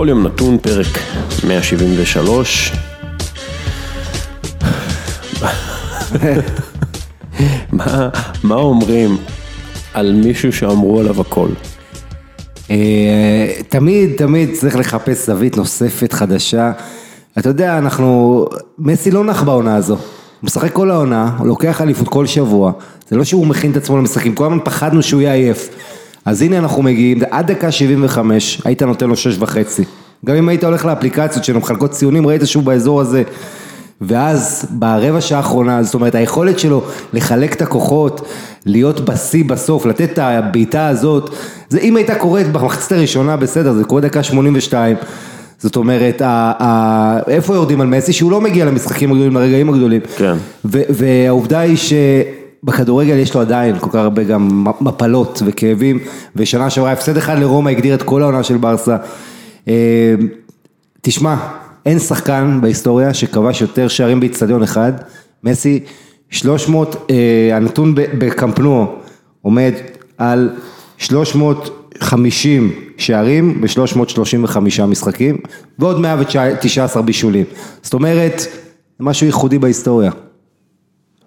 בכל יום נתון, פרק 173. מה, מה אומרים על מישהו שאמרו עליו הכל? אה, תמיד, תמיד צריך לחפש זווית נוספת, חדשה. אתה יודע, אנחנו, מסי לא נח בעונה הזו. הוא משחק כל העונה, הוא לוקח אליפות כל שבוע. זה לא שהוא מכין את עצמו למשחקים, כל הזמן פחדנו שהוא יהיה עייף. אז הנה אנחנו מגיעים, עד דקה 75, היית נותן לו שש וחצי. גם אם היית הולך לאפליקציות שלו, מחלקות ציונים, ראית שהוא באזור הזה. ואז ברבע שעה האחרונה, זאת אומרת היכולת שלו לחלק את הכוחות, להיות בשיא בסוף, לתת את הבעיטה הזאת, זה אם הייתה קורית במחצית הראשונה בסדר, זה קורה דקה 82, זאת אומרת, ה, ה, איפה יורדים על מסי? שהוא לא מגיע למשחקים הגדולים, לרגעים הגדולים. כן. ו, והעובדה היא שבכדורגל יש לו עדיין כל כך הרבה גם מפלות וכאבים, ושנה שעברה הפסד אחד לרומא הגדיר את כל העונה של ברסה. אה, תשמע, אין שחקן בהיסטוריה שכבש יותר שערים באיצטדיון אחד, מסי 300, אה, הנתון בקמפנוע עומד על 350 שערים ב-335 משחקים ועוד 119 בישולים, זאת אומרת, משהו ייחודי בהיסטוריה.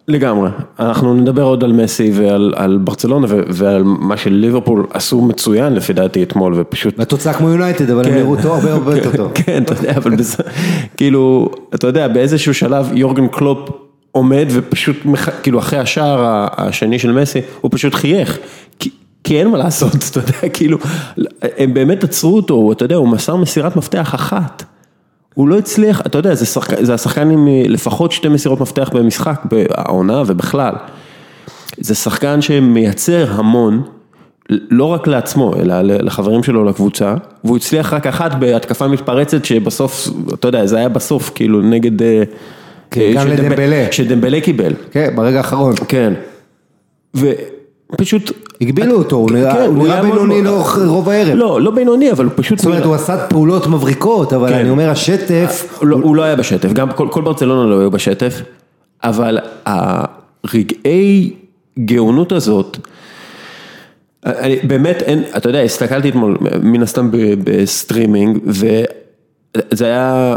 לגמרי, אנחנו נדבר עוד על מסי ועל על ברצלונה ועל מה שליברפול עשו מצוין לפי דעתי אתמול ופשוט... והתוצאה כמו יונייטד אבל הם נראו טוב הרבה הרבה יותר טוב. כן, אתה יודע, אבל כאילו, אתה יודע, באיזשהו שלב יורגן קלופ עומד ופשוט, כאילו אחרי השער השני של מסי, הוא פשוט חייך. כי אין מה לעשות, אתה יודע, כאילו, הם באמת עצרו אותו, אתה יודע, הוא מסר מסירת מפתח אחת. הוא לא הצליח, אתה יודע, זה, שחק, זה השחקן עם אה, לפחות שתי מסירות מפתח במשחק, בעונה ובכלל. זה שחקן שמייצר המון, לא רק לעצמו, אלא לחברים שלו לקבוצה, והוא הצליח רק אחת בהתקפה מתפרצת שבסוף, אתה יודע, זה היה בסוף, כאילו נגד... אה, כן, אה, גם לדמבלה. שדמבלה קיבל, כן, ברגע האחרון. כן. ופשוט... הגבילו אותו, הוא נראה כן, נראה מאוד- בינוני לאורך רוב הערב. לא, לא בינוני, אבל הוא פשוט... זאת אומרת, הוא עשה פעולות מבריקות, אבל כן. אני אומר, השטף, הוא לא, הוא לא היה בשטף, גם כל, ברצלונה לא היו בשטף, אבל הרגעי גאונות הזאת, אני, באמת אין, אתה יודע, הסתכלתי אתמול מן הסתם בסטרימינג, וזה היה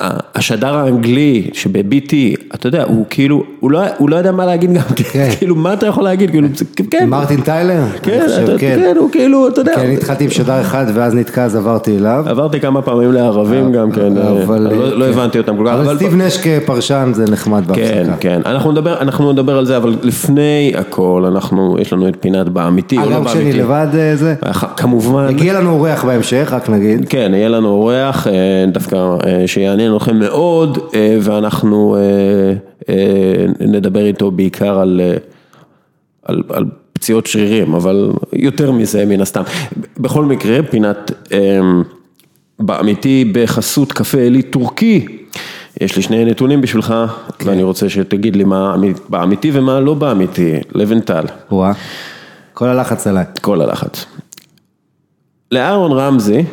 השדר האנגלי שב-BT, אתה יודע, הוא כאילו, הוא לא, הוא לא יודע מה להגיד גם, כן. כאילו מה אתה יכול להגיד, כאילו, זה- כן, מרטין טיילר, כן, חושב, אתה- כן. כן, הוא כאילו, אתה יודע, כן, התחלתי עם שדר אחד ואז נתקע אז עברתי אליו. עברתי כמה פעמים לערבים גם כן, אבל- אני לא, לא כן. הבנתי אותם כל כך, אבל סטיב נש כפרשן זה נחמד כן, בהפסקה. כן, אנחנו נדבר, אנחנו נדבר על זה, אבל לפני הכל, אנחנו, יש לנו את פינת באמיתי או לא אגב, כשאני באמיתי. לבד אה, זה, כמובן, הגיע לנו אורח בהמשך, רק נגיד. כן, יהיה לנו אורח, אה, דווקא אה, שיעניין אתכם מאוד, אה, ואנחנו אה, אה, נדבר איתו בעיקר על, על, על פציעות שרירים, אבל יותר מזה מן הסתם. בכל מקרה, פינת באמיתי בחסות קפה עילית טורקי. יש לי שני נתונים בשבילך, ואני רוצה שתגיד לי מה באמיתי ומה לא באמיתי, לבנטל, וואה, כל הלחץ עליי. כל הלחץ. לאהרון רמזי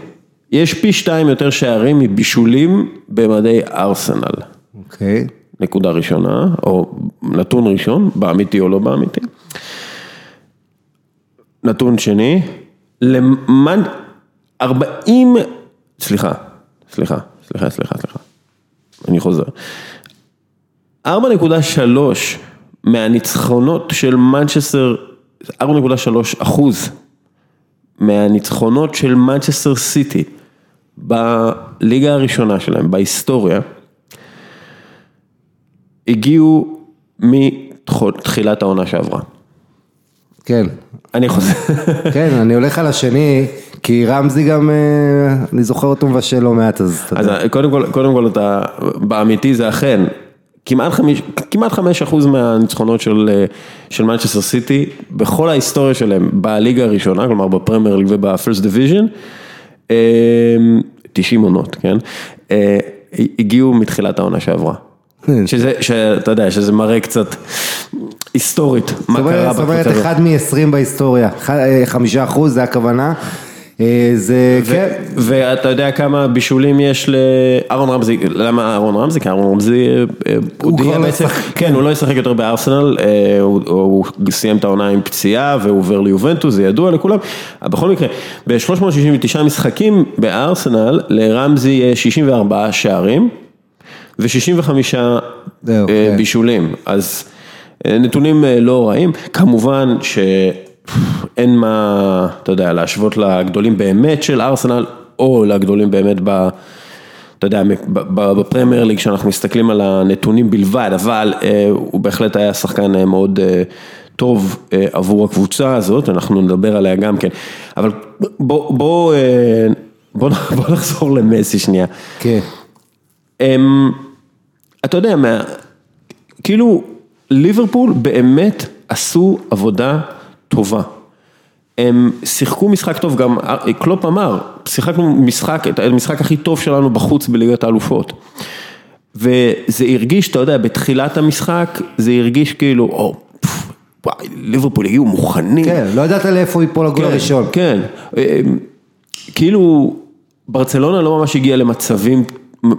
יש פי שתיים יותר שערים מבישולים במדי ארסנל. אוקיי. נקודה ראשונה, או נתון ראשון, באמיתי או לא באמיתי. נתון שני, למד 40, סליחה, סליחה, סליחה, סליחה, סליחה, אני חוזר. 4.3 מהניצחונות של מנצ'סטר, 4.3 אחוז מהניצחונות של מנצ'סטר סיטי בליגה הראשונה שלהם, בהיסטוריה, הגיעו מתחילת העונה שעברה. כן, אני חוזר, כן, אני הולך על השני, כי רמזי גם, אה, אני זוכר אותו מבשל לא מעט, אז אתה אז יודע. קודם כל, קודם כל אתה, באמיתי זה אכן, כמעט חמיש, כמעט חמש אחוז מהניצחונות של, אה, של מנצ'סטר סיטי, בכל ההיסטוריה שלהם, בליגה הראשונה, כלומר בפרמייר ליג וב First Division, 90 עונות, כן, אה, הגיעו מתחילת העונה שעברה. שזה, שאתה יודע, שזה מראה קצת היסטורית, מה קרה אומרת- זאת אומרת, בקבוצה הזאת. אחד מ-20 בהיסטוריה, אה, חמישה אחוז זה הכוונה. אה, זה, ו- כן, ואתה יודע כמה בישולים יש לאהרון רמזי, למה אהרון רמזי? כי אהרון רמזי, אה, הוא כבר לא ישחק. כן, הוא לא ישחק יותר בארסנל, אה, הוא- סיים את העונה עם פציעה והוא עובר ליובנטוס, זה ידוע לכולם. בכל מקרה, ב-369 משחקים בארסנל, לרמזי יש 64 שערים ו-65 זהו, אה, כן. בישולים, אז נתונים לא רעים, כמובן שאין מה, אתה יודע, להשוות לגדולים באמת של ארסנל, או לגדולים באמת ב... אתה יודע, בפרמייר ליג, כשאנחנו מסתכלים על הנתונים בלבד, אבל אה, הוא בהחלט היה שחקן אה, מאוד אה, טוב אה, עבור הקבוצה הזאת, אנחנו נדבר עליה גם כן, אבל בוא, בוא, אה, בוא, בוא נחזור למסי שנייה. כן. הם, אתה יודע, מה, כאילו ליברפול באמת עשו עבודה טובה. הם שיחקו משחק טוב, גם קלופ אמר, שיחקנו משחק, את המשחק הכי טוב שלנו בחוץ בליגת האלופות. וזה הרגיש, אתה יודע, בתחילת המשחק, זה הרגיש כאילו, או, פפ, וואי, ליברפול הגיעו מוכנים. כן, לא ידעת לאיפה ייפול הגול כן, הראשון. כן, אמ, כאילו ברצלונה לא ממש הגיעה למצבים,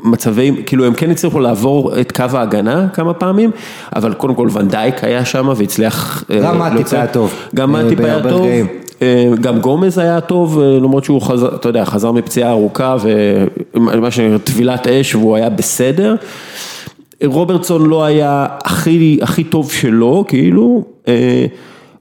מצבים, כאילו הם כן הצליחו לעבור את קו ההגנה כמה פעמים, אבל קודם כל ונדייק היה שם והצליח... אה, גם מאטיפ היה טוב, גם אה, מאטיפ היה טוב, רגעים. אה, גם גומז היה טוב, למרות שהוא חזר, אתה יודע, חזר מפציעה ארוכה ומה שטבילת אש והוא היה בסדר. רוברטסון לא היה הכי, הכי טוב שלו, כאילו,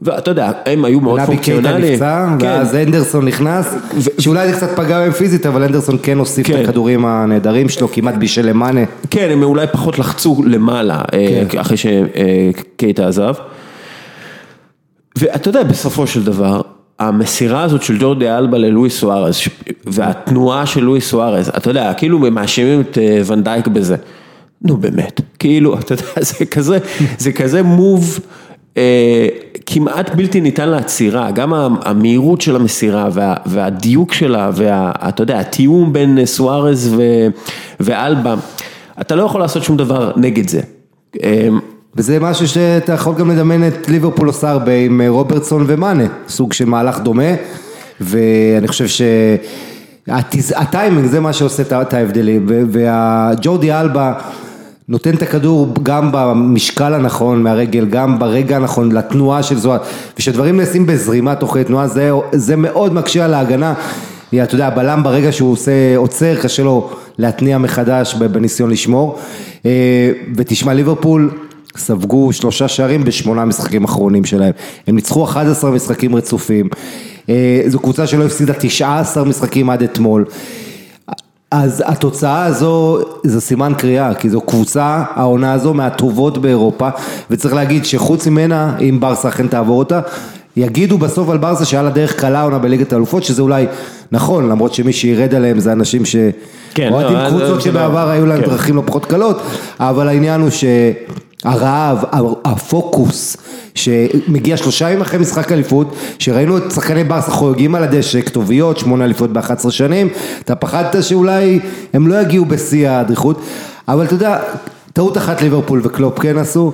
ואתה יודע, הם היו מאוד נבי קייטה פונקציונליים. נפצע, כן. ואז הנדרסון נכנס, שאולי זה קצת פגע בהם פיזית, אבל הנדרסון כן הוסיף כן. את הכדורים הנהדרים שלו, כמעט בישל למאנה. כן, הם אולי פחות לחצו למעלה, אה, כן. אחרי שקייטה עזב. ואתה יודע, בסופו של דבר, המסירה הזאת של ג'ורדי אלבה ללואיס סוארז, והתנועה של לואיס סוארז, אתה יודע, כאילו מאשימים את אה, ונדייק בזה. נו באמת, כאילו, אתה יודע, זה כזה, זה כזה מוב כמעט בלתי ניתן לעצירה, גם המהירות של המסירה וה, והדיוק שלה, ואתה יודע, התיאום בין אה, סוארז ו, ואלבה, אתה לא יכול לעשות שום דבר נגד זה. אה, וזה משהו שאתה יכול גם לדמיין את ליברפול עושה הרבה עם אה, רוברטסון ומאנה, סוג של מהלך דומה, ואני חושב שהטיימינג זה מה שעושה את ההבדלים, ו- והג'ורדי אלבה נותן את הכדור גם במשקל הנכון מהרגל, גם ברגע הנכון לתנועה של זוהר, ושדברים נעשים בזרימה תוך תנועה, זה, זה מאוד מקשה על ההגנה. אתה יודע, הבלם ברגע שהוא עושה, עוצר, קשה לו להתניע מחדש בניסיון לשמור. אה, ותשמע, ליברפול ספגו שלושה שערים בשמונה משחקים אחרונים שלהם. הם ניצחו 11 משחקים רצופים. אה, זו קבוצה שלא הפסידה 19 משחקים עד אתמול. אז התוצאה הזו זה סימן קריאה, כי זו קבוצה, העונה הזו מהטובות באירופה, וצריך להגיד שחוץ ממנה, אם ברסה אכן תעבור אותה, יגידו בסוף על ברסה שהיה לה דרך קלה העונה בליגת האלופות, שזה אולי נכון, למרות שמי שירד עליהם זה אנשים ש... כן, אוהדים לא, קבוצות זה שבעבר לא- היו להם כן. דרכים לא פחות קלות, אבל העניין הוא שהרעב, הפוקוס, שמגיע שלושה ימים אחרי משחק אליפות, שראינו את שחקני ברסה חוגגים על הדשא, כתוביות, שמונה אליפות ב-11 שנים, אתה פחדת שאולי הם לא יגיעו בשיא האדריכות, אבל אתה יודע, טעות אחת ליברפול וקלופ כן עשו,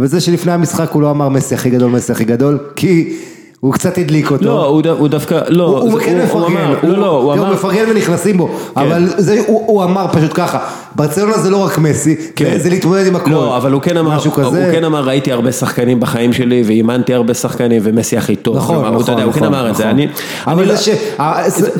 וזה שלפני המשחק הוא לא אמר מסי הכי גדול, מסי הכי גדול, כי הוא קצת הדליק אותו. לא, הוא ד- הוא דווקא, לא, הוא, הוא כן מפרגן, אמר, הוא, לא, לא, הוא תראו, אמר, מפרגן ונכנסים בו, אבל זה, הוא, הוא אמר פשוט ככה, ברצלונה זה לא רק מסי, כן. זה, להתמודד עם הכל, לא, אבל הוא כן אמר, משהו הוא כזה, כן אמר, ראיתי הרבה שחקנים בחיים שלי, ואימנתי הרבה שחקנים, ומסי הכי טוב. נכון, כלומר, הוא, נכון, אתה יודע, הוא כן נכון, אמר את זה, נכון. אני... אבל אני זה לא- ש...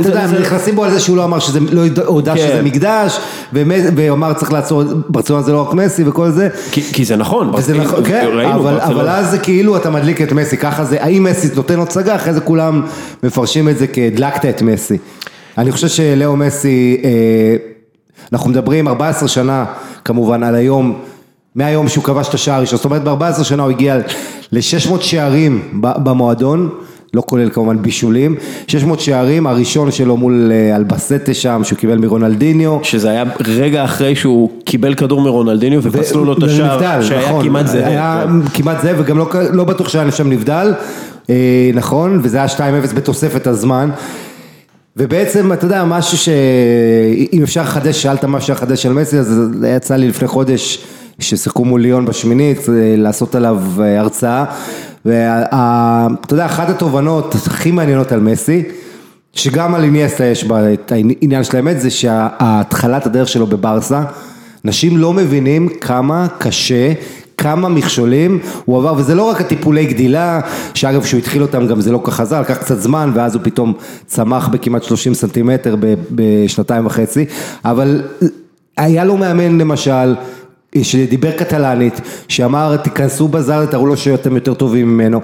אתה יודע, הם נכנסים בו על זה שהוא לא אמר שזה, לא הודה כן. שזה מקדש, והוא אמר צריך לעצור, ברצלונה זה לא רק מסי וכל זה, כי- זה נכון, נכון, כן, אבל, אז זה כאילו אתה מדליק את מסי, ככה זה, האם מסי נותן הצגה, אחרי זה כולם מפרשים את זה כהדלקת את מסי. אני חושב שלאו מסי, אה, אנחנו מדברים 14 שנה כמובן על היום, מהיום שהוא כבש את השער הראשון, זאת אומרת ב-14 שנה הוא הגיע ל-600 שערים במועדון. לא כולל כמובן בישולים, 600 שערים, הראשון שלו מול אה, אלבסטה שם, שהוא קיבל מרונלדיניו, שזה היה רגע אחרי שהוא קיבל כדור מרונלדיניו ופסלו לו את השער, נבדל, שהיה נכון, כמעט זהה. היה כמעט זהה וגם לא, לא בטוח שהיה שם נבדל, נכון, וזה היה 2-0 בתוספת הזמן. ובעצם, אתה יודע, משהו שאם אפשר לחדש, שאלת מה אפשר לחדש על מסי, אז יצא לי לפני חודש, ששיחקו מול ליון בשמינית, אה, לעשות עליו אה, הרצאה. ואתה יודע, אחת התובנות הכי מעניינות על מסי, שגם על איניאסטה יש בה את העניין של האמת, זה שהתחלת הדרך שלו בברסה, אנשים לא מבינים כמה קשה, כמה מכשולים הוא עבר, וזה לא רק הטיפולי גדילה, שאגב כשהוא התחיל אותם גם זה לא כל כך חזר, לקח קצת זמן, ואז הוא פתאום צמח בכמעט 30 סנטימטר בשנתיים וחצי, אבל היה לו מאמן למשל, שדיבר קטלנית, שאמר תיכנסו בזר, תראו לו שאתם יותר טובים ממנו.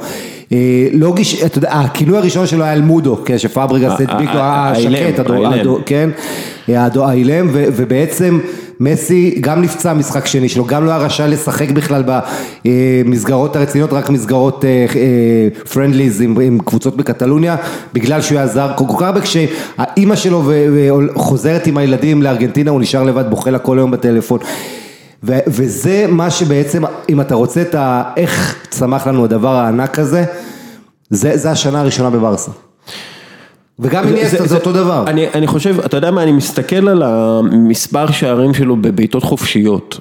אה, לא גיש, אתה יודע, הכינוי הראשון שלו היה אלמודו, כן, שפבריגס הדביק לו, השקט, כן, האילם, ובעצם מסי גם נפצע משחק שני שלו, גם לא היה רשאי לשחק בכלל במסגרות הרציניות, רק מסגרות פרנדליז עם קבוצות בקטלוניה, בגלל שהוא היה זר כל כך הרבה, כשהאימא שלו חוזרת עם הילדים לארגנטינה, הוא נשאר לבד, בוכה לה כל היום בטלפון. ו- וזה מה שבעצם, אם אתה רוצה את ה... איך צמח לנו הדבר הענק הזה, זה, זה השנה הראשונה בברסה. וגם איניאסטה זה, זה אותו דבר. אני, אני חושב, אתה יודע מה, אני מסתכל על המספר שערים שלו בבעיטות חופשיות.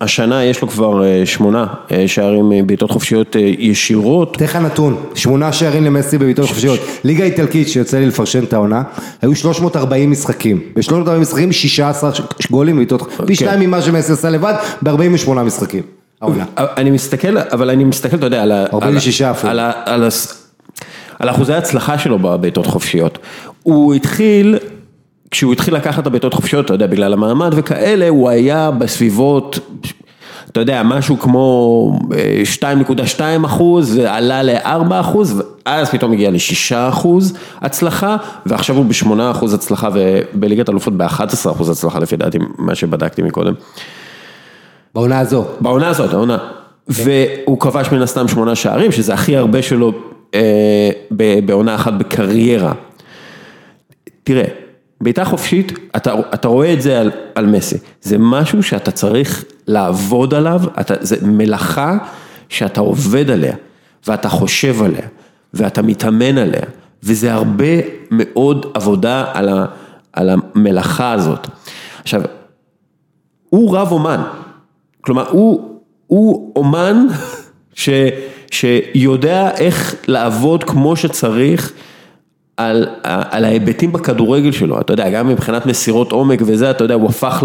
השנה יש לו כבר אה, שמונה אה, שערים בבעיטות חופשיות אה, ישירות. אתן לך נתון, שמונה שערים למסי בבעיטות חופשיות. ליגה איטלקית שיוצא לי לפרשן את העונה, היו 340 משחקים. ב-340 משחקים 16 גולים בבעיטות חופשיות. פי כן. שניים ממה שמסי עשה לבד, ב-48 משחקים. העונה. אני מסתכל, אבל אני מסתכל, אתה יודע, על ה... 46 אפילו. על אחוזי ההצלחה שלו בבעיטות חופשיות. הוא התחיל... כשהוא התחיל לקחת את הבעיטות חופשיות, אתה יודע, בגלל המעמד וכאלה, הוא היה בסביבות, אתה יודע, משהו כמו 2.2 אה, אחוז, עלה ל-4 אחוז, ואז פתאום הגיע ל-6 אחוז הצלחה, ועכשיו הוא ב-8 אחוז הצלחה, ובליגת אלופות ב-11 אחוז הצלחה, לפי דעתי, מה שבדקתי מקודם. בעונה הזו. בעונה הזאת, העונה. והוא כבש מן הסתם שמונה שערים, שזה הכי הרבה שלו אה, בעונה אחת בקריירה. תראה. בעיטה חופשית, אתה, אתה רואה את זה על, על מסי, זה משהו שאתה צריך לעבוד עליו, אתה, זה מלאכה שאתה עובד עליה, ואתה חושב עליה, ואתה מתאמן עליה, וזה הרבה מאוד עבודה על, ה, על המלאכה הזאת. עכשיו, הוא רב אומן, כלומר הוא, הוא אומן ש, שיודע איך לעבוד כמו שצריך, על על ההיבטים בכדורגל שלו, אתה יודע, גם מבחינת מסירות עומק וזה, אתה יודע, הוא הפך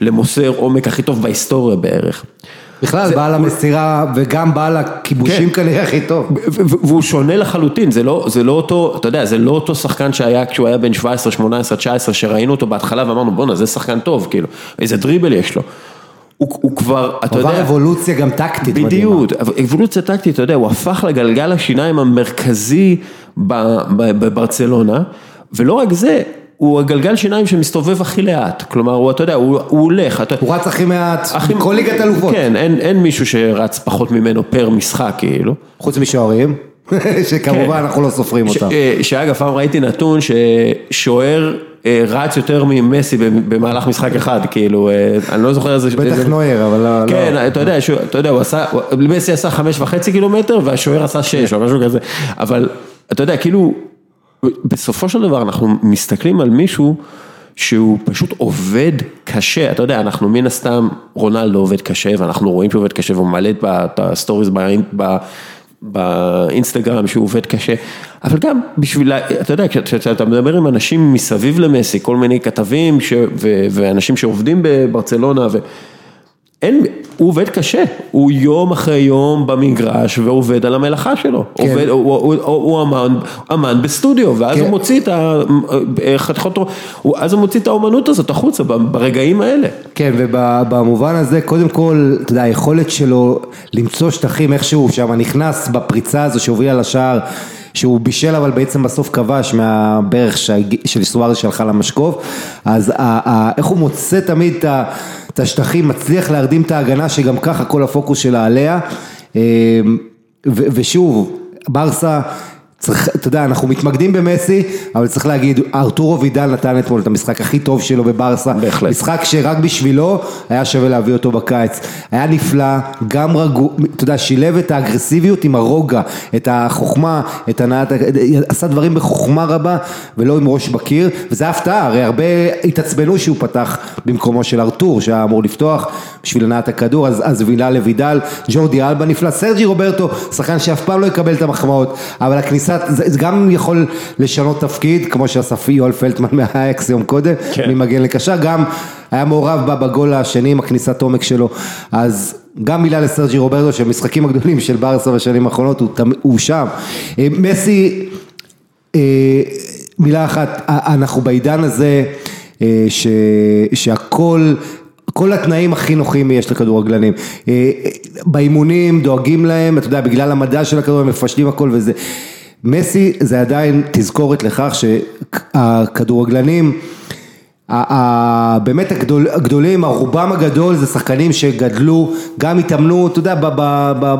למוסר עומק הכי טוב בהיסטוריה בערך. בכלל, זה... בעל המסירה וגם בעל הכיבושים כן. כנראה הכי טוב. והוא שונה לחלוטין, זה לא, זה לא אותו, אתה יודע, זה לא אותו שחקן שהיה כשהוא היה בן 17, 18, 19, שראינו אותו בהתחלה ואמרנו, בואנה, זה שחקן טוב, כאילו, איזה דריבל יש לו. הוא הוא כבר, אתה יודע... הוא עבר אבולוציה גם טקטית. בדיוק, אבולוציה טקטית, אתה יודע, הוא הפך לגלגל השיניים המרכזי בברצלונה, ולא רק זה, הוא הגלגל שיניים שמסתובב הכי לאט, כלומר, הוא, אתה יודע, הוא, הוא הולך. אתה... הוא רץ הכי מעט, הכי... כל ליגת אלופות. כן, אין, אין מישהו שרץ פחות ממנו פר משחק, כאילו. חוץ משוערים. שכמובן כן. אנחנו לא סופרים אותם. אה, שאגב, פעם ראיתי נתון ששוער רץ יותר ממסי במהלך משחק אחד, כאילו, אה, אני לא זוכר איזה... בטח נויר, אבל לא... כן, לא. אתה יודע, אתה יודע, הוא עשה, מסי עשה חמש וחצי קילומטר והשוער עשה שש או משהו כזה, אבל אתה יודע, כאילו, בסופו של דבר אנחנו מסתכלים על מישהו שהוא פשוט עובד קשה, אתה יודע, אנחנו מן הסתם, רונלדו עובד קשה ואנחנו רואים שהוא עובד קשה והוא מעלה את ה stories באינסטגרם שהוא עובד קשה, אבל גם בשביל, אתה יודע, כשאתה מדבר עם אנשים מסביב למסי, כל מיני כתבים ש, ו, ואנשים שעובדים בברצלונה, ו, אין, הוא עובד קשה, הוא יום אחרי יום במגרש ועובד על המלאכה שלו, כן. עובד, הוא, הוא, הוא, הוא אמן, אמן בסטודיו, ואז כן. הוא מוציא את החתיכות, אז הוא מוציא את האומנות הזאת החוצה ברגעים האלה. כן, ובמובן הזה, קודם כל, אתה יודע, היכולת שלו למצוא שטחים איכשהו שם נכנס בפריצה הזו שהובילה לשער. שהוא בישל אבל בעצם בסוף כבש מהברך של סוארז שהלכה למשקוף, אז איך הוא מוצא תמיד את השטחים, מצליח להרדים את ההגנה שגם ככה כל הפוקוס שלה עליה, אמ, ושוב, ברסה צריך, אתה יודע, אנחנו מתמקדים במסי, אבל צריך להגיד, ארתורו וידל נתן אתמול את המשחק הכי טוב שלו בברסה. בהחלט. משחק שרק בשבילו היה שווה להביא אותו בקיץ. היה נפלא, גם רגוע, אתה יודע, שילב את האגרסיביות עם הרוגע, את החוכמה, את הנעת, עשה דברים בחוכמה רבה, ולא עם ראש בקיר, וזה הפתעה, הרי הרבה התעצבנו שהוא פתח במקומו של ארתור, שהיה אמור לפתוח, בשביל הנעת הכדור, אז, אז וילה לוידל, ג'ורדי אלבה נפלא, סרג'י רוברטו, שחקן שאף פעם לא יקבל את המחמאות, אבל הכניסה, זה, זה גם יכול לשנות תפקיד, כמו שעשה יואל פלטמן מהאקס יום קודם, כן. ממגן לקשר, גם היה מעורב בה בגול השני עם הכניסת עומק שלו, אז גם מילה לסרג'י רוברטו, שהמשחקים הגדולים של ברסה בשנים האחרונות, הוא, הוא שם. אה, מסי, אה, מילה אחת, אה, אנחנו בעידן הזה ש, שהכל, כל התנאים הכי נוחים יש לכדורגלנים. באימונים דואגים להם, אתה יודע, בגלל המדע של הכדורגל, מפשטים הכל וזה. מסי זה עדיין תזכורת לכך שהכדורגלנים באמת הגדול, הגדולים, הרובם הגדול זה שחקנים שגדלו, גם התאמנו, אתה יודע, ב, ב, ב,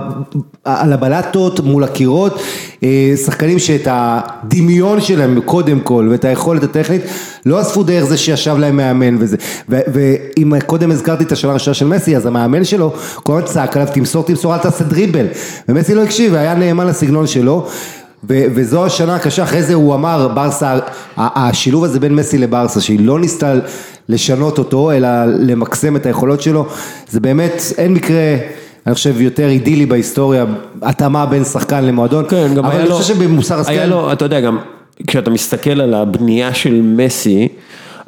על הבלטות מול הקירות, אה, שחקנים שאת הדמיון שלהם קודם כל ואת היכולת הטכנית לא אספו דרך זה שישב להם מאמן וזה, ו, ואם קודם הזכרתי את השנה הראשונה של מסי אז המאמן שלו כל הזמן צעק עליו תמסור תמסור אל תעשה דריבל. ומסי לא הקשיב והיה נאמן לסגנון שלו ו- וזו השנה הקשה, אחרי זה הוא אמר, ברסה, השילוב הזה בין מסי לברסה, שהיא לא ניסתה לשנות אותו, אלא למקסם את היכולות שלו, זה באמת, אין מקרה, אני חושב, יותר אידילי בהיסטוריה, התאמה בין שחקן למועדון, כן, גם אבל אני לו, חושב שבמוסר השכל, היה לו, אתה יודע, גם כשאתה מסתכל על הבנייה של מסי,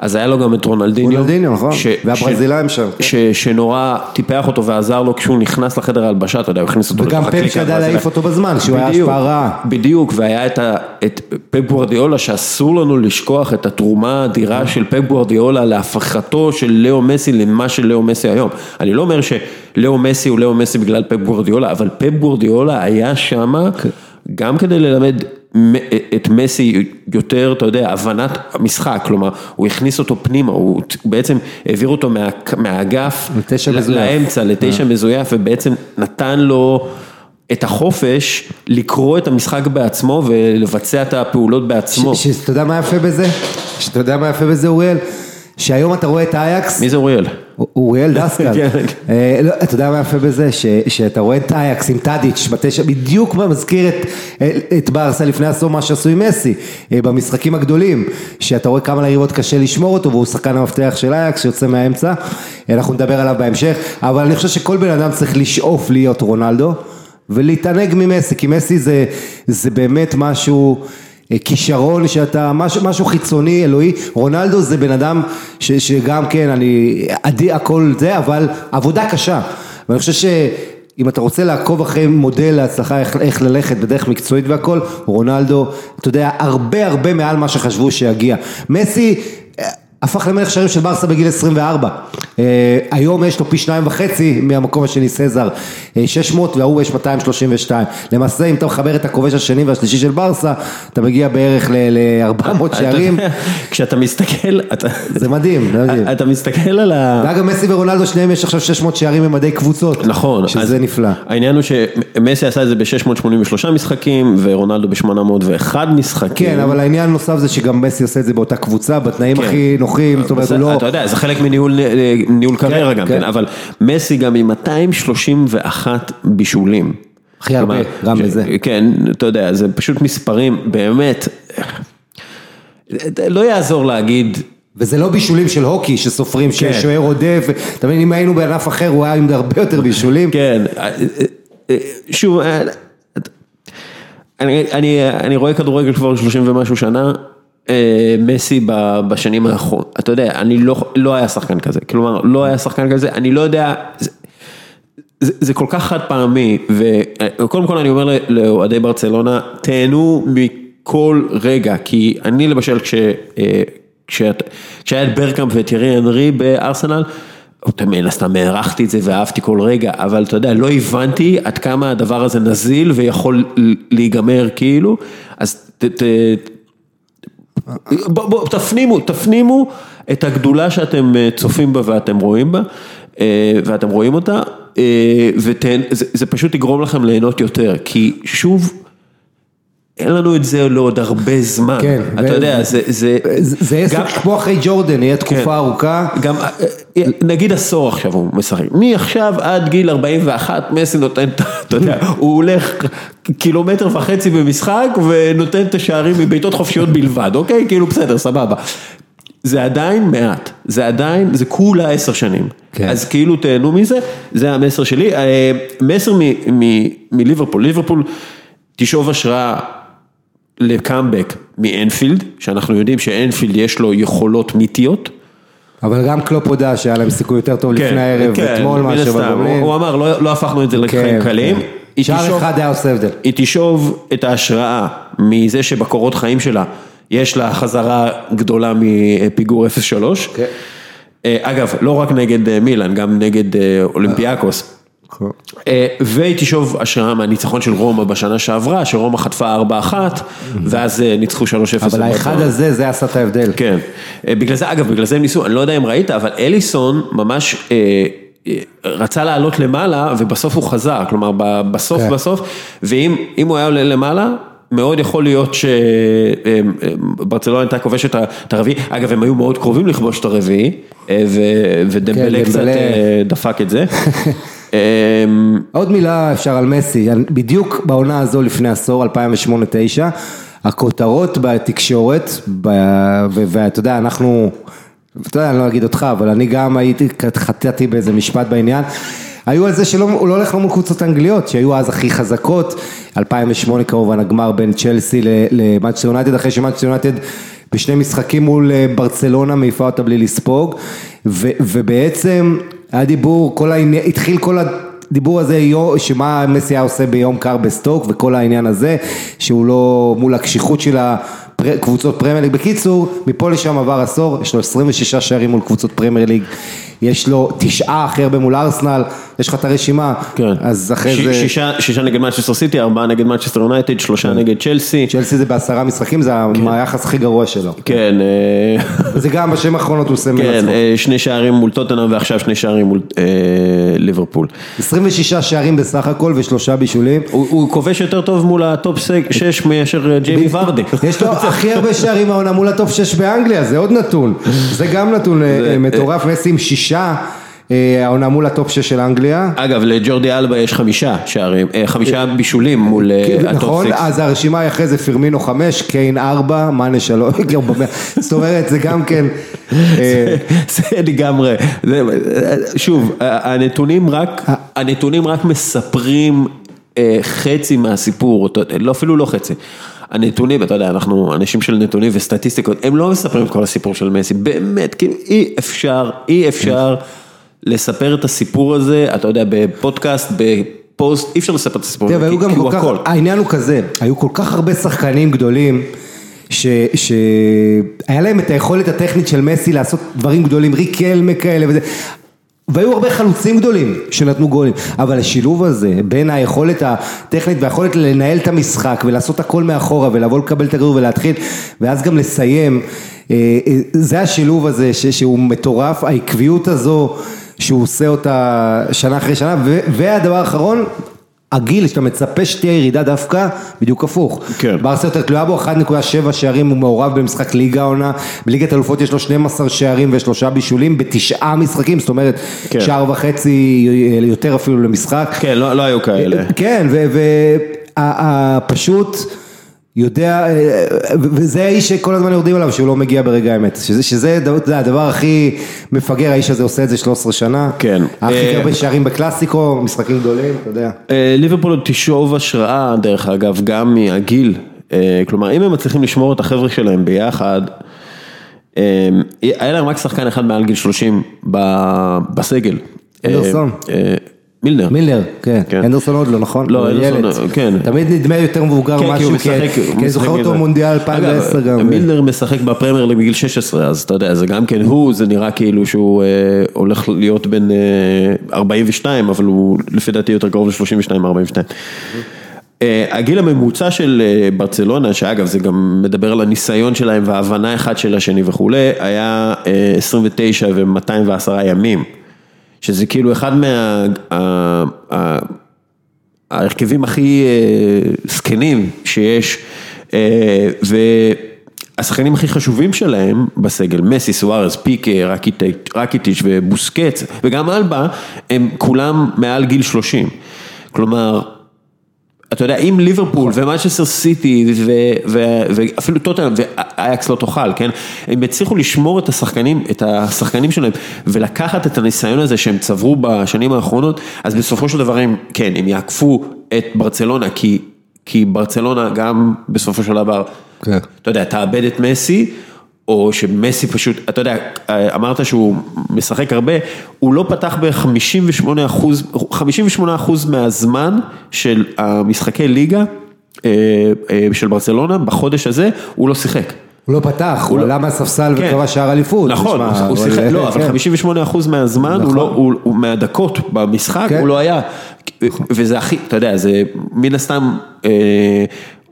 אז היה לו גם את רונלדיניו. רונלדיניו, נכון. והברזילאים שם, כן. ש, שנורא טיפח אותו ועזר לו כשהוא נכנס לחדר ההלבשה, אתה יודע, הוא הכניס אותו וגם פפ שידע. להעיף אותו בזמן, שהוא היה השפעה רעה. בדיוק, והיה את, פפ גוורדיאולה, שאסור לנו לשכוח את התרומה האדירה של פפ גוורדיאולה להפכתו של לאו מסי למה של לאו מסי היום. אני לא אומר שלאו מסי הוא לאו מסי בגלל פפ גוורדיאולה, אבל פפ גוורדיאולה היה שמה גם כדי ללמד את מסי יותר, אתה יודע, הבנת המשחק, כלומר, הוא הכניס אותו פנימה, הוא בעצם העביר אותו מה, מהאגף לתשע. לאמצע, לתשע אה. מזויף, ובעצם נתן לו את החופש לקרוא את המשחק בעצמו ולבצע את הפעולות בעצמו. שאתה יודע מה יפה בזה? שאתה יודע מה יפה בזה אוריאל? שהיום אתה רואה את האייקס, מי זה אוריאל? אוריאל דסקל, כן. אה, לא, אתה יודע מה יפה בזה? שאתה רואה את אייקס עם טאדיץ' בתשע, בדיוק מה מזכיר את, את ברסה לפני עשור מה שעשו עם מסי, אה, במשחקים הגדולים, שאתה רואה כמה ליריבות קשה לשמור אותו והוא שחקן המפתח של אייקס שיוצא מהאמצע, אנחנו נדבר עליו בהמשך, אבל אני חושב שכל בן אדם צריך לשאוף להיות רונלדו ולהתענג ממסי, כי מסי זה באמת משהו... אה, כישרון שאתה, משהו, משהו חיצוני, אלוהי, רונלדו זה בן אדם ש, שגם כן, אני, עדי הכל זה, אבל עבודה קשה, ואני חושב שאם אתה רוצה לעקוב אחרי מודל להצלחה, איך, איך ללכת בדרך מקצועית והכל, רונלדו, אתה יודע, הרבה הרבה מעל מה שחשבו שיגיע. מסי, הפך למלך שערים של ברסה בגיל 24. אה, היום יש לו פי שניים וחצי מהמקום השני סזר, אה, 600 וההוא יש 232. למעשה אם אתה מחבר את הכובש השני והשלישי של ברסה, אתה מגיע בערך ל-400 שערים, כשאתה מסתכל, אתה, זה מדהים, זה מדהים. אתה מסתכל על ה... ואגב מסי ורונלדו שניהם יש עכשיו 600 שערים במדי קבוצות. נכון, שזה נפלא. העניין הוא שמסי עשה את זה ב-683 משחקים ורונלדו ב-801 משחקים. כן, אבל העניין הנוסף זה שגם מסי עושה את זה באותה קבוצה, בתנאים כן. הכי נוחים, זאת אומרת הוא לא... אתה יודע, זה חלק מניהול ניהול קריירה גם כן. כן, אבל מסי גם עם 231 בישולים. הכי הרבה, גם בזה. כן, אתה יודע, זה פשוט מספרים, באמת, לא יעזור להגיד, וזה לא בישולים של הוקי שסופרים כן. ששוער עודף, אתה מבין, אם היינו בענף אחר הוא היה עם הרבה יותר בישולים. כן, שוב, אני, אני, אני רואה כדורגל כבר 30 ומשהו שנה, אה, מסי ב- בשנים האחרונות, אתה יודע, אני לא, לא היה שחקן כזה, כלומר, לא היה שחקן כזה, אני לא יודע, זה, זה, זה כל כך חד פעמי, וקודם כל אני אומר לאוהדי ברצלונה, תהנו מכל רגע, כי אני למשל, אה, כשהיה את ברקאמפ ואת ירי אנרי בארסנל, מן הסתם הערכתי את זה ואהבתי כל רגע, אבל אתה יודע, לא הבנתי עד כמה הדבר הזה נזיל ויכול להיגמר כאילו, אז ת, ת, בוא, בוא, תפנימו, תפנימו את הגדולה שאתם אה, צופים בה ואתם רואים בה, אה, ואתם רואים אותה, אה, וזה זה פשוט יגרום לכם ליהנות יותר, כי שוב, אין לנו את זה לעוד הרבה זמן, כן, אתה יודע, זה, זה, סוג כמו אחרי ג'ורדן, יהיה תקופה כן. ארוכה. גם, נגיד עשור עכשיו הוא משחק, מעכשיו עד גיל 41 מסי נותן, אתה יודע, הוא הולך קילומטר וחצי במשחק ונותן את השערים מבעיטות חופשיות בלבד, אוקיי? כאילו בסדר, סבבה. זה עדיין מעט, זה עדיין, זה כולה עשר שנים. כן. אז כאילו תהנו מזה, זה המסר שלי. אה, מסר מליברפול, ליברפול תשאוב השראה לקאמבק מאנפילד, שאנחנו יודעים שאנפילד יש לו יכולות מיתיות. אבל גם קלופ הודה שהיה להם סיכוי יותר טוב לפני הערב, אתמול כן, מן מאשר. בגומלין. הוא הוא אמר, לא לא הפכנו את זה לחיים כן, קלים. כן. היא שער אחד היה עושה הבדל. היא תשאוב את ההשראה מזה שבקורות חיים שלה יש לה חזרה גדולה מפיגור 0-3. כן. אה, אגב, לא רק נגד אה, מילאן, גם נגד אה, אולימפיאקוס. אה, והיא תשאוב השראה מהניצחון של רומא בשנה שעברה, שרומא חטפה 4-1, ואז אה, ניצחו 3-0. אבל האחד הזה, זה עשה את ההבדל. כן, אה, בגלל זה, אגב, בגלל זה הם ניסו, אני לא יודע אם ראית, אבל אליסון ממש רצה לעלות למעלה, ובסוף הוא חזר, כלומר, בסוף כן. בסוף, ואם אם הוא היה עולה למעלה, מאוד יכול להיות שברצלונה הייתה כובשת את הרביעי, אגב, הם היו מאוד קרובים לכבוש את הרביעי, ו- ודמבלה כן, קצת דפק את זה. אה, עוד מילה אפשר על מסי, בדיוק בעונה הזו לפני עשור, 2008-2009, הכותרות בתקשורת, ואתה יודע, אנחנו, אתה יודע, אני לא אגיד אותך, אבל אני גם הייתי, חטאתי באיזה משפט בעניין. היו על זה שהוא לא הולך לו מול קבוצות אנגליות, שהיו אז הכי חזקות, 2008 כמובן הגמר בין צ'לסי למנצ'סטר יונייטד, אחרי שמנצ'סטר יונייטד בשני משחקים מול אה, ברצלונה מעיפה אותה בלי לספוג, ו, ובעצם היה דיבור, כל העניין, התחיל כל הדיבור הזה, שמה מסי עושה ביום קר בסטוק, וכל העניין הזה, שהוא לא מול הקשיחות של הקבוצות פרמייר ליג. בקיצור, מפה לשם עבר עשור, יש לו 26 שערים מול קבוצות פרמייר ליג, יש לו תשעה הכי הרבה מול ארסנל, יש לך את הרשימה, כן. אז אחרי ש- זה... שישה שישה נגד מנצ'סטר סיטי, ארבעה נגד מנצ'סטר יונייטד, שלושה נגד צ'לסי. צ'לסי זה בעשרה משחקים, זה היחס הכי גרוע שלו. כן, אה, זה גם בשנים האחרונות הוא עושה כן, מעצמו. אה, שני שערים מול טוטנאם ועכשיו שני שערים מול אה, ליברפול. 26 שערים בסך הכל ושלושה בישולים. הוא הוא כובש יותר טוב מול ה top 6 מאשר אה, ג'יימי ורדי. יש לו הכי הרבה שערים העונה מול ה top 6 באנגליה, זה עוד נתון. זה גם נתון אה, מטורף, מסי עם שישה אה, העונה מול ה top 6 של אנגליה. אגב, לג'ורדי אלבה יש חמישה שערים, אה, חמישה בישולים מול אה, ה top נכון, 6. אז הרשימה היא אחרי זה פרמינו 5, קיין 4, מאנה 3, זאת אומרת זה גם כן, זה לגמרי, שוב, הנתונים רק, מספרים חצי מהסיפור, לא אפילו לא חצי. הנתונים, אתה יודע, אנחנו אנשים של נתונים וסטטיסטיקות, הם לא מספרים את כל הסיפור של מסי, באמת, כאילו אי אפשר, אי אפשר לספר את הסיפור הזה, אתה יודע, בפודקאסט, בפוסט, אי אפשר לספר את הסיפור הזה, כי הוא הכל. העניין הוא כזה, היו כל כך הרבה שחקנים גדולים, ש- שהיה להם את היכולת הטכנית של מסי לעשות דברים גדולים, ריקלמה כאלה וזה. והיו הרבה חלוצים גדולים שנתנו גולים, אבל השילוב הזה בין היכולת הטכנית והיכולת לנהל את המשחק ולעשות הכל מאחורה ולבוא לקבל את הכדור ולהתחיל ואז גם לסיים, אה, אה, זה השילוב הזה שהוא מטורף, העקביות הזו שהוא עושה אותה שנה אחרי שנה. והדבר האחרון, הגיל שאתה מצפה שתהיה ירידה דווקא, בדיוק הפוך. כן. ברסה יותר תלויה בו, 1.7 שערים הוא מעורב במשחק ליגה עונה, בליגת אלופות יש לו 12 שערים ושלושה בישולים בתשעה משחקים, זאת אומרת כן. שער וחצי יותר אפילו למשחק. כן, לא לא היו כאלה. כן, ופשוט יודע, אה, וזה האיש שכל הזמן יורדים עליו שהוא לא מגיע ברגע האמת, שזה, שזה יודע, הדבר הכי מפגר, האיש הזה עושה את זה 13 שנה, כן. הכי אה, הרבה שערים בקלאסיקו, משחקים גדולים, אתה יודע. אה, ליברפול תשאוב השראה, דרך אגב, גם מהגיל. כלומר, אם הם מצליחים לשמור את החבר'ה שלהם ביחד, אה, היה להם רק שחקן אחד מעל גיל 30 ב- בסגל. אנדרסון. אה, מילנר. מילנר, כן, כן. אנדרסון עוד לא, נכון? לא, הוא אנדרסון, ילד. כן. תמיד נדמה יותר מבוגר כן, משהו, כי אני זוכר אותו. מונדיאל 2010 אגב, גם. מילנר משחק בפרמייר בגיל 16, אז אתה יודע, זה גם כן הוא, זה נראה כאילו שהוא אה, הולך להיות בן אה, 42, אבל הוא לפי דעתי יותר קרוב ל-32-42. אה, הגיל הממוצע של אה, ברצלונה, שאגב זה גם מדבר על הניסיון שלהם וההבנה אחד של השני וכולי, היה אה, 29 ו-210 ימים, שזה כאילו אחד מה... ההרכבים הכי אה, זקנים שיש, אה, והשחקנים הכי חשובים שלהם בסגל, מסי, סוארז, פיקה, רקיטיץ' ובוסקץ, וגם אלבה, הם כולם מעל גיל 30. כלומר, אתה יודע, אם ליברפול ומנצ'סטר סיטי ואפילו טוטנאם ואייקס לא תאכל, כן? הם הצליחו לשמור את השחקנים, את השחקנים שלהם ולקחת את הניסיון הזה שהם צברו בשנים האחרונות, אז בסופו של דבר הם, כן, הם יעקפו את ברצלונה, כי, כי ברצלונה גם בסופו של דבר, כן. אתה יודע, תאבד את מסי. או שמסי פשוט, אתה יודע, אמרת שהוא משחק הרבה, הוא לא פתח ב-58 אחוז, 58 אחוז מהזמן של המשחקי ליגה אה, אה, של ברצלונה, בחודש הזה, הוא לא שיחק. הוא לא פתח, הוא לא- עלה מהספסל כן. וקבע שער אליפות. נכון, הוא שיחק, לא, אבל כן. 58 אחוז מהזמן, נכון. לא, הוא מהדקות במשחק, כן. הוא לא היה, וזה הכי, אתה יודע, זה מן הסתם, אה,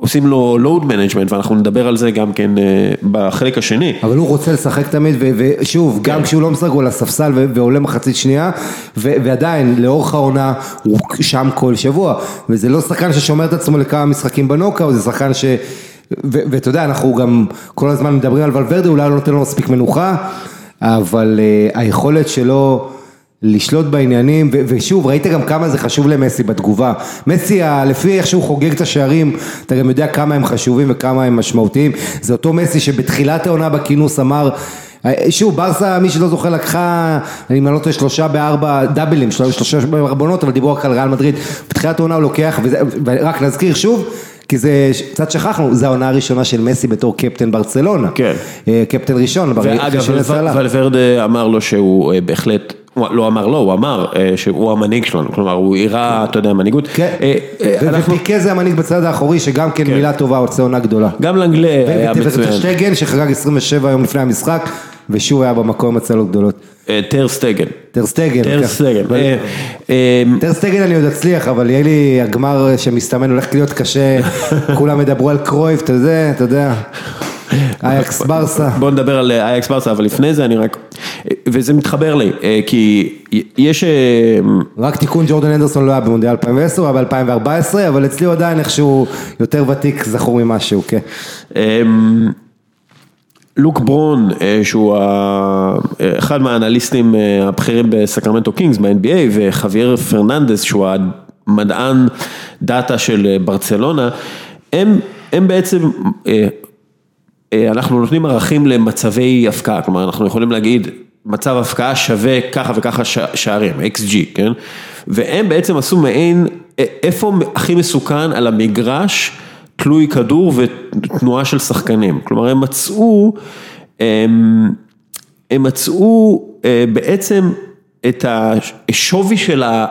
עושים לו load management, ואנחנו נדבר על זה גם כן אה, בחלק השני. אבל הוא רוצה לשחק תמיד, ושוב, גם כן. כשהוא לא משחק הוא על הספסל ועולה מחצית שנייה, ועדיין, לאורך העונה, הוא שם כל שבוע, וזה לא שחקן ששומר את עצמו לכמה משחקים בנוקאוט, זה שחקן ש... ואתה יודע, אנחנו גם כל הזמן מדברים על ולוורדה, אולי לא נותן לו מספיק מנוחה, אבל uh, היכולת שלו... לשלוט בעניינים, ו- ושוב, ראית גם כמה זה חשוב למסי בתגובה. מסי, לפי איך שהוא חוגג את השערים, אתה גם יודע כמה הם חשובים וכמה הם משמעותיים. זה אותו מסי שבתחילת העונה בכינוס אמר, שוב, ברסה, מי שלא זוכר, לקחה, אם אני לא טועה, שלושה בארבע דאבלים, של- שלושה בארבעונות, אבל דיברו רק על ריאל מדריד. בתחילת העונה הוא לוקח, וזה- ורק נזכיר שוב, כי זה, קצת שכחנו, זו העונה הראשונה של מסי בתור קפטן ברצלונה. כן. אה, קפטן ראשון, ואגב. ולוורדה אמר לו שהוא אה, בהחלט, הוא לא אמר לא, הוא אמר אה, שהוא המנהיג שלנו, כלומר הוא הראה, אתה יודע, מנהיגות. כן, אה, אה, ופיקה זה המנהיג בצד האחורי, שגם כן מילה טובה, עושה עונה גדולה. גם לנגלה היה מצוין. וטרשטגן שחגג 27 יום לפני המשחק, ושוב היה במקום הצלות גדולות. טר שטגן. טר שטגן. טר כן. סטגן. אבל- אה, אה, טרסטגן אני עוד אצליח, אבל יהיה לי הגמר שמסתמן הולך להיות קשה, כולם ידברו על קרויף, אתה יודע, אתה יודע, אייקס ברסה. בוא נדבר על אה, אייקס ברסה, אבל לפני זה אני רק, וזה מתחבר לי, אה, כי יש, אה, רק תיקון ג'ורדן הנדרסון לא היה במונדיאל 2010, הוא היה ב-2014, אבל אצלי הוא עדיין איכשהו יותר ותיק, זכור ממשהו, כן. אמ, לוק בורן, שהוא אחד מהאנליסטים הבכירים בסקרמנטו קינגס ב-NBA, וחוויאר פרננדס, שהוא המדען דאטה של ברצלונה, הם, הם בעצם, אנחנו נותנים ערכים למצבי הפקעה, כלומר אנחנו יכולים להגיד מצב הפקעה שווה ככה וככה שערים, XG, כן? והם בעצם עשו מעין, אה, איפה הכי מסוכן על המגרש, תלוי כדור ותנועה של שחקנים, כלומר הם מצאו, הם, הם מצאו אה, בעצם את השווי של ה...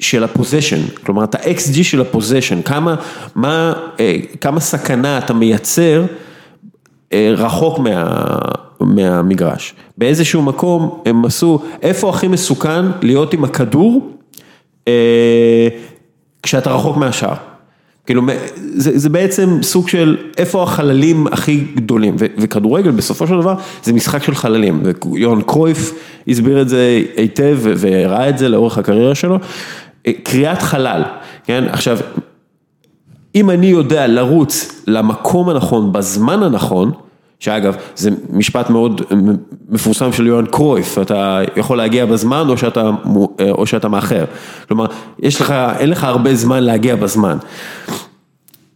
של הפוזיישן, כלומר את ה-XG של הפוזיישן, כמה, מה, אה, כמה סכנה אתה מייצר אה, רחוק מה, מהמגרש. באיזשהו מקום הם עשו, איפה הכי מסוכן להיות עם הכדור אה, כשאתה רחוק מהשאר. כאילו, זה, זה בעצם סוג של איפה החללים הכי גדולים, ו, וכדורגל בסופו של דבר זה משחק של חללים, ויוהן קרויף הסביר את זה היטב והראה את זה לאורך הקריירה שלו, אה, קריאת חלל, כן, עכשיו, אם אני יודע לרוץ למקום הנכון בזמן הנכון, שאגב, זה משפט מאוד מפורסם של יוהן קרויף, אתה יכול להגיע בזמן או שאתה, או שאתה מאחר. כלומר, יש לך, אין לך הרבה זמן להגיע בזמן.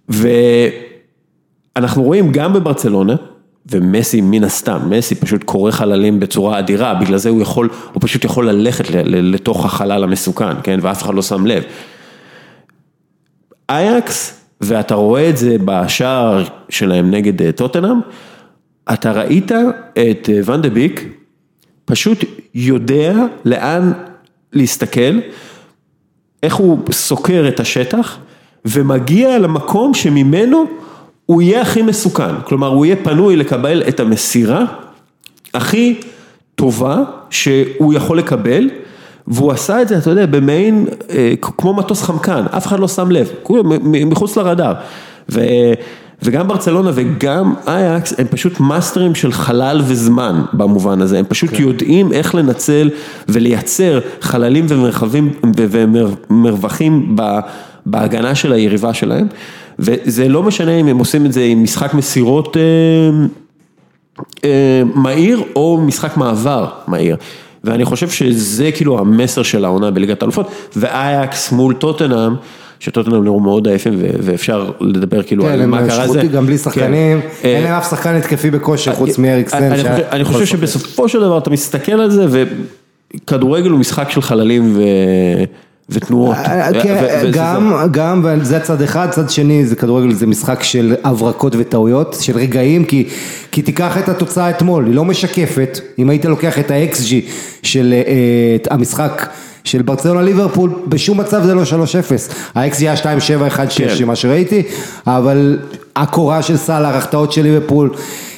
ואנחנו רואים גם בברצלונה, ומסי מן הסתם, מסי פשוט קורא חללים בצורה אדירה, בגלל זה הוא יכול, הוא פשוט יכול ללכת לתוך החלל המסוכן, כן, ואף אחד לא שם לב. אייקס, ואתה רואה את זה בשער שלהם נגד טוטנאם, אתה ראית את ואן דה ביק, פשוט יודע לאן להסתכל, איך הוא סוקר את השטח, ומגיע למקום שממנו הוא יהיה הכי מסוכן, כלומר הוא יהיה פנוי לקבל את המסירה הכי טובה שהוא יכול לקבל, והוא עשה את זה, אתה יודע, במעין, כמו מטוס חמקן, אף אחד לא שם לב, מחוץ לרדאר. ו... וגם ברצלונה וגם אייקס הם פשוט מאסטרים של חלל וזמן במובן הזה, הם פשוט כן. יודעים איך לנצל ולייצר חללים ומרחבים ומרווחים בהגנה של היריבה שלהם, וזה לא משנה אם הם עושים את זה עם משחק מסירות אה, אה, מהיר או משחק מעבר מהיר. ואני חושב שזה כאילו המסר של העונה בליגת האלופות, ואייקס מול טוטנאם, שטוטנאם נראו מאוד עייפים ואפשר לדבר כאילו כן, על הם מה קרה זה. שחוטי גם בלי שחקנים, כן. אין אה, להם אף שחקן התקפי בכושר חוץ מאריקסן. אני חושב- אני חושב שבסופו של דבר אתה מסתכל על זה וכדורגל הוא משחק של חללים ו... ותנועות. אה, ו- כן, גם, גם, וזה הצד אחד, צד שני זה כדורגל, זה משחק של הברקות וטעויות, של רגעים, כי, כי תיקח את התוצאה אתמול, היא לא משקפת, אם היית לוקח את ה-XG של אה, את המשחק של ברצלונה ליברפול, בשום מצב זה לא 3-0, ה-XG היה 2-7-1-6 כן. מה שראיתי, אבל הקורה של סאלח, החטאות של ליברפול, אה, אה,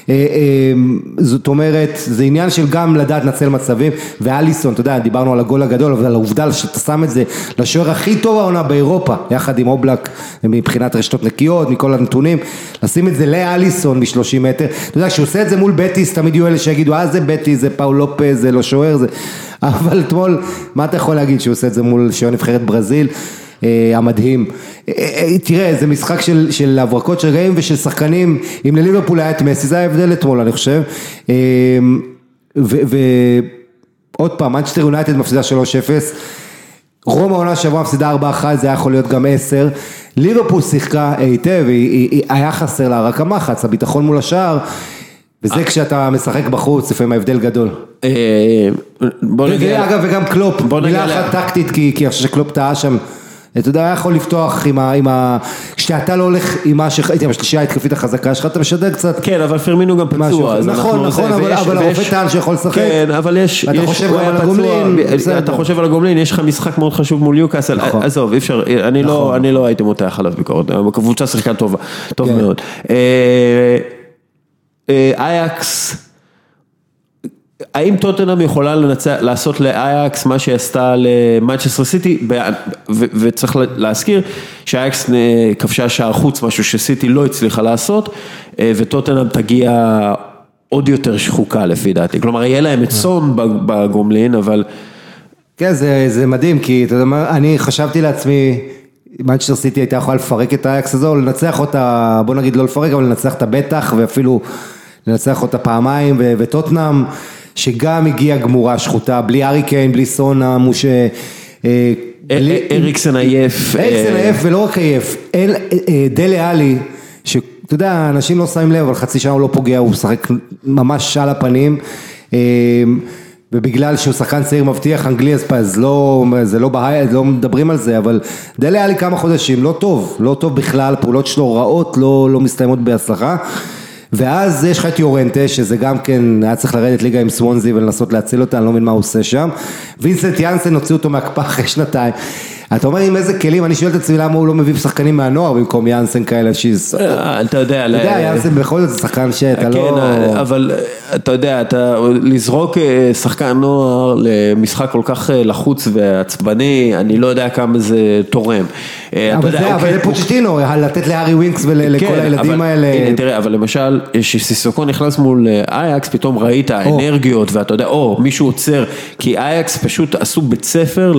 זאת אומרת, זה עניין של גם לדעת לנצל מצבים, ואליסון, אתה יודע, דיברנו על הגול הגדול, אבל העובדה שאתה שם את זה לשוער הכי טוב העונה באירופה, יחד עם אובלק, מבחינת רשתות נקיות, מכל הנתונים, לשים את זה לאליסון מ-30 מטר, אתה יודע, כשהוא עושה את זה מול בטיס, תמיד יהיו אלה שיגידו, אה זה בטיס, זה פאול לופז, זה לא שוער, זה... אבל אתמול, מה אתה יכול להגיד שהוא עושה את זה מול שוער נבחרת ברזיל? אה, המדהים. אה, אה, תראה, זה משחק של, של הברקות של רגעים ושל שחקנים, אם לליברפול היה את מסי, זה ההבדל אתמול, אני חושב. ועוד פעם, מנצ'סטר יונייטד מפסידה 3-0, רומא עונה שעברה מפסידה 4-1, זה היה יכול להיות גם 10. ליברפול שיחקה היטב, היה חסר לה רק המחץ, הביטחון מול השער, וזה כשאתה משחק בחוץ, לפעמים ההבדל גדול. בוא נגיע, אגב, וגם קלופ, מילה אחת טקטית, כי אני חושב שקלופ טעה שם, אתה יודע, היה יכול לפתוח עם ה... עם ה- כשאתה לא הולך עם מה שהייתי, עם השלישייה ההתקפית החזקה שלך, אתה משדר קצת. כן, אבל פרמינו גם. פצוע, נכון. נכון, אבל- הרופא טען שיכול לשחק. כן, אבל יש... ואתה יש- חושב על הגומלין, בסדר. אתה חושב על הגומלין, יש לך משחק מאוד חשוב מול יוקאסל, נכון. עזוב, אי אפשר, אני לא אני לא הייתי מותח עליו ביקורת, הקבוצה שיחקה טובה, טוב כן. מאוד. אה, אה, אייקס, האם טוטנאם יכולה לעשות לאייקס מה שהיא עשתה למנצ'סטר סיטי, ב- ו- וצריך להזכיר שאייקס אה, כבשה שער חוץ, משהו שסיטי לא הצליחה לעשות, אה, וטוטנאם תגיע עוד יותר שחוקה לפי דעתי, כלומר יהיה להם את סון בגומלין, אבל כן, זה, זה מדהים, כי אתה יודע מה, אני חשבתי לעצמי, מנצ'סטר סיטי הייתה יכולה לפרק את האייקס הזו, לנצח אותה, בוא נגיד לא לפרק, אבל לנצח אותה בטח, ואפילו לנצח אותה פעמיים, ו- וטוטנאם, שגם הגיעה גמורה שחוטה, בלי ארי קיין, בלי סונה, מוש... אה, בלי- אריקסן עייף. אריקסן אה, עייף ולא רק עייף, אה, דלה עלי, שאתה יודע, אנשים לא שמים לב, אבל חצי שנה הוא לא פוגע, הוא משחק ממש על הפנים, אה, ובגלל שהוא שחקן צעיר מבטיח אנגלי, אז אז לא, זה לא בהיי, לא מדברים על זה, אבל דלה עלי כמה חודשים, לא טוב, לא טוב בכלל, פעולות שלו רעות, לא, לא מסתיימות בהצלחה. ואז יש לך את יורנטה, שזה גם כן, היה צריך לרדת ליגה עם סוונזי ולנסות להציל אותה, אני לא מבין מה הוא עושה שם. וינסנט יאנסן הוציא אותו מהקפאה אחרי שנתיים. אתה אומר עם איזה כלים, אני שואל את עצמי למה הוא לא מביא שחקנים מהנוער במקום יאנסן כאלה, שיז... אתה אה, אתה יודע, ל- יודע, יאנסן בכל זאת שחקן שאתה כן, לא... אבל אה, אתה יודע, אתה לזרוק שחקן נוער למשחק כל כך לחוץ ועצבני, אני לא יודע כמה זה תורם. אתה אבל זה, אבל אוקיי, פוצ'טינו, לתת לארי ווינקס ולכל כן, הילדים האלה. הנה תראה, אבל למשל, כשסיסוקו נכנס מול אייקס, פתאום ראית אנרגיות, ואתה יודע, או, מישהו עוצר, כי אייקס פשוט עשו בית ספר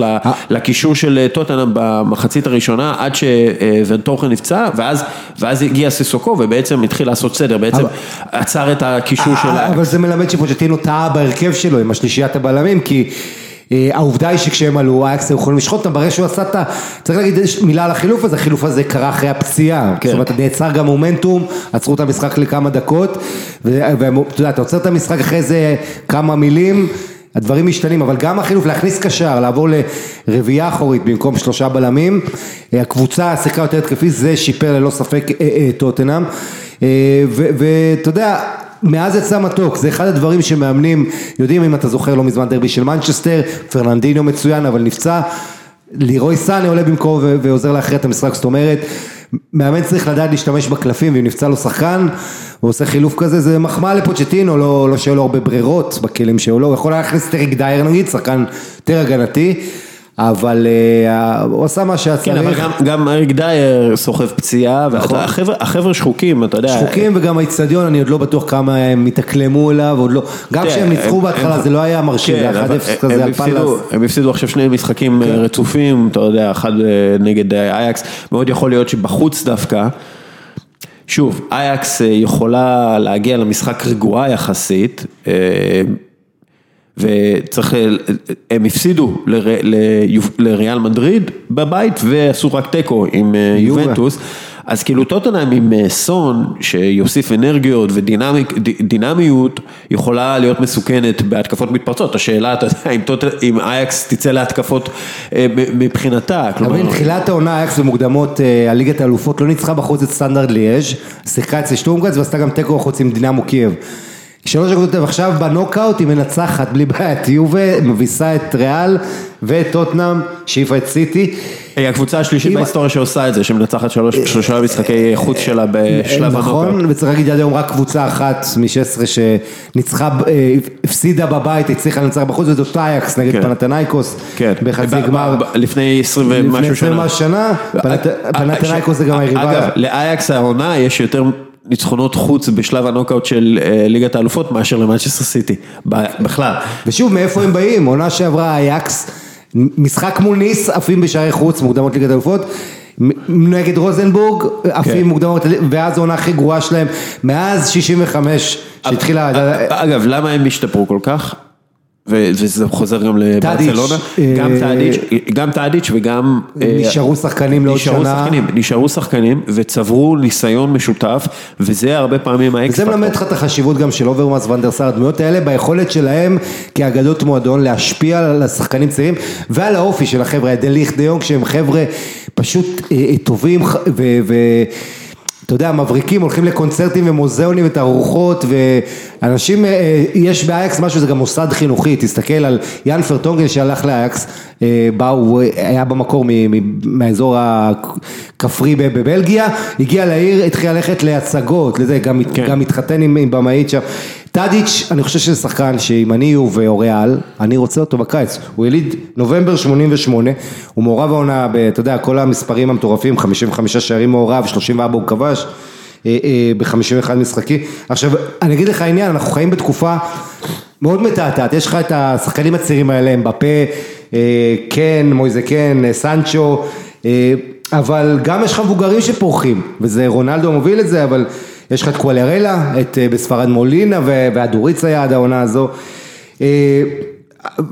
לקישור של אה, טוטנאם במחצית הראשונה, עד שוורטונגן נפצע, ואז ואז הגיע סיסוקו, ובעצם התחיל לעשות סדר, בעצם אבל- עצר את הקישור של אה. אבל זה מלמד שפוצ'טינו טעה בהרכב שלו עם השלישיית הבלמים, כי אה, העובדה היא שכשהם עלו, אייקס היו יכולים לשחוט אותם, ברגע שהוא עשה את ה... צריך להגיד מילה על החילוף הזה, החילוף הזה קרה אחרי הפציעה, כן. זאת אומרת נעצר גם מומנטום, עצרו את המשחק לכמה דקות, ואתה יודע, אתה עוצר את המשחק אחרי זה כמה מילים. הדברים משתנים, אבל גם החילוף להכניס קשר, לעבור לרביעייה אחורית במקום שלושה בלמים, אה, הקבוצה שיחקה יותר התקפית, זה שיפר ללא ספק אה, אה, טוטנאם, ואתה יודע, מאז יצא מתוק, זה אחד הדברים שמאמנים, יודעים אם אתה זוכר לא מזמן דרבי של מנצ'סטר, פרננדינו מצוין אבל נפצע, לירוי סאנה עולה במקום ועוזר להכריע את המשחק, זאת אומרת, מאמן צריך לדעת להשתמש בקלפים, ואם נפצע לו שחקן, הוא עושה חילוף כזה, זה מחמאה לפוצ'טינו, לא, לא שיהיו לו הרבה ברירות בכלים שהיו לו, הוא יכול להכניס את אריק דייר נגיד, שחקן יותר הגנתי, אבל אה, הוא עשה מה שהיה כן, אבל צריך. גם, גם אריק דייר סוחב פציעה, נכון. והחבר'ה החבר'ה שחוקים, אתה יודע. שחוקים וגם האיצטדיון, אני עוד לא בטוח כמה הם התאקלמו אליו, עוד לא, גם תראה, כשהם ניצחו בהתחלה זה לא היה מרשים, זה כן, היה 1-0 אבל כזה על פאלאס. הם הפסידו עכשיו שני משחקים כן. אה, רצופים, אתה יודע, אחד אה, נגד אה, אייקס, מאוד יכול להיות שבחוץ דווקא, שוב, אייקס אה, יכולה להגיע למשחק רגועה יחסית, אה, וצריך, הם הפסידו לריאל מדריד בבית ועשו רק תיקו עם אה. יובנטוס. אז כאילו טוטנאם עם אה, סון שיוסיף אנרגיות ודינמיות יכולה להיות מסוכנת בהתקפות מתפרצות, השאלה אתה יודע אם, טוט- אם אייקס תצא להתקפות אה, מבחינתה, כלומר, תחילת העונה אייקס במוקדמות הליגת האלופות לא ניצחה בחוץ את סטנדרט ליאז', שיחקה אצל שטורם גראץ ועשתה גם תיקו בחוץ עם דינמו קייב. שלוש נקודות, ועכשיו בנוקאוט היא מנצחת בלי בעיה את יובה, מביסה את ריאל ואת טוטנאם, שהעיפה את סיטי. היא הקבוצה השלישית בהיסטוריה שעושה את זה, שמנצחת שלוש- שלושה משחקי חוץ שלה בשלב הנוקאוט. נכון, וצריך להגיד עד היום רק קבוצה אחת מ-16 שניצחה, אה, הפסידה בבית, הצליחה לנצח בחוץ, וזאת אייקס נגד כן. פנאתינייקוס, כן, בחצי גמר. לפני עשרים לפני ומשהו 20 שנה. משהו שנה, פנת- אה, פנתנייקוס זה גם אה, היריבה. אגב, לאייקס העונה יש יותר ניצחונות חוץ בשלב הנוקאוט של אה, ליגת האלופות מאשר למנצ'סטר סיטי, בכלל. ושוב, מאיפה הם באים? עונה שעברה אייקס, משחק מול ניס, עפים בשערי חוץ, מוקדמות ליגת אלופות. מ- נגד רוזנבורג, כן. עפים מוקדמות, ואז העונה הכי גרועה שלהם, מאז 65, שהתחילה... אגב, למה הם השתפרו כל כך? ו- וזה חוזר גם לברצלונה, אה, גם טאדיץ', גם טאדיץ' וגם... אה, נשארו שחקנים לעוד נשארו שנה. שחקנים, נשארו שחקנים וצברו ניסיון משותף, וזה הרבה פעמים אייקס זה מלמד לך את החשיבות גם של אוברמאס וואן דר סאר, הדמויות האלה ביכולת שלהם כאגדות מועדון להשפיע על השחקנים צעירים ועל האופי של החבר'ה, דה ליכט, דה יונג, שהם חבר'ה פשוט אה, טובים ח- ו... אתה יודע, מבריקים, הולכים לקונצרטים ומוזיאונים ותערוכות ואנשים, אה, יש באייקס משהו, זה גם מוסד חינוכי, תסתכל על יאן ורטונגן שהלך לאייקס, אה, בא, הוא היה במקור מהאזור הכפרי בבלגיה, הגיע לעיר, התחיל ללכת להצגות, לזה, גם, כן. גם התחתן עם, עם במאית שם. טאדיץ', אני חושב שזה שחקן שאם אני הוא ריאל, אני רוצה אותו בקיץ. הוא יליד נובמבר 88, הוא מעורב העונה, אתה יודע, כל המספרים המטורפים, 55 שערים מעורב, 34 הוא כבש. ב-51 משחקים. עכשיו, אני אגיד לך עניין, אנחנו חיים בתקופה מאוד מתעתעת, יש לך את השחקנים הצעירים האלה, הם בפה, אה, קן, מויזה אה, סנצ'ו, אה, אבל גם יש לך מבוגרים שפורחים, וזה רונלדו מוביל את זה, אבל יש לך את קואלרלה, את אה, בספרד מולינה והדוריץ היה עד העונה הזו. אה,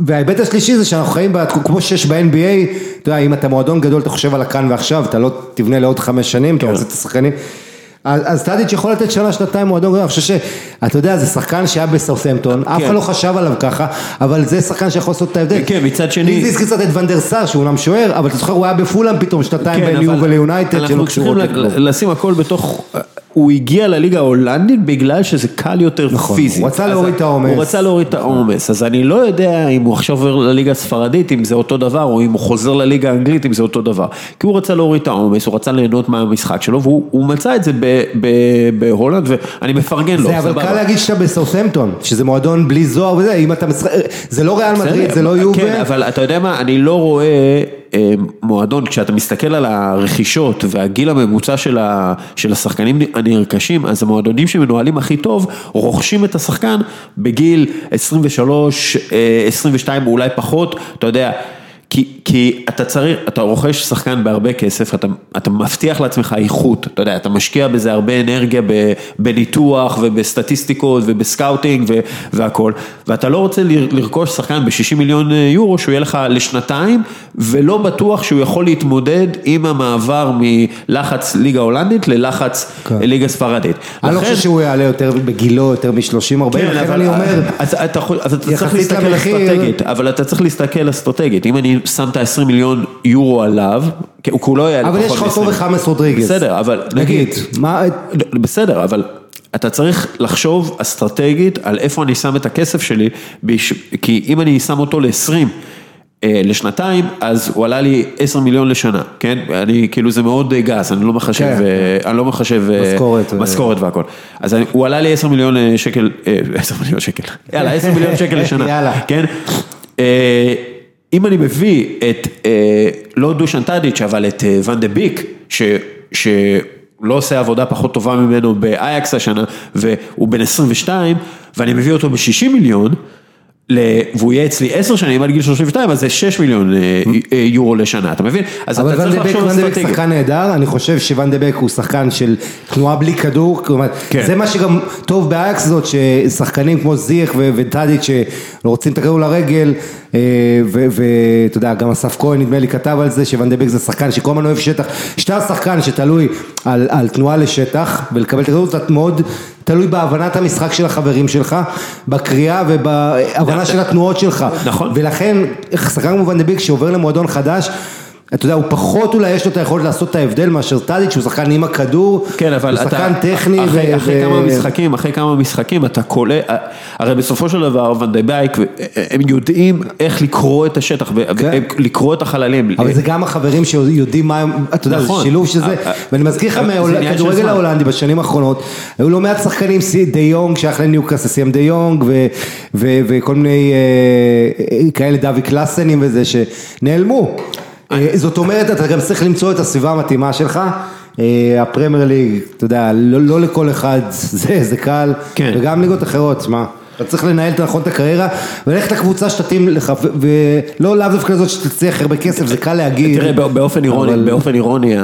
וההיבט השלישי זה שאנחנו חיים, כמו שיש ב-NBA, אתה יודע, אם אתה מועדון גדול, אתה חושב על הכאן ועכשיו, אתה לא תבנה לעוד חמש שנים, אתה רוצה את השחקנים. אז אז טאדיץ' יכול לתת שנה, שנתיים מועדון גדול, אני חושב שאתה יודע, זה שחקן שהיה בסאות'המפטון, אף אחד לא חשב עליו ככה, אבל זה שחקן שיכול לעשות את ההבדל. כן, מצד שני- לי זה הזכיר קצת את ונדרסאר, שהוא אומנם שוער, אבל אתה זוכר, הוא היה בפולאם פתאום שנתיים כן, בין יו אבל וליונייטד, שלא אנחנו קשורות צריכים לכלום. ל- לשים הכל בתוך, הוא הגיע לליגה ההולנדית בגלל שזה קל יותר נכון, פיזית. הוא רצה להוריד את העומס. הוא רצה להוריד את העומס, אז אני לא יודע אם הוא עכשיו עובר לליגה הספרדית, אם זה אותו דבר, או אם הוא חוזר לליגה האנגלית, אם זה אותו דבר. כי הוא רצה להוריד את העומס, הוא רצה ליהנות מהמשחק שלו, והוא הוא מצא את זה בהולנד, ואני מפרגן לו, זה אבל. קל להגיד שאתה בסאות'המפטון, שזה מועדון בלי זוהר וזה, אם אתה משחק, זה לא ריאל מדריד, זה לא יובה. כן, אבל אתה יודע מה, אני לא רואה אה, מועדון, כשאתה מסתכל על הרכישות והגיל הממוצע של, ה, של השחקנים הנרכשים, אז המועדונים שמנוהלים הכי טוב, רוכשים את השחקן בגיל 23, אה, 22 או אולי פחות, אתה יודע. כי, כי אתה צריך, אתה רוכש שחקן בהרבה כסף, אתה, אתה מבטיח לעצמך איכות, אתה יודע, אתה משקיע בזה הרבה אנרגיה בניתוח ובסטטיסטיקות ובסקאוטינג והכל, ואתה לא רוצה לרכוש שחקן ב-60 מיליון אה, יורו שהוא יהיה לך לשנתיים, ולא בטוח שהוא יכול להתמודד עם המעבר מלחץ ליגה הולנדית ללחץ כן. ליגה ספרדית. אני לא לכן- חושב שהוא יעלה יותר בגילו, יותר מ-30-40, כן, לכן אבל אני אומר, אז אתה, אז אתה צריך יחסית להסתכל למחיר- אסטרטגית, אבל אתה צריך להסתכל אסטרטגית, אם אני שם את ה-20 מיליון יורו עליו, כי הוא כולו יעלה אבל פחות יש לך אותו מ-20. וחמאס רודריגז. בסדר, אבל נגיד, מה, בסדר, אבל אתה צריך לחשוב אסטרטגית על איפה אני שם את הכסף שלי, כי אם אני שם אותו ל-20 לשנתיים, אז הוא עלה לי 10 מיליון לשנה, כן? אני, כאילו זה מאוד אה, גס, אני לא מחשב, כן. אה, אני לא מחשב אה, משכורת, אה. משכורת והכל. אז אני- הוא עלה לי 10 מיליון אה, שקל, אה, 10 מיליון שקל, יאללה, 10 מיליון שקל לשנה, יאללה. כן? אם אני מביא את, אה, לא דושן טאדיץ', אבל את אה, ואן דה ביק, ש... ש... לא עושה עבודה פחות טובה ממנו באייקס השנה, והוא בן 22, ואני מביא אותו ב-60 מיליון, והוא יהיה אצלי עשר שנים עד גיל 32, אז זה 6 מיליון אה, אה, יורו לשנה, אתה מבין? אז אבל אתה צריך דה בק, לחשוב ואן דה אסטרטגיה. שחקן נהדר, אני חושב שוואן דה בק הוא שחקן של תנועה בלי כדור, כלומר, כן. זה מה שגם טוב באייקס זאת, ששחקנים כמו זיח וטאדיץ' שרוצים את הכדור לרגל, ואתה יודע, גם אסף כהן נדמה לי כתב על זה, שוואן דה בק זה שחקן שכל הזמן אוהב שטח, שאתה שחקן שתלוי על, על תנועה לשטח ולקבל את הכדור, אתה מאוד תלוי בהבנת המשחק של החברים שלך, בקריאה ובהבנה של התנועות שלך, נכון. ולכן שחקן כמו ביק שעובר למועדון חדש, אתה יודע, הוא פחות אולי יש לו את היכולת לעשות את ההבדל מאשר טאדיץ' שהוא שחקן עם הכדור, כן, אבל הוא אתה, שחקן טכני, אחרי, ו- אחרי ו- כמה משחקים, אחרי כמה משחקים אתה קולע, הרי בסופו של דבר ואן דה ביק, הם יודעים איך לקרוא את השטח, כן. לקרוא את החללים. אבל זה גם החברים שיודעים מה הם, אתה יודע, זה נכון. שילוב של זה, אה, אה, ואני מזכיר לך זה מהכדורגל. ההולנדי בשנים האחרונות, היו לא מעט שחקנים, סי- דה יונג שייך לניוקאסל, סים דה יונג, וכל מיני אה, אה, כאלה דווי קלאסנים וזה, שנעלמו. אה, זאת אומרת, אתה גם צריך למצוא את הסביבה המתאימה שלך. אה, הפרמייר ליג, אתה יודע, לא, לא לכל אחד זה, זה קל, כן. וגם ליגות אחרות, שמע, אתה צריך לנהל נכון את הקריירה, וללכת לקבוצה שתתאים לך, ולא לאו דווקא לזאת שתצליח הרבה כסף, זה קל להגיד. תראה, בא- באופן אירוני, אבל- באופן אירוני,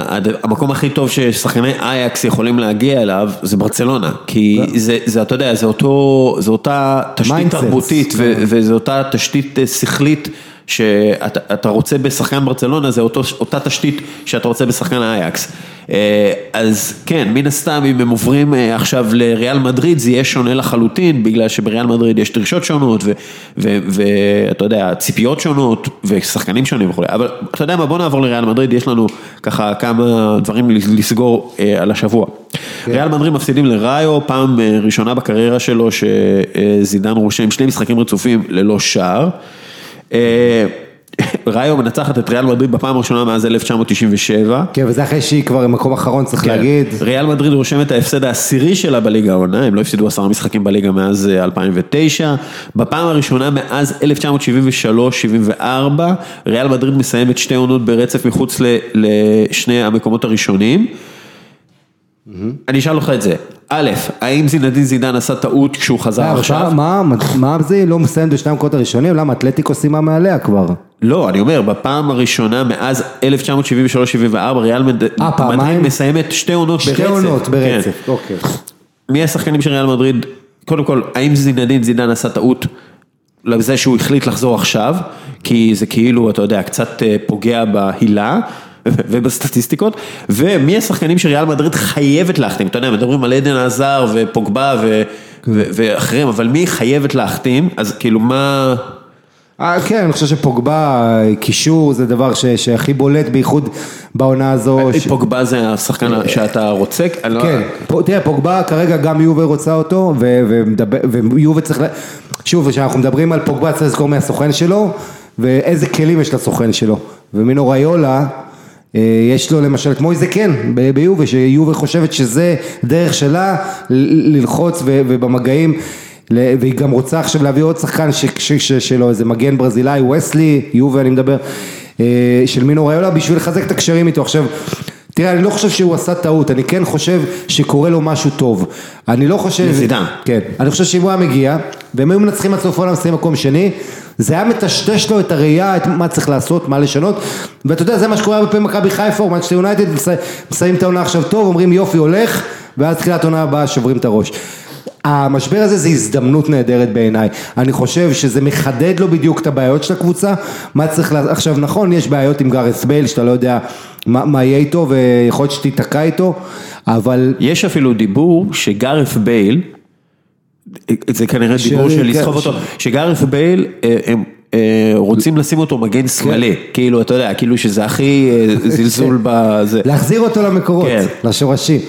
המקום הכי טוב ששחקני אייקס יכולים להגיע אליו זה ברצלונה, כי זה, זה, אתה יודע, זה אותו, זה אותה תשתית. תרבותית ו- וזו אותה תשתית אה, שכלית שאתה אתה רוצה בשחקן ברצלונה, זה אותו, אותה תשתית שאתה רוצה בשחקן אייקס. אה, אז כן, מן הסתם אם הם עוברים אה, עכשיו לריאל מדריד זה יהיה שונה לחלוטין, בגלל שבריאל מדריד יש דרישות שונות ואתה יודע, ציפיות שונות ושחקנים שונים וכולי, אבל אתה יודע מה, בוא נעבור לריאל מדריד, יש לנו ככה כמה דברים לסגור אה, על השבוע. ריאל מדריד מפסידים לראיו, פעם ראשונה בקריירה שלו שזידן רושם שני משחקים רצופים ללא שער. אה, ראיו מנצחת את ריאל מדריד בפעם הראשונה מאז 1997. כן, וזה אחרי שהיא כבר במקום אחרון, צריך כן. להגיד. ריאל מדריד רושם את ההפסד העשירי שלה בליגה העונה, הם לא הפסידו עשרה משחקים בליגה מאז אה, 2009. בפעם הראשונה מאז 1973-74, ריאל מדריד מסיימת שתי עונות ברצף מחוץ לשני המקומות הראשונים. אני אשאל אותך את זה, א', האם זינדין זידן עשה טעות כשהוא חזר אה, עכשיו? מה, זה לא מסיים בשני המקומות הראשונים? למה? אתלטיקו סיימה מעליה כבר. לא, אני אומר, בפעם הראשונה מאז 1973-74 ריאל אה? מדריד מסיימת שתי עונות ברצף. שתי עונות כן. ברצף, אוקיי. מי השחקנים של ריאל מדריד, קודם כל, האם זינדין זידן עשה טעות לזה שהוא החליט לחזור עכשיו, כי זה כאילו, אתה יודע, קצת אה, פוגע בהילה. ובסטטיסטיקות, ומי השחקנים שריאל מדריד חייבת להחתים, אתה יודע, מדברים על עדן עזר ופוגבה ו- ואחרים, אבל מי חייבת להחתים, אז כאילו מה, אה, כן, אני חושב שפוגבה, קישור זה דבר שהכי בולט, בייחוד בעונה הזו. ש... פוגבה זה השחקן שאתה רוצה, לא- כן, תראה, פוגבה כרגע גם יובה רוצה אותו, ויובה צריך, שוב, כשאנחנו מדברים על פוגבה צריך לזכור מהסוכן שלו, ואיזה כלים יש לסוכן שלו. ומינו ריולה, אה, יש לו למשל, כמו איזה כן, ביובה, שיובה חושבת שזה דרך שלה ללחוץ ובמגעים. והיא גם רוצה עכשיו להביא עוד שחקן שלו, איזה מגן ברזילאי, וסלי, יובה אני מדבר, אה, של מינו ריולה, בשביל לחזק את הקשרים איתו. עכשיו, תראה, אני לא חושב שהוא עשה טעות, אני כן חושב שקורה לו משהו טוב. אני לא חושב... לזידן. כן. אני חושב שאם הוא היה מגיע, והם היו מנצחים עד סוף העולם, מסיים מקום שני, זה היה מטשטש לו את הראייה, את מה צריך לעשות, מה לשנות, ואתה יודע, זה מה שקורה הרבה פעמים במכבי חיפה, או מנצ'סטר יונייטד, מסי- מסיימים את העונה עכשיו טוב, אומרים יופי הולך, ואז תחילת העונה הבאה שוברים את הראש. המשבר הזה זה הזדמנות נהדרת בעיניי, אני חושב שזה מחדד לו בדיוק את הבעיות של הקבוצה, מה צריך לעשות, עכשיו נכון יש בעיות עם גארת' בייל שאתה לא יודע מה, מה יהיה איתו ויכול להיות שתיתקע איתו, אבל יש אפילו דיבור שגארת' בייל, זה כנראה ש- דיבור של כן, לסחוב ש- אותו, שגארת' בייל, אה, הם אה, רוצים לשים אותו מגן שמאלי, כאילו אתה יודע, כאילו שזה הכי אה, זלזול בזה. להחזיר אותו למקורות, כן. לשורשים.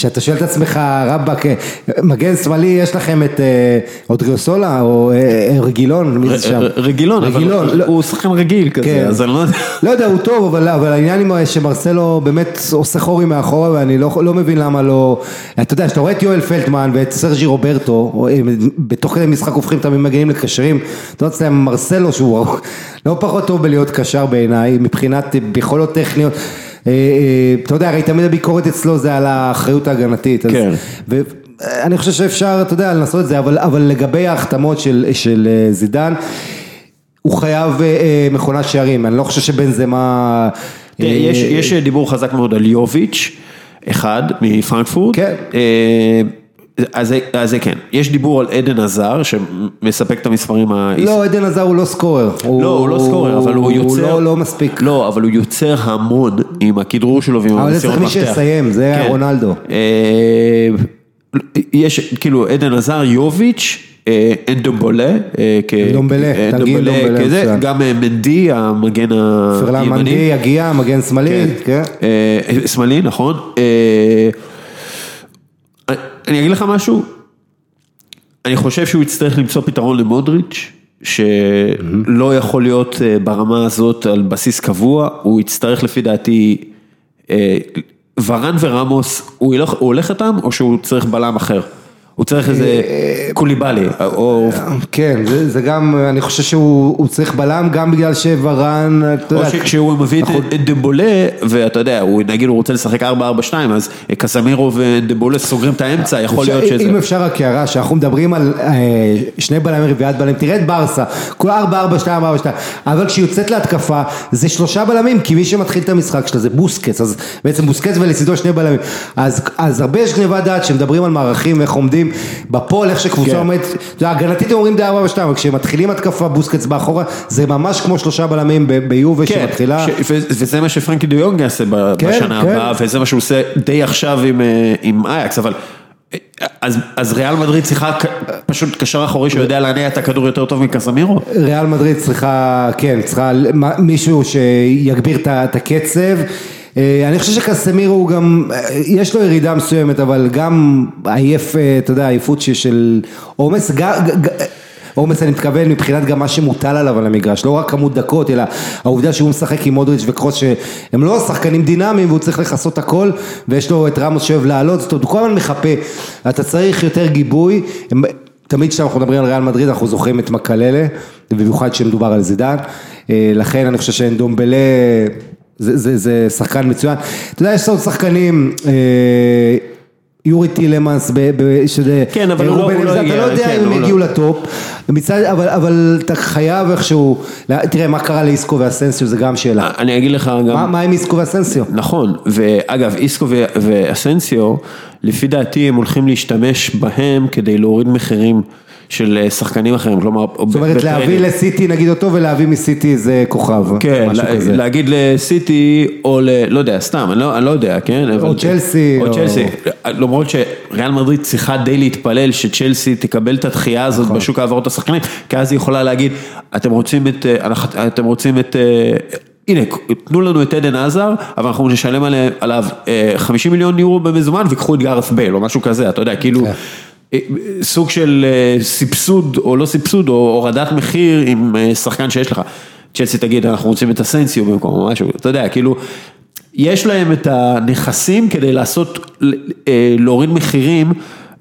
שאתה שואל את עצמך, רבאק, אה, מגן שמאלי יש לכם את אה, אודריוסולה או אה, רגילון, מי זה שם? רגילון, אבל לא- הוא שחקן רגיל כזה, כן. אז אני לא יודע. לא יודע, הוא טוב, אבל, העניין עם שמרסלו באמת עושה חורים מאחורה ואני לא, לא מבין למה לא... אתה יודע, כשאתה רואה את יואל פלטמן ואת סרג'י רוברטו, בתוך כדי משחק הופכים תמיד מגנים לקשרים, אתה יודע, אצלם מרסלו שהוא לא פחות טוב בלהיות קשר בעיניי, מבחינת יכולות טכניות. אה, אה, אתה יודע, הרי תמיד הביקורת אצלו זה על האחריות ההגנתית. כן. אני חושב שאפשר, אתה יודע, לנסות את זה, אבל, אבל לגבי ההחתמות של, של אה, זידן, הוא חייב אה, אה, מכונת שערים, אני לא חושב שבין זה מה... תראה, יש, יש דיבור חזק מאוד על יוביץ', אחד מפרנקפורט. כן. אה, אז זה, אז זה כן, יש דיבור על עדן עזר שמספק את המספרים ה... לא, עדן עזר הוא לא סקורר. לא, הוא לא סקורר, אבל הוא יוצר... הוא לא, לא מספיק. לא, אבל הוא יוצר המון עם הכדרור שלו ועם אבל זה המסירות צריך מי מפתח. שיסיים, זה כן. רונלדו. אה, יש כאילו עדן עזר, יוביץ', אה, אנדומבולה, אה, אנדומבלה, אה, אנדומבלה. גם אה, מנדי, המגן פרלן הימני. מנדי, יגיע, מגן שמאלי, כן. אה, שמאלי, נכון. אני אגיד לך משהו, אני חושב שהוא יצטרך למצוא פתרון למודריץ', שלא יכול להיות אה, ברמה הזאת על בסיס קבוע, הוא יצטרך לפי דעתי, אה, ורן ורמוס, הוא הולך איתם או שהוא צריך בלם אחר? הוא צריך איזה קוליבאלי, או... כן, זה, גם, אני חושב שהוא הוא צריך בלם גם בגלל שוורן, או שכשהוא מביא את את דמבולה, ואתה יודע, הוא נגיד הוא רוצה לשחק 4-4-2, אז קסמירו ודמבולה סוגרים את האמצע, יכול להיות שזה... אם אפשר רק הערה, שאנחנו מדברים על אה, שני בלמים רביעיית בלמים, תראה את ברסה, כולה 4, 4, 2, 4, 2, אבל כשהיא יוצאת להתקפה, זה שלושה בלמים, כי מי שמתחיל את המשחק שלה זה בוסקץ, אז בעצם בוסקץ ולצידו שני בלמים, אז, אז הרבה יש גניבת דעת שמדברים על מערכים, איך עומדים, בפועל, איך שקבוצה כן. עומדת, הגנתית הם אומרים די 4 ו-2, אבל כשמתחילים התקפה, בוסקץ באחורה, זה ממש כמו שלושה בלמים ביובה כן, שמתחילה, ש- ו- וזה מה שפרנקי דה יונג יעשה ב- כן, בשנה כן. הבאה, וזה מה שהוא עושה די עכשיו עם, אה, עם אייקס, אבל... אה, אז, אז ריאל מדריד צריכה פשוט קשר אחורי שיודע להניע את הכדור יותר טוב מקסמירו? ריאל מדריד צריכה, כן, צריכה מישהו שיגביר את הקצב. אה, אני חושב שקסמירו הוא גם, אה, יש לו ירידה מסוימת, אבל גם עייף, אה, אתה יודע, עייפות של עומס, עומס אני מתכוון מבחינת גם מה שמוטל עליו על המגרש, לא רק כמות דקות, אלא העובדה שהוא משחק עם מודריץ' וקרוס שהם לא שחקנים דינמיים והוא צריך לכסות הכל, ויש לו את רמוס שאוהב לעלות, זאת אומרת, הוא כל הזמן מחפה, אתה צריך יותר גיבוי, הם- תמיד כשאנחנו מדברים על ריאל מדריד אנחנו זוכרים את מקללה, ובמיוחד כשמדובר על זידן, לכן אני חושב שאנדומבלה זה, זה, זה שחקן מצוין, אתה יודע יש עוד שחקנים, אה, יורי ב- שזה, כן, אבל הוא לא- הוא לא אלזר, אתה הגיע, לא יודע כן, אם הם לא- יגיעו לטופ, מצד, אבל, אבל אתה חייב איכשהו, תראה מה קרה לאיסקו ואסנסיו זה גם שאלה, אני אגיד לך גם... מה, מה עם איסקו ואסנסיו? נכון, ואגב, איסקו ואסנסיו, לפי דעתי הם הולכים להשתמש בהם כדי להוריד מחירים של אה, שחקנים אחרים, כלומר, זאת אומרת להביא לסיטי נגיד אותו ולהביא מסיטי איזה כוכב, כן, לה-. להגיד לסיטי או ל... לא יודע, סתם, אני לא, אני לא יודע, כן? אבל- צ'לסי, או או- צ'לסי. למרות שריאל מדריד צריכה די להתפלל שצ'לסי תקבל את הדחייה הזאת נכון. בשוק העברות השחקנים, כי אז היא יכולה להגיד, אתם רוצים את... אה, אתם רוצים את... אה, הנה, תנו לנו את עדן עזר, אבל אנחנו נשלם עליו אה, 50 מיליון יורו במזומן ויקחו את גארף בייל או משהו כזה, אתה יודע, כאילו, כן. סוג של אה, סבסוד או לא סבסוד או הורדת מחיר עם אה, שחקן שיש לך. צ'לסי תגיד, אנחנו רוצים את הסנסיו במקום או משהו, אתה יודע, כאילו, יש להם את הנכסים כדי לעשות, אה, להוריד מחירים,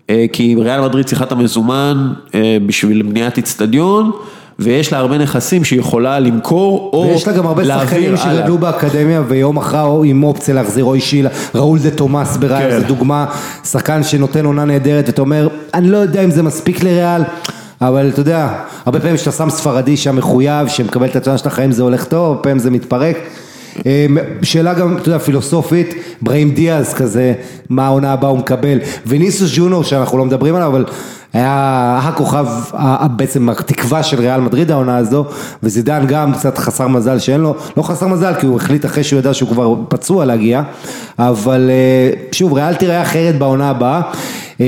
אה, כי ריאל מדריד צריכה את המזומן אה, בשביל בניית איצטדיון. ויש לה הרבה נכסים שהיא יכולה למכור או ויש לה גם הרבה להעביר שחקנים. שגדלו באקדמיה ויום אחר או עם אופציה להחזיר אוי שילה, ראול דה תומאס בריאל, כן. זו דוגמה, שחקן שנותן עונה נהדרת ואתה אומר, אני לא יודע אם זה מספיק לריאל, אבל אתה יודע, הרבה פעמים כשאתה שם ספרדי שם מחויב, שמקבל את התוצאה של החיים זה הולך טוב, פעמים זה מתפרק. אה, שאלה גם, אתה יודע, פילוסופית, בראים דיאז כזה, מה העונה הבאה הוא מקבל, וניסוס ג'ונו שאנחנו לא מדברים עליו, אבל היה הכוכב, בעצם התקווה של ריאל מדריד העונה הזו, וזידן גם קצת חסר מזל שאין לו, לא חסר מזל כי הוא החליט אחרי שהוא ידע שהוא כבר פצוע להגיע, אבל אה, שוב ריאל תראה אחרת בעונה הבאה. אה,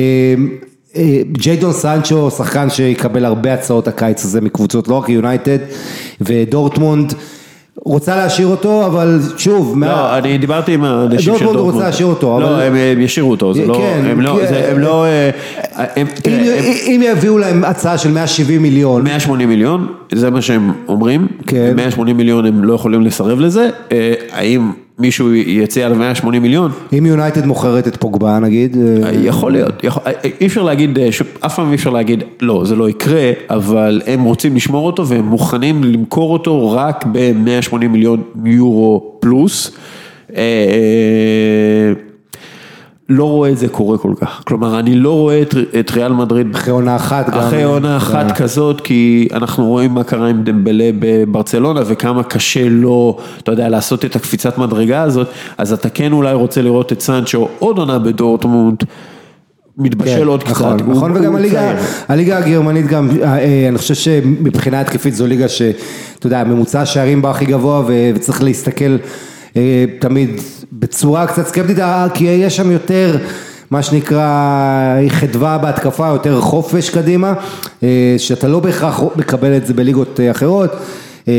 אה, ג'יידון סנצ'ו, שחקן שיקבל הרבה הצעות הקיץ הזה מקבוצות, לא רק יונייטד, ודורטמונד. רוצה להשאיר אותו, אבל שוב, מה- לא, אני דיברתי עם האנשים של דורטמונד. רוצה להשאיר אותו, לא, אבל- הם הם ישאירו אותו, זה לא, כן, הם לא, זה- הם לא, אה, אם יביאו להם הצעה של 170 מיליון, 180 מיליון, זה מה שהם אומרים, כן. 180 מיליון הם לא יכולים לסרב לזה, אה, האם מישהו יציע על 180 מיליון? אם יונייטד מוכרת את פוגבה נגיד, אה, יכול להיות, יכול, אה, אי אפשר להגיד, אה, אף פעם אי אפשר להגיד, לא, זה לא יקרה, אבל הם רוצים לשמור אותו והם מוכנים למכור אותו רק ב-180 מיליון יורו פלוס. לא רואה את זה קורה כל כך. כלומר, אני לא רואה את, את ריאל מדריד אחרי עונה אחת גם. אחרי עונה אחת כזאת, כי אנחנו רואים מה קרה עם דמבלה בברצלונה וכמה קשה לו, אתה יודע, לעשות את הקפיצת מדרגה הזאת, אז אתה כן אולי רוצה לראות את סנצ'ו עוד עונה בדורטמונד. מתבשל כן, עוד קצת. נכון, הוא- נכון, הוא וגם הליגה, צעיר. הליגה הגרמנית גם, אה, אה, אני חושב שמבחינה התקפית זו ליגה שאתה יודע, ממוצע השערים בה הכי גבוה וצריך להסתכל תמיד בצורה קצת סקפטית, אה, כי יש שם יותר, מה שנקרא, חדווה בהתקפה, יותר חופש קדימה, אה, שאתה לא בהכרח מקבל את זה בליגות אה, אחרות. אה,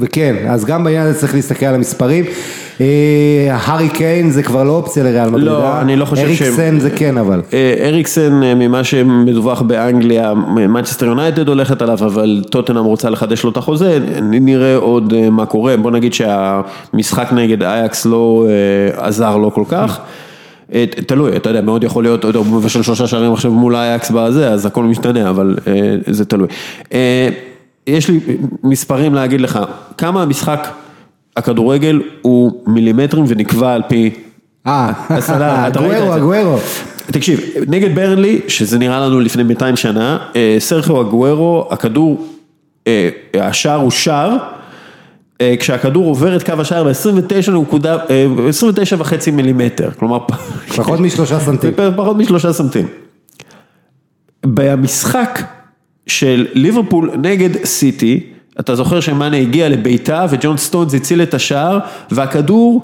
וכן, אז גם בעניין הזה צריך להסתכל על המספרים. אה, הארי קיין זה כבר לא אופציה לריאל מדריד. לא, אה? אני לא חושב שהם- אריקסן זה כן אבל. אריקסן, ממה שמדווח באנגליה, מנצ'סטר יונייטד הולכת עליו, אבל טוטנאם רוצה לחדש לו את החוזה, נראה עוד מה קורה, בוא נגיד שהמשחק נגד אייקס לא עזר לו כל כך. תלוי, אתה יודע, מאוד יכול להיות, הוא מבשל שלושה שערים עכשיו מול אייקס בזה, אז הכל משתנה, אבל זה תלוי. יש לי מספרים להגיד לך, כמה המשחק הכדורגל הוא מילימטרים ונקבע על פי... אה, זה. אגוארו. תקשיב, נגד ברנלי, שזה נראה לנו לפני 200 שנה, אה, סרחיו אגוארו, הכדור, אה, השער הוא שער, אה, כשהכדור עובר את קו השער ב-29 נקודה, אה, 29 וחצי מילימטר, כלומר, פחות משלושה סנטים. פחות משלושה סנטים. במשחק של ליברפול נגד סיטי, אתה זוכר שמאנה הגיע לביתה וג'ון סטונס הציל את השער, והכדור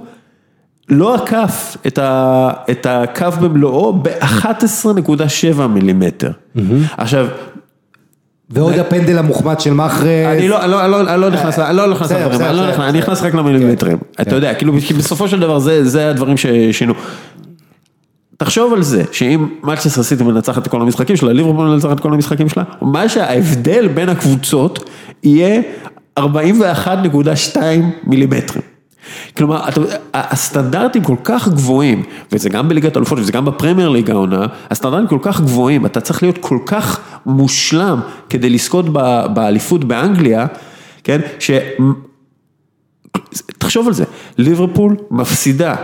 לא עקף את, ה, את הקו במלואו ב-11.7 מילימטר. עכשיו, ועוד הפנדל המוחמד של מחרז. אני לא, לא, לא, לא נכנס, אני לא נכנס בסדר, לדברים, אני לא נכנס. נכנס רק למילימטרים, אתה יודע, כאילו, כי בסופו של דבר זה הדברים ששינו. תחשוב על זה, שאם מנצ'סטר סיטי מנצחת את כל המשחקים שלה, ליברפול מנצחת את כל המשחקים שלה, מה שההבדל בין הקבוצות יהיה 41.2 מילימטרים. כלומר, אתה, הסטנדרטים כל כך גבוהים, וזה גם בליגת האלופות וזה גם בפרמייר ליג העונה, הסטנדרטים כל כך גבוהים, אתה צריך להיות כל כך מושלם כדי לזכות באליפות באנגליה, כן, ש... תחשוב על זה, ליברפול מפסידה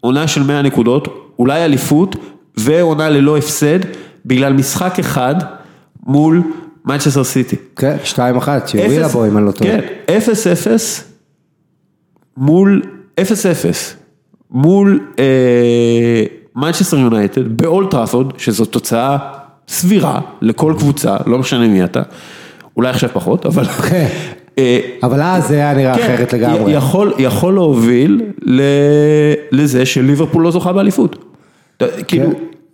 עונה של 100 נקודות, אולי אליפות, ועונה ללא הפסד, בגלל משחק אחד מול מנצ'סטר סיטי. כן, שתיים אחת, שהובילה אפס- בו אם אני לא טועה. כן, 0-0 מול 0-0 מול מנצ'סטר יונייטד באולד טראפורד, שזו תוצאה סבירה לכל קבוצה, לא משנה מי אתה, אולי עכשיו פחות, אבל... כן. אה, אבל אז זה היה נראה כן, אחרת לגמרי. יכול, להוביל ל, לזה שליברפול לא זוכה באליפות. כאילו,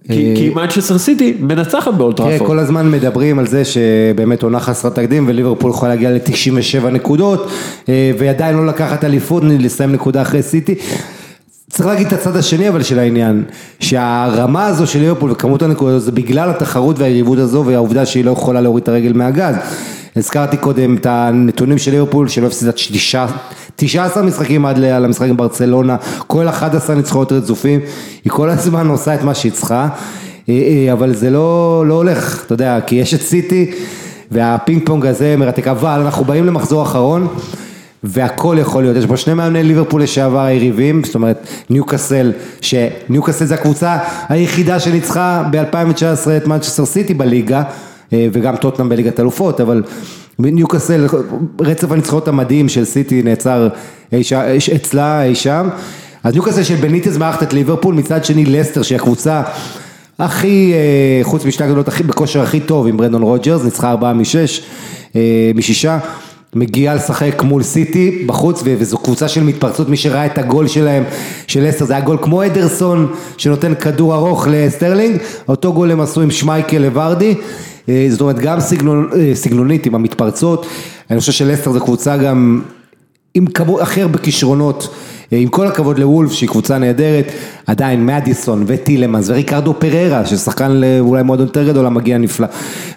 כי, כי מנצ'סטר סיטי מנצחת באולד טרא-, טראפורד. כל הזמן מדברים על זה שבאמת עונה חסרת תקדים וליברפול יכולה להגיע ל-97 נקודות אה, ועדיין לא לקחת אליפות, לסיים נקודה אחרי סיטי. צריך להגיד את הצד השני אבל של העניין, שהרמה הזו של ליברפול וכמות הנקודות זה בגלל התחרות והיריבות הזו והעובדה שהיא לא יכולה להוריד את הרגל מהגז. הזכרתי קודם את הנתונים של ליברפול שלא הפסידה תשעה- 19 משחקים עד למשחק עם ברצלונה, כל 11 ניצחונות רצופים, היא כל הזמן עושה את מה שהיא צריכה, אה, אה, אבל זה לא, לא הולך, אתה יודע, כי יש את סיטי והפינג פונג הזה מרתק, אבל אנחנו באים למחזור אחרון. והכל יכול להיות, יש פה שני מאמני ליברפול לשעבר היריבים, זאת אומרת ניוקאסל, שניוקאסל זה הקבוצה היחידה שניצחה ב-2019 את מנצ'סטר סיטי בליגה, אה, וגם טוטנאם בליגת אלופות, אבל ניוקאסל, רצף הניצחונות המדהים של סיטי נעצר אצלה אי שם, אז ניוקאסל של בניטז מארחת את ליברפול, מצד שני לסטר שהיא הקבוצה הכי, אה, חוץ משתי הגדולות, בכושר הכי טוב עם ברנדן רוג'רס, ניצחה ארבעה משש, אה, משישה, מגיעה לשחק מול סיטי בחוץ, וזו קבוצה של מתפרצות, מי שראה את הגול שלהם, של לסטר, זה היה גול כמו אדרסון, שנותן כדור ארוך לסטרלינג, אותו גול הם עשו עם שמייקל לוורדי, אה, זאת אומרת גם סגנון, אה, סגנונית עם המתפרצות, אני חושב שלסטר זו קבוצה גם עם כמות הכי הרבה כישרונות, אה, עם כל הכבוד לוולף שהיא קבוצה נהדרת, עדיין מדיסון וטילמנס וריקרדו פררה ששחקן לאולי מועדון יותר גדול המגיע נפלא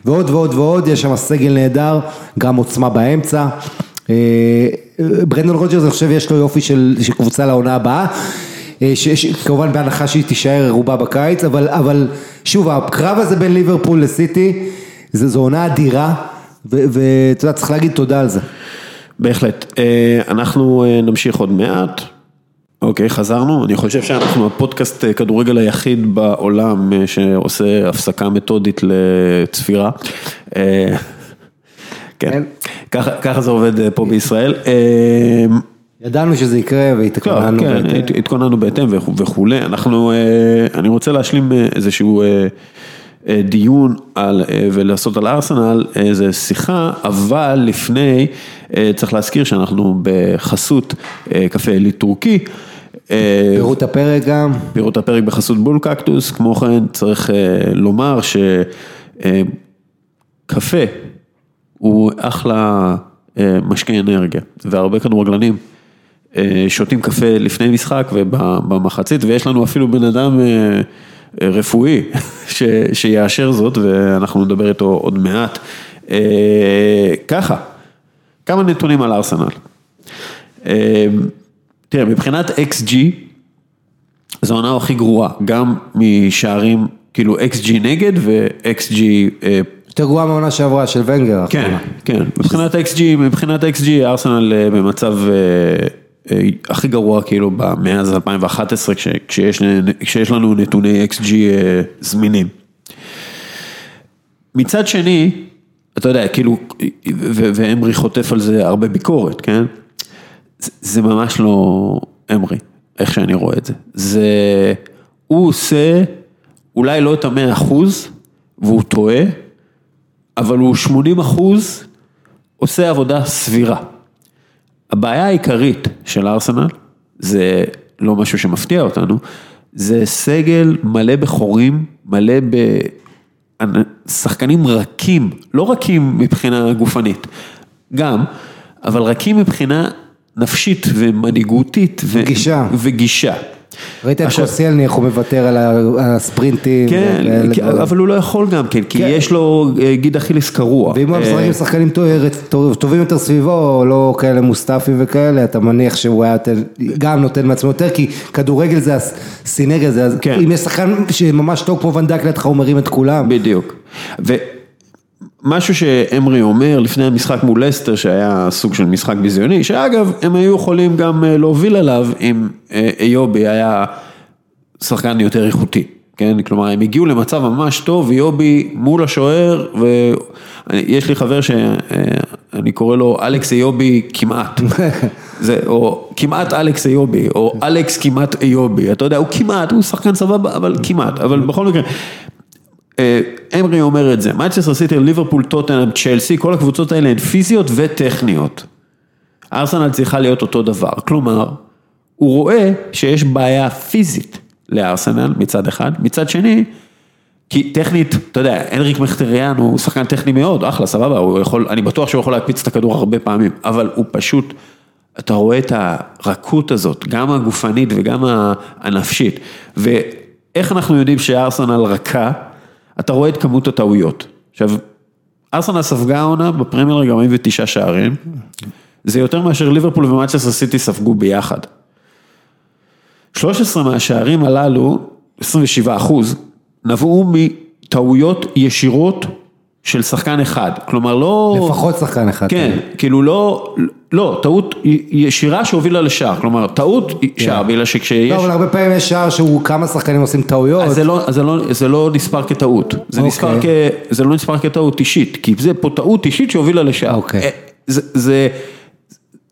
ועוד ועוד ועוד, יש שם סגל נהדר, גם עוצמה באמצע. אה, ברנדון רוג'רס אני חושב יש לו יופי של, של קבוצה לעונה הבאה, אה, ש- ש- כמובן בהנחה שהיא תישאר רובה בקיץ, אבל, אבל שוב הקרב הזה בין ליברפול לסיטי, זה- זו עונה אדירה ואתה יודע צריך להגיד תודה על זה. בהחלט. אה, אנחנו אה, נמשיך עוד מעט. אוקיי, חזרנו. אני חושב שאנחנו הפודקאסט אה, כדורגל היחיד בעולם אה, שעושה הפסקה מתודית לצפירה. אה, כן, כן. ככה ככה זה עובד פה בישראל. ידענו שזה יקרה לא, והתכוננו. כן, בהתאם. הת- התכוננו בהתאם וכו'- וכולי. אנחנו, אני רוצה להשלים איזשהו דיון על, ולעשות על ארסנל איזה שיחה, אבל לפני, צריך להזכיר שאנחנו בחסות קפה עילית טורקי. אה, פירוט הפרק גם. פירוט הפרק בחסות בול קקטוס, כמו כן צריך אה, לומר שקפה הוא אחלה אה, משקה אנרגיה, והרבה כדורגלנים אה, שותים קפה לפני משחק ובמחצית, ויש לנו אפילו בן אדם אה, אה, רפואי ש, שיאשר זאת, ואנחנו נדבר איתו עוד מעט. אה, ככה, כמה נתונים על ארסנל. אה, תראה, מבחינת XG, זו העונה הכי גרועה, גם משערים, כאילו XG נגד ו-XG, אה, יותר גרועה מהעונה שעברה של ונגר. כן. כן, מבחינת XG, מבחינת XG, ארסנל אה, במצב אה, הכי גרוע כאילו מאז 2011, כש- כשיש, כשיש לנו נתוני XG זמינים. מצד שני, אתה יודע, כאילו, ואמרי חוטף על זה הרבה ביקורת, כן? זה- ממש לא אמרי, איך שאני רואה את זה. זה, הוא עושה אולי לא את המאה אחוז, והוא טועה, אבל הוא 80 אחוז עושה עבודה סבירה. הבעיה העיקרית של ארסנל, זה לא משהו שמפתיע אותנו, זה סגל מלא בחורים, מלא בשחקנים רכים, לא רכים מבחינה גופנית, גם, אבל רכים מבחינה נפשית ומנהיגותית. ו- גישה. וגישה. ראית את איך הוא מוותר על הספרינטים. כן. אבל הוא לא יכול גם כן, כי כן. יש לו אה, גיד אכילס קרוע. ואם הוא אה, משחק עם שחקנים טוב- טובים יותר סביבו, לא כאלה מוסטפי וכאלה, אתה מניח שהוא היה גם נותן מעצמו יותר, כי כדורגל זה הסינרגיה, זה, כן. אם יש שחקן שממש טוב כמו ונדק לידך, הוא מרים את כולם. בדיוק. ומשהו שאמרי אומר לפני המשחק מול לסטר, שהיה סוג של משחק ביזיוני, שאגב, הם היו יכולים גם אה, להוביל עליו אם אה, איובי היה שחקן יותר איכותי. כן, כלומר הם הגיעו למצב ממש טוב, איובי מול השוער, ויש לי חבר שאני קורא לו אלכס איובי כמעט, זה, או כמעט אלכס איובי, או אלכס כמעט איובי, אתה יודע, הוא כמעט, הוא שחקן סבבה, אבל כמעט, אבל בכל מקרה, אה, אמרי אומר את זה, מנצ'סטר סיטי, ליברפול, טוטנאם, צ'לסי, כל הקבוצות האלה הן פיזיות וטכניות. ארסנל צריכה להיות אותו דבר, כלומר, הוא רואה שיש בעיה פיזית לארסנל מצד אחד, מצד שני, כי טכנית, אתה יודע, הנריק מחיטריאן הוא שחקן טכני מאוד, אחלה, סבבה, הוא יכול, אני בטוח שהוא יכול להקפיץ את הכדור הרבה פעמים, אבל הוא פשוט, אתה רואה את הרכות הזאת, גם הגופנית וגם הנפשית, ואיך אנחנו יודעים שארסנל רכה, אתה רואה את כמות הטעויות. עכשיו, ארסנל ספגה העונה בפרמייר ליג 49 שערים, זה יותר מאשר ליברפול ומנצ'סטר סיטי ספגו ביחד. 13 מהשערים הללו, 27 אחוז, נבעו מטעויות ישירות של שחקן אחד, כלומר לא... לפחות שחקן אחד. כן, כאילו לא, לא, טעות ישירה שהובילה לשער, כלומר טעות שער, בגלל שכשיש... לא, אבל הרבה פעמים יש שער שהוא כמה שחקנים עושים טעויות. אז זה לא, אז זה לא, זה לא נספר כטעות, זה, אוקיי. נספר כ, זה לא נספר כטעות אישית, כי זה פה טעות אישית שהובילה לשער. אוקיי. אה, זה, זה,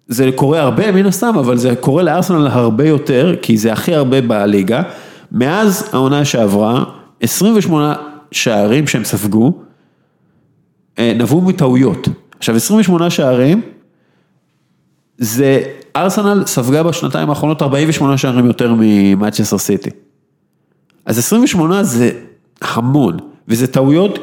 זה קורה הרבה מן הסתם, אבל זה קורה לארסנל הרבה יותר, כי זה הכי הרבה בליגה. מאז העונה שעברה, 28 שערים שהם ספגו, נבעו מטעויות. עכשיו 28 שערים, זה, ארסנל ספגה בשנתיים האחרונות 48 שערים יותר ממאצ'סטר סיטי. אז 28 זה המון, וזה טעויות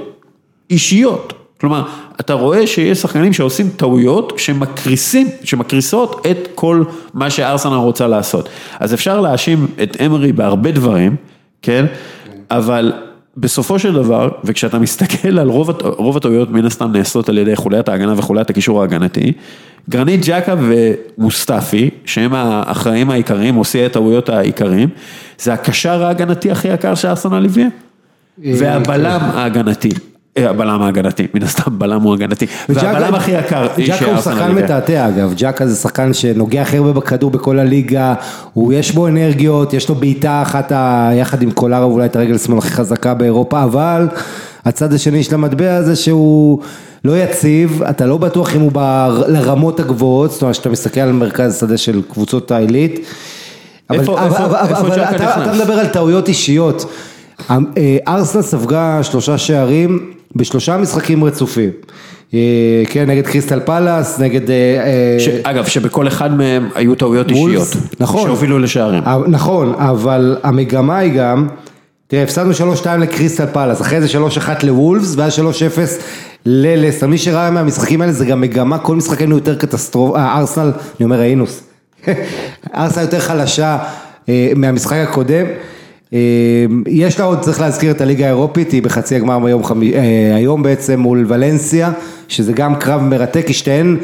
אישיות. כלומר, אתה רואה שיש שחקנים שעושים טעויות שמקריסים, שמקריסות את כל מה שארסנל רוצה לעשות. אז אפשר להאשים את אמרי בהרבה דברים, כן? אבל בסופו של דבר, וכשאתה מסתכל על רוב, רוב הטעויות מן הסתם נעשות על ידי חוליית ההגנה וחוליית הקישור ההגנתי, גרנית ג'קה ומוסטפי, שהם האחראים העיקריים, עושי הטעויות העיקריים, זה הקשר ההגנתי הכי יקר שארסנל הביאה, והבלם ההגנתי. אה, הבלם ההגנתי, מן הסתם בלם הוא הגנתי. והבלם הכי יקר ג'קה הוא שחקן הביאה. מתעתע אגב, ג'קה זה שחקן שנוגע הכי הרבה בכדור בכל הליגה, הוא יש בו אנרגיות, יש לו בעיטה אחת יחד עם קולרוב אולי את הרגל שמאל הכי חזקה באירופה, אבל הצד השני של המטבע זה שהוא לא יציב, אתה לא בטוח אם הוא לרמות הגבוהות, זאת אומרת שאתה מסתכל על מרכז השדה של קבוצות העילית. אבל, אתה? מדבר על טעויות אישיות. אה, ארסנל ספגה שלושה שערים בשלושה משחקים רצופים. אה, כן, נגד קריסטל פלאס, נגד... אה, אה, ש- אגב, שבכל אחד מהם היו טעויות וולס, אישיות. נכון. שהובילו לשערים. אה, נכון, אבל המגמה היא גם, תראה, הפסדנו 3-2 לקריסטל פלאס, אחרי זה 3-1 לוולפס, ואז 3-0 ללסטר. מי שראה מהמשחקים האלה זה גם מגמה, כל משחק היינו יותר קטסטרופה, אה, ארסנל, אני אומר ראינוס, ארסנל יותר חלשה אה, מהמשחק הקודם. אה, יש לה עוד, צריך להזכיר את הליגה האירופית, היא בחצי הגמר חמי, אה, היום בעצם מול ולנסיה, שזה גם קרב מרתק, כי שתיהן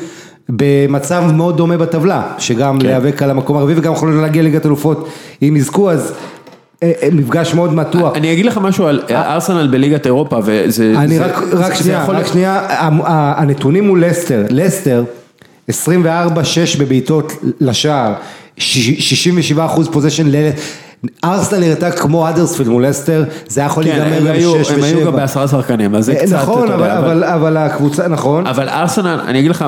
במצב מאוד דומה בטבלה, שגם כן. להיאבק על המקום הרביעי וגם יכולים להגיע ליגת אלופות אם יזכו, אז אה, אה, מפגש מאוד מתוח. אני אגיד לך משהו על ארסנל בליגת אירופה, וזה... אני זה- רק, רק זה שנייה, רק להיות- שנייה, הנתונים מול לסטר, לסטר 24-6 בבעיטות לשער, ש- 67 אחוז פוזיישן ל... ארסנל נראתה כמו אדרספילד מול לסטר, זה היה יכול כן, להיגמר גם היו- 6 הם היו גם ו-7. בעשרה שחקנים, אז זה קצת, נכון, אתה אבל- יודע, אבל- אבל הקבוצה, נכון. אבל ארסנל, אני אגיד לך,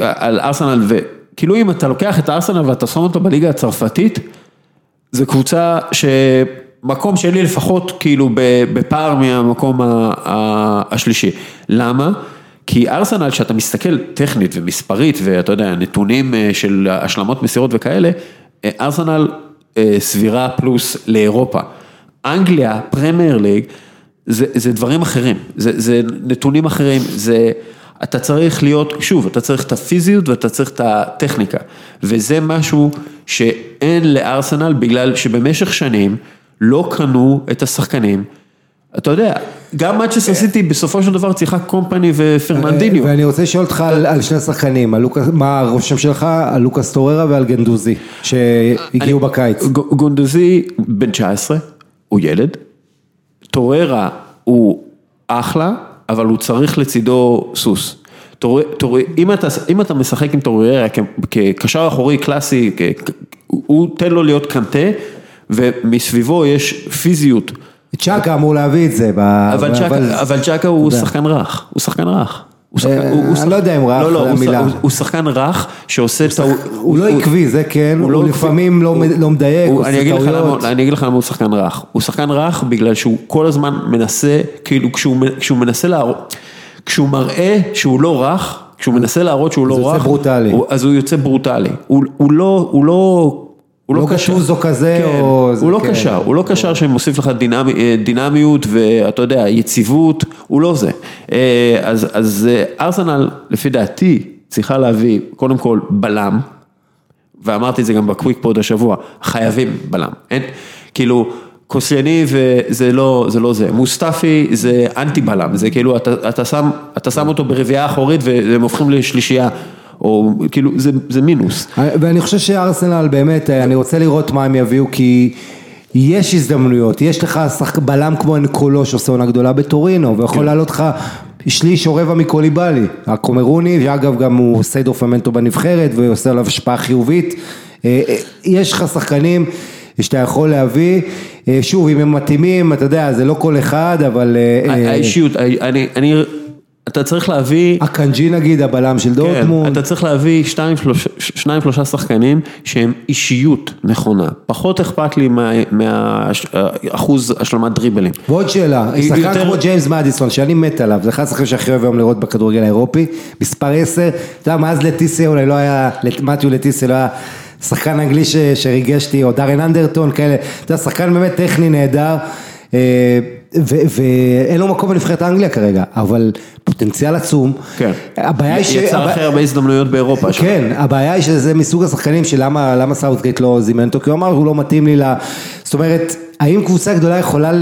אה, על ארסנל, וכאילו אם אתה לוקח את ארסנל ואתה שם אותו בליגה הצרפתית, זו קבוצה שמקום שלי לפחות כאילו בפער מהמקום השלישי. למה? כי ארסנל, כשאתה מסתכל טכנית ומספרית, ואתה יודע, נתונים אה, של השלמות מסירות וכאלה, אה, ארסנל אה, סבירה פלוס לאירופה. אנגליה, פרמייר ליג, זה, זה דברים אחרים, זה, זה נתונים אחרים, זה, אתה צריך להיות, שוב, אתה צריך את הפיזיות ואתה צריך את הטכניקה, וזה משהו שאין לארסנל בגלל שבמשך שנים לא קנו את השחקנים. אתה יודע, גם מנצ'סטר סיטי בסופו של דבר צריכה קומפני ופרננדיניו. ואני רוצה לשאול אותך על, שני שחקנים, מה הרושם שלך על לוקאס טוררה ועל גנדוזי, שהגיעו בקיץ. ג- גונדזי בן 19, הוא ילד, טוררה הוא אחלה, אבל הוא צריך לצידו סוס. אם אתה, אם אתה משחק עם טוררה כקשר אחורי קלאסי, כ- הוא תן לו להיות קנטה, ומסביבו יש פיזיות. צ'אקה אמור להביא את זה, אבל צ'קה הוא שחקן רך, הוא שחקן רך. אה, אני לא יודע אם רך לא, לא, זה הוא ש- המילה. הוא- שחקן רך שעושה טעות. הוא לא עקבי, זה כן, הוא לא לפעמים לא לא מדייק, הוא- עושה טעויות. אני אגיד לך למה הוא שחקן רך. הוא שחקן רך בגלל שהוא כל הזמן מנסה, כאילו כשהוא מנסה להראות, כשהוא מראה שהוא לא רך, כשהוא מנסה להראות שהוא לא רך, אז הוא יוצא ברוטלי. הוא לא, הוא לא... לא קשר. גטוזו כזה, כן, או הוא לא כן. קשר, הוא לא קשר שמוסיף לך דינמי, אה, דינמיות ואתה יודע, יציבות, הוא לא זה. אה, אז, אז אה, ארסנל, לפי דעתי, צריכה להביא קודם כל בלם, ואמרתי את זה גם בקוויק פוד השבוע, חייבים בלם, אין, כאילו, קוסייני וזה לא זה, לא זה, מוסטפי זה אנטי בלם, זה כאילו, אתה, אתה, שם, אתה שם אותו ברביעייה אחורית והם הופכים לשלישייה, או כאילו, זה, זה מינוס. ואני חושב שארסנל באמת, אני רוצה לראות מה הם יביאו, כי יש הזדמנויות, יש לך שחק בלם כמו אנקולו שעושה עונה גדולה בטורינו, ויכול כן. לעלות לך שליש או רבע מקוליבאלי, הקומרוני, שאגב גם הוא עושה דופמנטו בנבחרת ועושה עליו השפעה חיובית, אה, אה, יש לך שחקנים שאתה יכול להביא, אה, שוב אם הם מתאימים, אתה יודע, זה לא כל אחד, אבל... אה, אה, האישיות, אני, אני, אתה צריך להביא, הקנג'י נגיד, הבלם של כן, דורטמונד. אתה צריך להביא שניים שלושה, שניים שלושה שחקנים שהם אישיות נכונה, פחות אכפת לי מהאחוז השלמת דריבלים. ועוד שאלה, שחקן יותר- כמו ג'יימס מדיסון, שאני מת עליו, זה אחד השחקנים שהכי אוהב היום לראות בכדורגל האירופי, מספר 10, אתה יודע, מאז לטיסיה אולי לא היה, מתיו לטיסיה לא היה שחקן אנגלי ש- שריגש אותי, או דארן אנדרטון, כאלה, אתה יודע, שחקן באמת טכני נהדר, אה, ואין לו מקום בנבחרת אנגליה כרגע, אבל פוטנציאל עצום. כן, הבעיה היא ש... יצר הכי הרבה הזדמנויות באירופה. כן, הבעיה היא שזה מסוג השחקנים שלמה למה סאוטגייט לא זימן אותו, כי הוא אמר הוא לא מתאים לי ל... זאת אומרת, האם קבוצה גדולה יכולה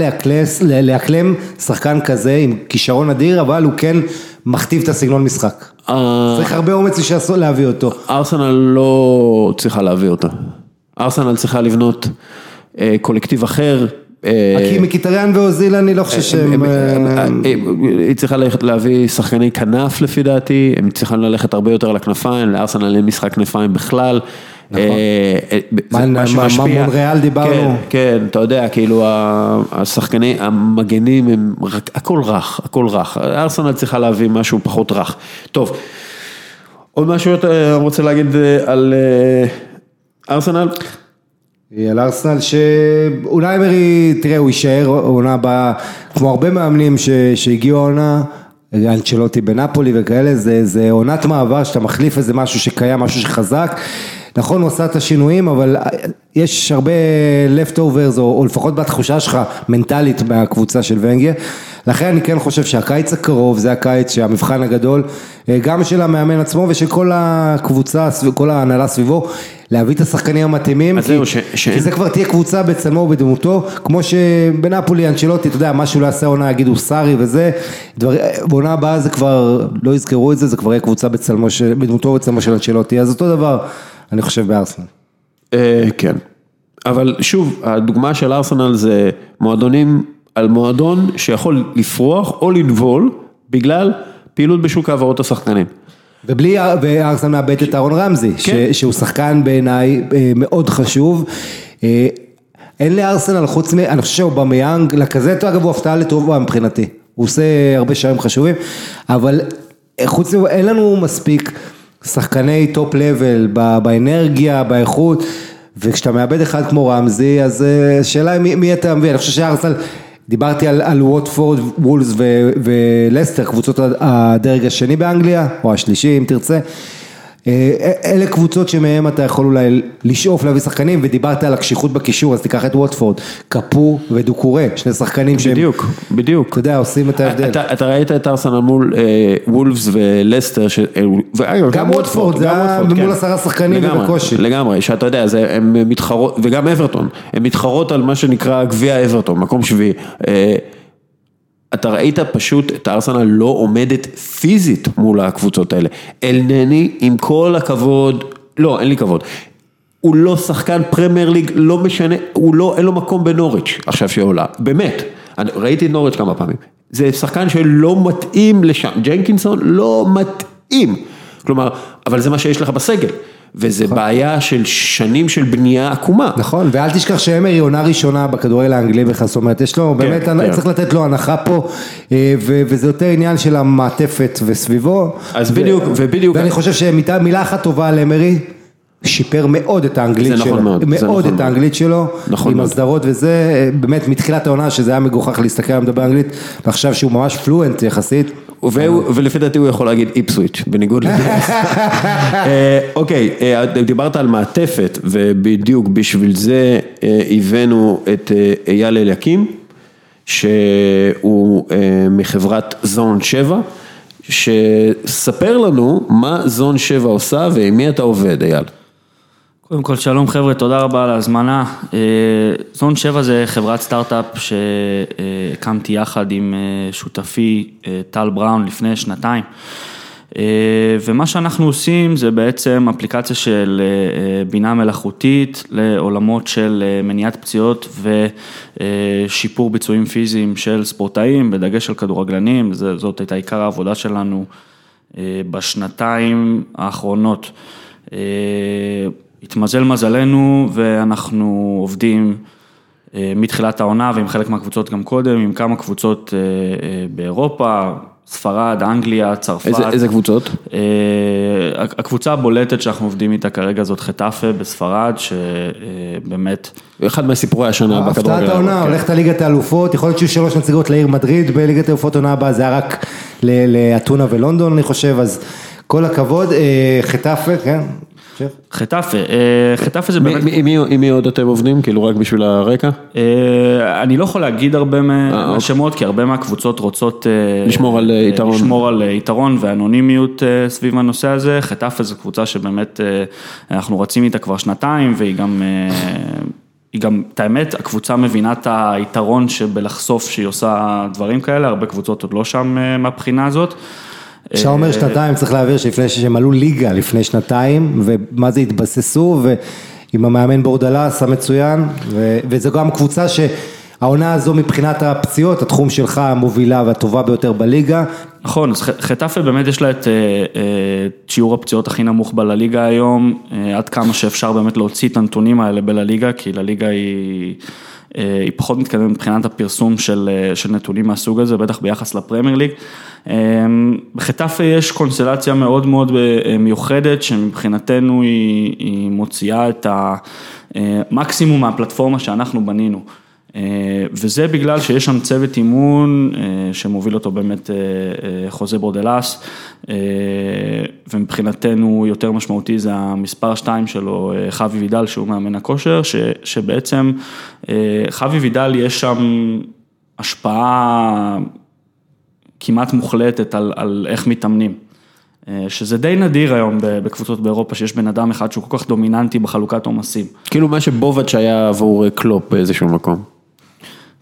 לאקלם שחקן כזה עם כישרון אדיר, אבל הוא כן מכתיב את הסגנון משחק. אה, צריך הרבה אומץ בשביל להביא אותו. ארסנל לא צריכה להביא אותו. ארסנל צריכה לבנות אה, קולקטיב אחר, מקיטריאן ואוזיל אני לא חושב שהם... אה, היא צריכה ללכת להביא שחקני כנף לפי דעתי, הם צריכים ללכת הרבה יותר על הכנפיים, לארסנל אין משחק כנפיים בכלל. נכון. אה, אה, מה- שמשפיע. מונריאל דיברנו? כן, כן, אתה יודע, כאילו ה- השחקני, המגנים הם, הכל רך, הכל רך. ארסנל צריכה להביא משהו פחות רך. טוב, עוד משהו אתה רוצה להגיד אה, על אה, ארסנל? על ארסנל שאולי מרי, תראה הוא יישאר עונה הבאה, כמו הרבה מאמנים ש, שהגיעו העונה, אנצ'לוטי בנפולי וכאלה, זה, זה עונת מעבר שאתה מחליף איזה משהו שקיים, משהו שחזק. נכון, הוא עשה את השינויים, אבל יש הרבה leftovers, או, או לפחות בתחושה שלך, מנטלית מהקבוצה של ונגר. לכן אני כן חושב שהקיץ הקרוב זה הקיץ שהמבחן הגדול, אה, גם של המאמן עצמו ושל כל הקבוצה, כל ההנהלה סביבו, להביא את השחקנים המתאימים, אז כי, ש- ש- כי זה כבר תהיה קבוצה בצלמו ובדמותו, כמו שבנפולי אנצ'לוטי, אתה יודע, מה שהוא לא יעשה עונה יגידו סארי וזה, דבר, בעונה הבאה זה כבר, לא יזכרו את זה, זה כבר יהיה קבוצה בצלמו, של- בדמותו ובצלמו של אנצ'לוטי, אז אותו דבר, אני חושב בארסנל. אה, כן, אבל שוב, הדוגמה של ארסנל זה מועדונים על מועדון שיכול לפרוח או לנבול בגלל פעילות בשוק העברות השחקנים. ובלי, וארסנל מאבד את אהרון רמזי, ש, כן. שהוא שחקן בעיניי אה, מאוד חשוב. אה, אין לארסנל חוץ מ... אני חושב שאובמיאנג, לקזטו אגב הוא הפתעה לטובה מבחינתי. הוא עושה הרבה שערים חשובים, אבל אה, חוץ מזה אין לנו מספיק שחקני top level באנרגיה, באיכות, וכשאתה מאבד אחד כמו רמזי, אז השאלה היא מי, מי אתה מביא, אני חושב שארסנל... דיברתי על, על ווטפורד, וולס ולסטר, קבוצות הדרג השני באנגליה, או השלישי אם תרצה. אה, אלה קבוצות שמהם אתה יכול אולי לשאוף להביא שחקנים, ודיברת על הקשיחות בקישור, אז תיקח את ווטפורד, קפו ודוקורה, שני שחקנים שהם, בדיוק, בדיוק. אתה יודע, עושים את ההבדל. אתה, אתה ראית את ארסנל מול אה, וולפס ולסטר, ש... אה, ואגב, גם ווטפורד, זה היה מול כן. עשרה שחקנים ובקושי. לגמרי, שאתה יודע, זה, הם מתחרות, וגם אברטון, הם מתחרות על מה שנקרא גביע אברטון, מקום שביעי. אה, אתה ראית פשוט את הארסנל לא עומדת פיזית מול הקבוצות האלה. אלנני, עם כל הכבוד, לא, אין לי כבוד. הוא לא שחקן פרמייר ליג, לא משנה, הוא לא, אין לו מקום בנוריץ' עכשיו שעולה, באמת. אני ראיתי את נוריץ' כמה פעמים. זה שחקן שלא מתאים לשם, ג'נקינסון לא מתאים. כלומר, אבל זה מה שיש לך בסגל. וזה בעיה של שנים של בנייה עקומה. נכון, ואל תשכח שאמרי עונה ראשונה בכדורגל האנגלי בכלל, זאת אומרת, יש לו, באמת, כן. צריך לתת לו הנחה פה, אה, וזה יותר עניין של המעטפת וסביבו. אז בדיוק, ובדיוק- ואני חושב שמילה אחת טובה על אמרי, שיפר מאוד את האנגלית זה נכון שלו, מאוד, מאוד נכון את. האנגלית שלו, נכון עם. הסדרות וזה, אה, באמת מתחילת העונה שזה היה מגוחך להסתכל עליו מדבר אנגלית, ועכשיו שהוא ממש פלואנט יחסית. ולפי דעתי הוא יכול להגיד איפסוויץ', בניגוד לדרך. אה, אוקיי, אה, דיברת על מעטפת, ובדיוק בשביל זה אה, הבאנו את אייל אליקים, שהוא מחברת זון 7, שספר לנו מה זון 7 עושה ועם מי אתה עובד, אייל. קודם כל שלום חבר'ה, תודה רבה על ההזמנה. אה, זון 7 זה חברת סטארט-אפ שהקמתי יחד עם אה, שותפי אה, טל בראון לפני שנתיים. ומה שאנחנו עושים זה בעצם אפליקציה של בינה מלאכותית לעולמות של מניעת פציעות ושיפור ביצועים פיזיים של ספורטאים, בדגש על כדורגלנים, זאת הייתה עיקר העבודה שלנו בשנתיים האחרונות. התמזל מזלנו ואנחנו עובדים אה, מתחילת העונה ועם חלק מהקבוצות גם קודם, עם כמה קבוצות אה, אה, באירופה, ספרד, אנגליה, צרפת. איזה, איזה קבוצות? הקבוצה הבולטת שאנחנו עובדים איתה כרגע זאת חטאפה בספרד, שבאמת, אחד מסיפורי השנה בכדורגל. הפתעת העונה, כן. הולכת לליגת האלופות, יכול להיות שיהיו שלוש נציגות לעיר מדריד בליגת האלופות עונה הבאה, זה היה רק ל- לאתונה ולונדון אני חושב, אז כל הכבוד, חטאפה, כן. חטאפה, אה, חטאפה זה באמת, עם מי- עוד אתם עובדים? כאילו רק בשביל הרקע? אה, אני לא יכול להגיד הרבה מה- אה, מהשמות, כי הרבה מהקבוצות רוצות לשמור על, יתרון. לשמור על יתרון ואנונימיות סביב הנושא הזה, חטאפה זו קבוצה שבאמת אנחנו רצים איתה כבר שנתיים, והיא גם... היא גם, את האמת, הקבוצה מבינה את היתרון שבלחשוף שהיא עושה דברים כאלה, הרבה קבוצות עוד לא שם מהבחינה הזאת. כשאתה אומר שנתיים צריך להעביר שלפני שהם עלו ליגה לפני שנתיים, ומה זה התבססו, ועם המאמן בורדלס המצוין, ו- וזו גם קבוצה ש... העונה הזו מבחינת הפציעות, התחום שלך המובילה והטובה ביותר בליגה. נכון, אז חטאפה באמת יש לה את אה, אה, את שיעור הפציעות הכי נמוך בלליגה היום, אה, עד כמה שאפשר באמת להוציא את הנתונים האלה בלליגה, כי לליגה היא, אה, היא פחות מתקדמת מבחינת הפרסום של, אה, של נתונים מהסוג הזה, בטח ביחס לפרמייר ליג. אה, בחטאפה יש קונסטלציה מאוד מאוד אה, מיוחדת, שמבחינתנו היא, היא מוציאה את המקסימום מהפלטפורמה שאנחנו בנינו. אה, וזה בגלל שיש שם צוות אימון אה, שמוביל אותו באמת אה, חוזה בורדלס, ומבחינתנו יותר משמעותי זה המספר 2 שלו, חוי וידל, שהוא מאמן הכושר, ש, שבעצם חוי וידל יש שם השפעה כמעט מוחלטת על, על איך מתאמנים. שזה די נדיר היום בקבוצות באירופה, שיש בן אדם אחד שהוא כל כך דומיננטי בחלוקת עומסים. כאילו מה שבובץ' היה עבור קלופ באיזשהו מקום.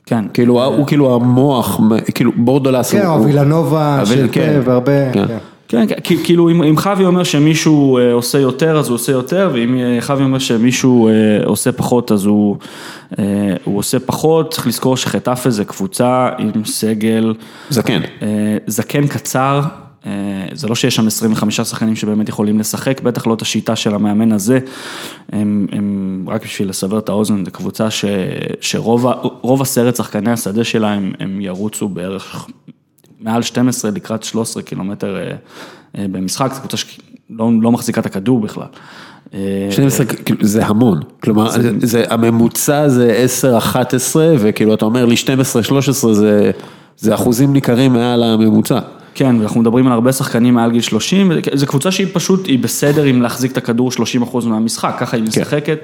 כן. כאילו הוא כאילו המוח, כאילו בורדולס כן, הוא... או וילנובה אבל של כן, והרבה... כן. כן. כן, כן, כאילו אם, חוי אומר שמישהו אה, עושה יותר אז הוא עושה יותר ואם אה, חוי אומר שמישהו אה, עושה פחות אז הוא, אה, הוא עושה פחות, צריך לזכור שחטאפה זה קבוצה עם סגל זקן. אה, זקן קצר, אה, זה לא שיש שם 25 שחקנים שבאמת יכולים לשחק, בטח לא את השיטה של המאמן הזה, הם, הם רק בשביל לסבר את האוזן, זו קבוצה ש, שרוב הסרט שחקני השדה שלה הם, הם ירוצו בערך מעל 12 לקראת 13 קילומטר אה, אה, במשחק, זו קבוצה שלא לא מחזיקה את הכדור בכלל. אה, 12, כאילו, זה המון, כלומר, זה, זה, הממוצע זה 10-11 וכאילו אתה אומר לי 12-13 זה, זה אחוזים ניכרים מעל הממוצע. כן, ואנחנו מדברים על הרבה שחקנים מעל גיל 30, זו קבוצה שהיא פשוט, היא בסדר עם להחזיק את הכדור 30% מהמשחק, ככה היא משחקת,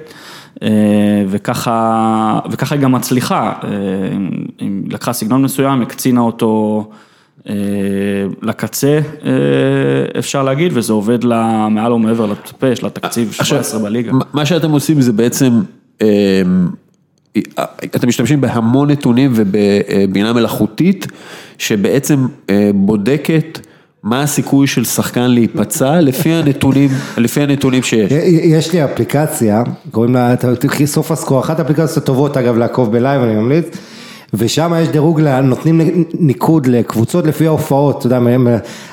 אה, וככה, וככה היא גם מצליחה, אה, היא לקחה סגנון מסוים, הקצינה אותו אה, לקצה, אה, אפשר להגיד, וזה עובד לה מעל ומעבר לטפש, יש לה תקציב 17 בליגה. מה- שאתם עושים זה בעצם, אה, אתם משתמשים בהמון נתונים ובבינה מלאכותית, שבעצם אה, בודקת מה הסיכוי של שחקן להיפצע לפי הנתונים, לפי הנתונים שיש. יש לי אפליקציה, קוראים לה, סוף הסקור, אחת האפליקציות הטובות אגב לעקוב בלייב, אני ממליץ, ושם יש דירוג, נותנים ניקוד לקבוצות לפי ההופעות, אתה יודע,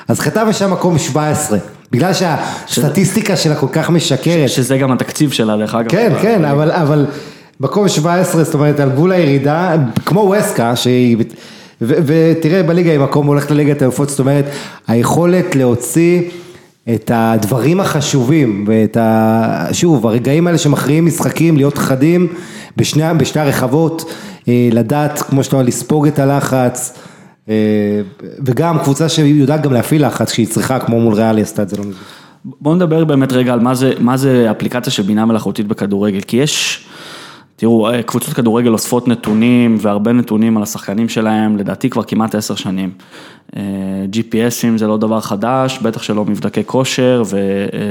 אז חטא ושם מקום 17, בגלל שהסטטיסטיקה שלה כל כך משקרת. שזה גם התקציב שלה, דרך אגב. כן, כן, אבל, אבל מקום 17, זאת אומרת, על גבול הירידה, כמו ווסקה, שהיא, ותראה בליגה היא מקום הולכת לליגת האלופות, זאת אומרת, היכולת להוציא את הדברים החשובים, ואת ה... שוב, הרגעים האלה שמכריעים משחקים, להיות חדים בשני, בשתי הרחבות, אה, לדעת, כמו שאתה אומר, לספוג את הלחץ. אה, וגם קבוצה שיודעת גם להפעיל לחץ כשהיא צריכה, כמו מול ריאלי עשתה את זה לא מזמן. בואו נדבר באמת רגע על מה זה, מה זה אפליקציה של בינה מלאכותית בכדורגל, כי יש, תראו, אה, קבוצות כדורגל אוספות נתונים והרבה נתונים על השחקנים שלהם, לדעתי כבר כמעט עשר שנים. אה, GPSים זה לא דבר חדש, בטח שלא מבדקי כושר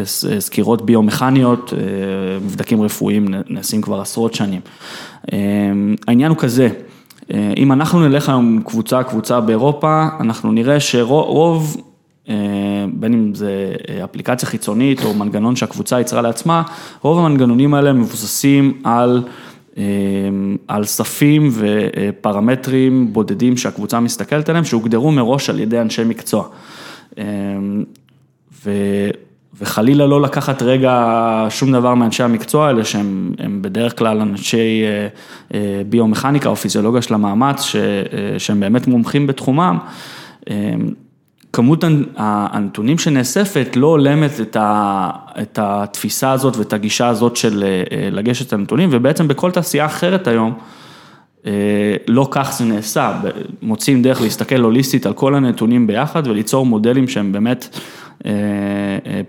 וסקירות ביומכניות, אה, מבדקים רפואיים נעשים כבר עשרות שנים. העניין הוא כזה, אם אנחנו נלך היום קבוצה קבוצה באירופה, אנחנו נראה שרוב, בין אם זה אפליקציה חיצונית או מנגנון שהקבוצה יצרה לעצמה, רוב המנגנונים האלה מבוססים על, על ספים ופרמטרים בודדים שהקבוצה מסתכלת עליהם, שהוגדרו מראש על ידי אנשי מקצוע. אה, ו... וחלילה לא לקחת רגע שום דבר מאנשי המקצוע האלה, שהם הם בדרך כלל אנשי אה, אה, ביומכניקה או פיזיולוגיה של המאמץ, ש, אה, שהם באמת מומחים בתחומם. אה, כמות הנתונים שנאספת לא הולמת את, התפיסה הזאת ואת הגישה הזאת של אה, לגשת לנתונים, ובעצם בכל תעשייה אחרת היום, לא כך זה נעשה, מוצאים דרך להסתכל הוליסטית על כל הנתונים ביחד וליצור מודלים שהם באמת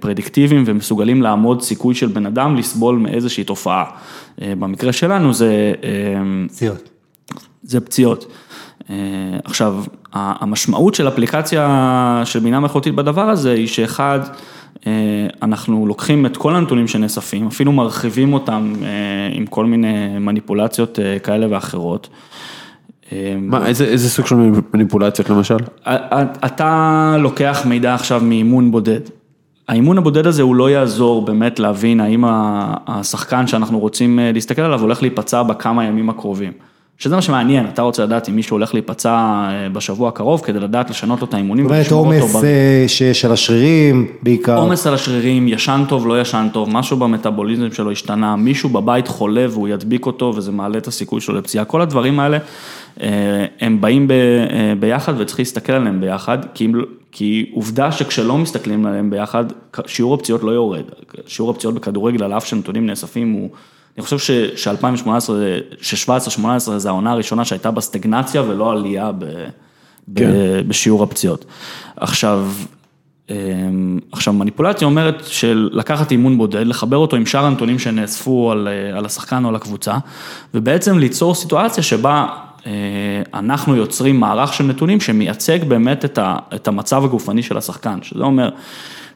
פרדיקטיביים ומסוגלים לעמוד סיכוי של בן אדם לסבול מאיזושהי תופעה. במקרה שלנו זה... פציעות. זה פציעות. עכשיו, המשמעות של אפליקציה של בינה מלאכותית בדבר הזה היא שאחד, אנחנו לוקחים את כל הנתונים שנאספים, אפילו מרחיבים אותם עם כל מיני מניפולציות כאלה ואחרות. מה, איזה, איזה סוג של מניפולציות למשל? אתה לוקח מידע עכשיו מאימון בודד. האימון הבודד הזה הוא לא יעזור באמת להבין האם השחקן שאנחנו רוצים להסתכל עליו הולך להיפצע בכמה ימים הקרובים. שזה מה שמעניין, אתה רוצה לדעת אם מישהו הולך להיפצע אה, בשבוע הקרוב, כדי לדעת לשנות לו את האימונים. זאת אומרת עומס אה, שיש על השרירים בעיקר. עומס על השרירים, ישן טוב, לא ישן טוב, משהו במטאבוליזם שלו השתנה, מישהו בבית חולה והוא ידביק אותו וזה מעלה את הסיכוי שלו לפציעה, כל הדברים האלה, אה, הם באים ב, ביחד וצריך להסתכל עליהם ביחד, כי, לא- כי עובדה שכשלא מסתכלים עליהם ביחד, שיעור הפציעות לא יורד, שיעור הפציעות בכדורגל על אף שנתונים נאספים הוא, אני חושב ש-2018, ש-17-18 זה העונה הראשונה שהייתה בסטגנציה ולא עלייה ב, ב, כן. בשיעור הפציעות. עכשיו, אמ, עכשיו מניפולציה אומרת של לקחת אימון בודד, לחבר אותו עם שאר הנתונים שנאספו על, אה, על השחקן או על הקבוצה, ובעצם ליצור סיטואציה שבה אה, אנחנו יוצרים מערך של נתונים שמייצג באמת את, ה, את המצב הגופני של השחקן, שזה אומר,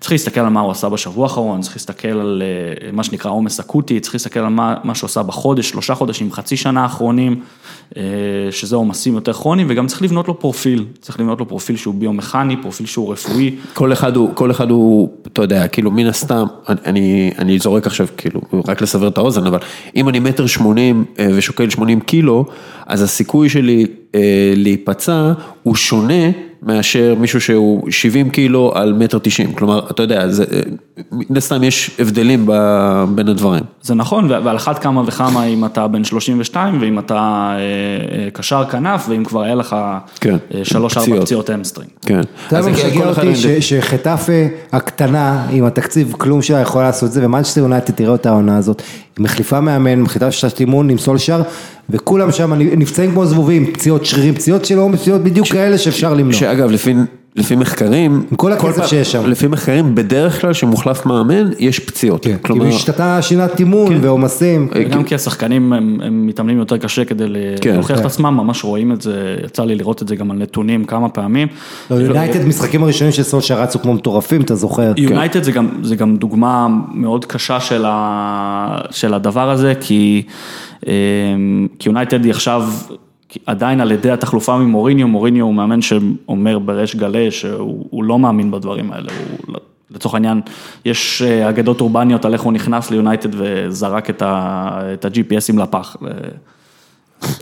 צריך להסתכל על מה הוא עשה בשבוע האחרון, צריך להסתכל על אה, מה שנקרא עומס אקוטי, צריך להסתכל על מה, מה שהוא עשה בחודש, שלושה חודשים, חצי שנה האחרונים, אה, שזה עומסים יותר כרוניים, וגם צריך לבנות לו פרופיל, צריך לבנות לו פרופיל שהוא ביומכני, פרופיל שהוא רפואי. כל אחד הוא, כל אחד הוא, אתה יודע, כאילו מן הסתם, אני, אני זורק עכשיו, כאילו, רק לסבר את האוזן, אבל אם אני מטר שמונים אה, ושוקל שמונים קילו, אז הסיכוי שלי אה, להיפצע הוא שונה מאשר מישהו שהוא 70 קילו על מטר 90, כלומר, אתה יודע, זה, אה, מן הסתם יש הבדלים ב, בין הדברים. זה נכון, ועל אחת כמה וכמה אם אתה בן 32 ואם אתה אה, אה, קשר כנף ואם כבר היה לך כן, אה, שלוש ארבע פציעות. hamstring. כן. אתה אז יודע מה אחד אותי, שחטאפה הקטנה, עם התקציב כלום שלה יכולה לעשות את זה, ומנצ'סטר יונייטד תראה אותה העונה הזאת, מחליפה מאמן, מחליפה שיטת אימון עם סולשר, וכולם שם נפצעים כמו זבובים, פציעות שרירים, פציעות של עומס, פציעות בדיוק כאלה שאפשר למנוע. שאגב, לפי, לפי מחקרים, עם כל הכסף שיש שם. לפי מחקרים, בדרך כלל כשמוחלף מאמן, יש פציעות. כן, כלומר, כאילו השתתה שינת אימון ועומסים. וגם כי השחקנים הם, הם מתאמנים יותר קשה כדי כן, להוכיח את כן. עצמם, ממש רואים את זה, יצא לי לראות את זה גם על נתונים כמה פעמים. לא, יונייטד משחקים הראשונים של סולשר רצו כמו מטורפים, אתה זוכר. יונייטד זה גם, זה גם דוגמה מאוד קשה של, ה, של הדבר הזה, כי כי יונייטד היא עכשיו עדיין על ידי התחלופה ממוריניו, מוריניו הוא מאמן שאומר בריש גלי שהוא הוא לא מאמין בדברים האלה, הוא, לצורך העניין, יש אה, אגדות אורבניות על איך הוא נכנס ליונייטד וזרק את ה-GPSים לפח.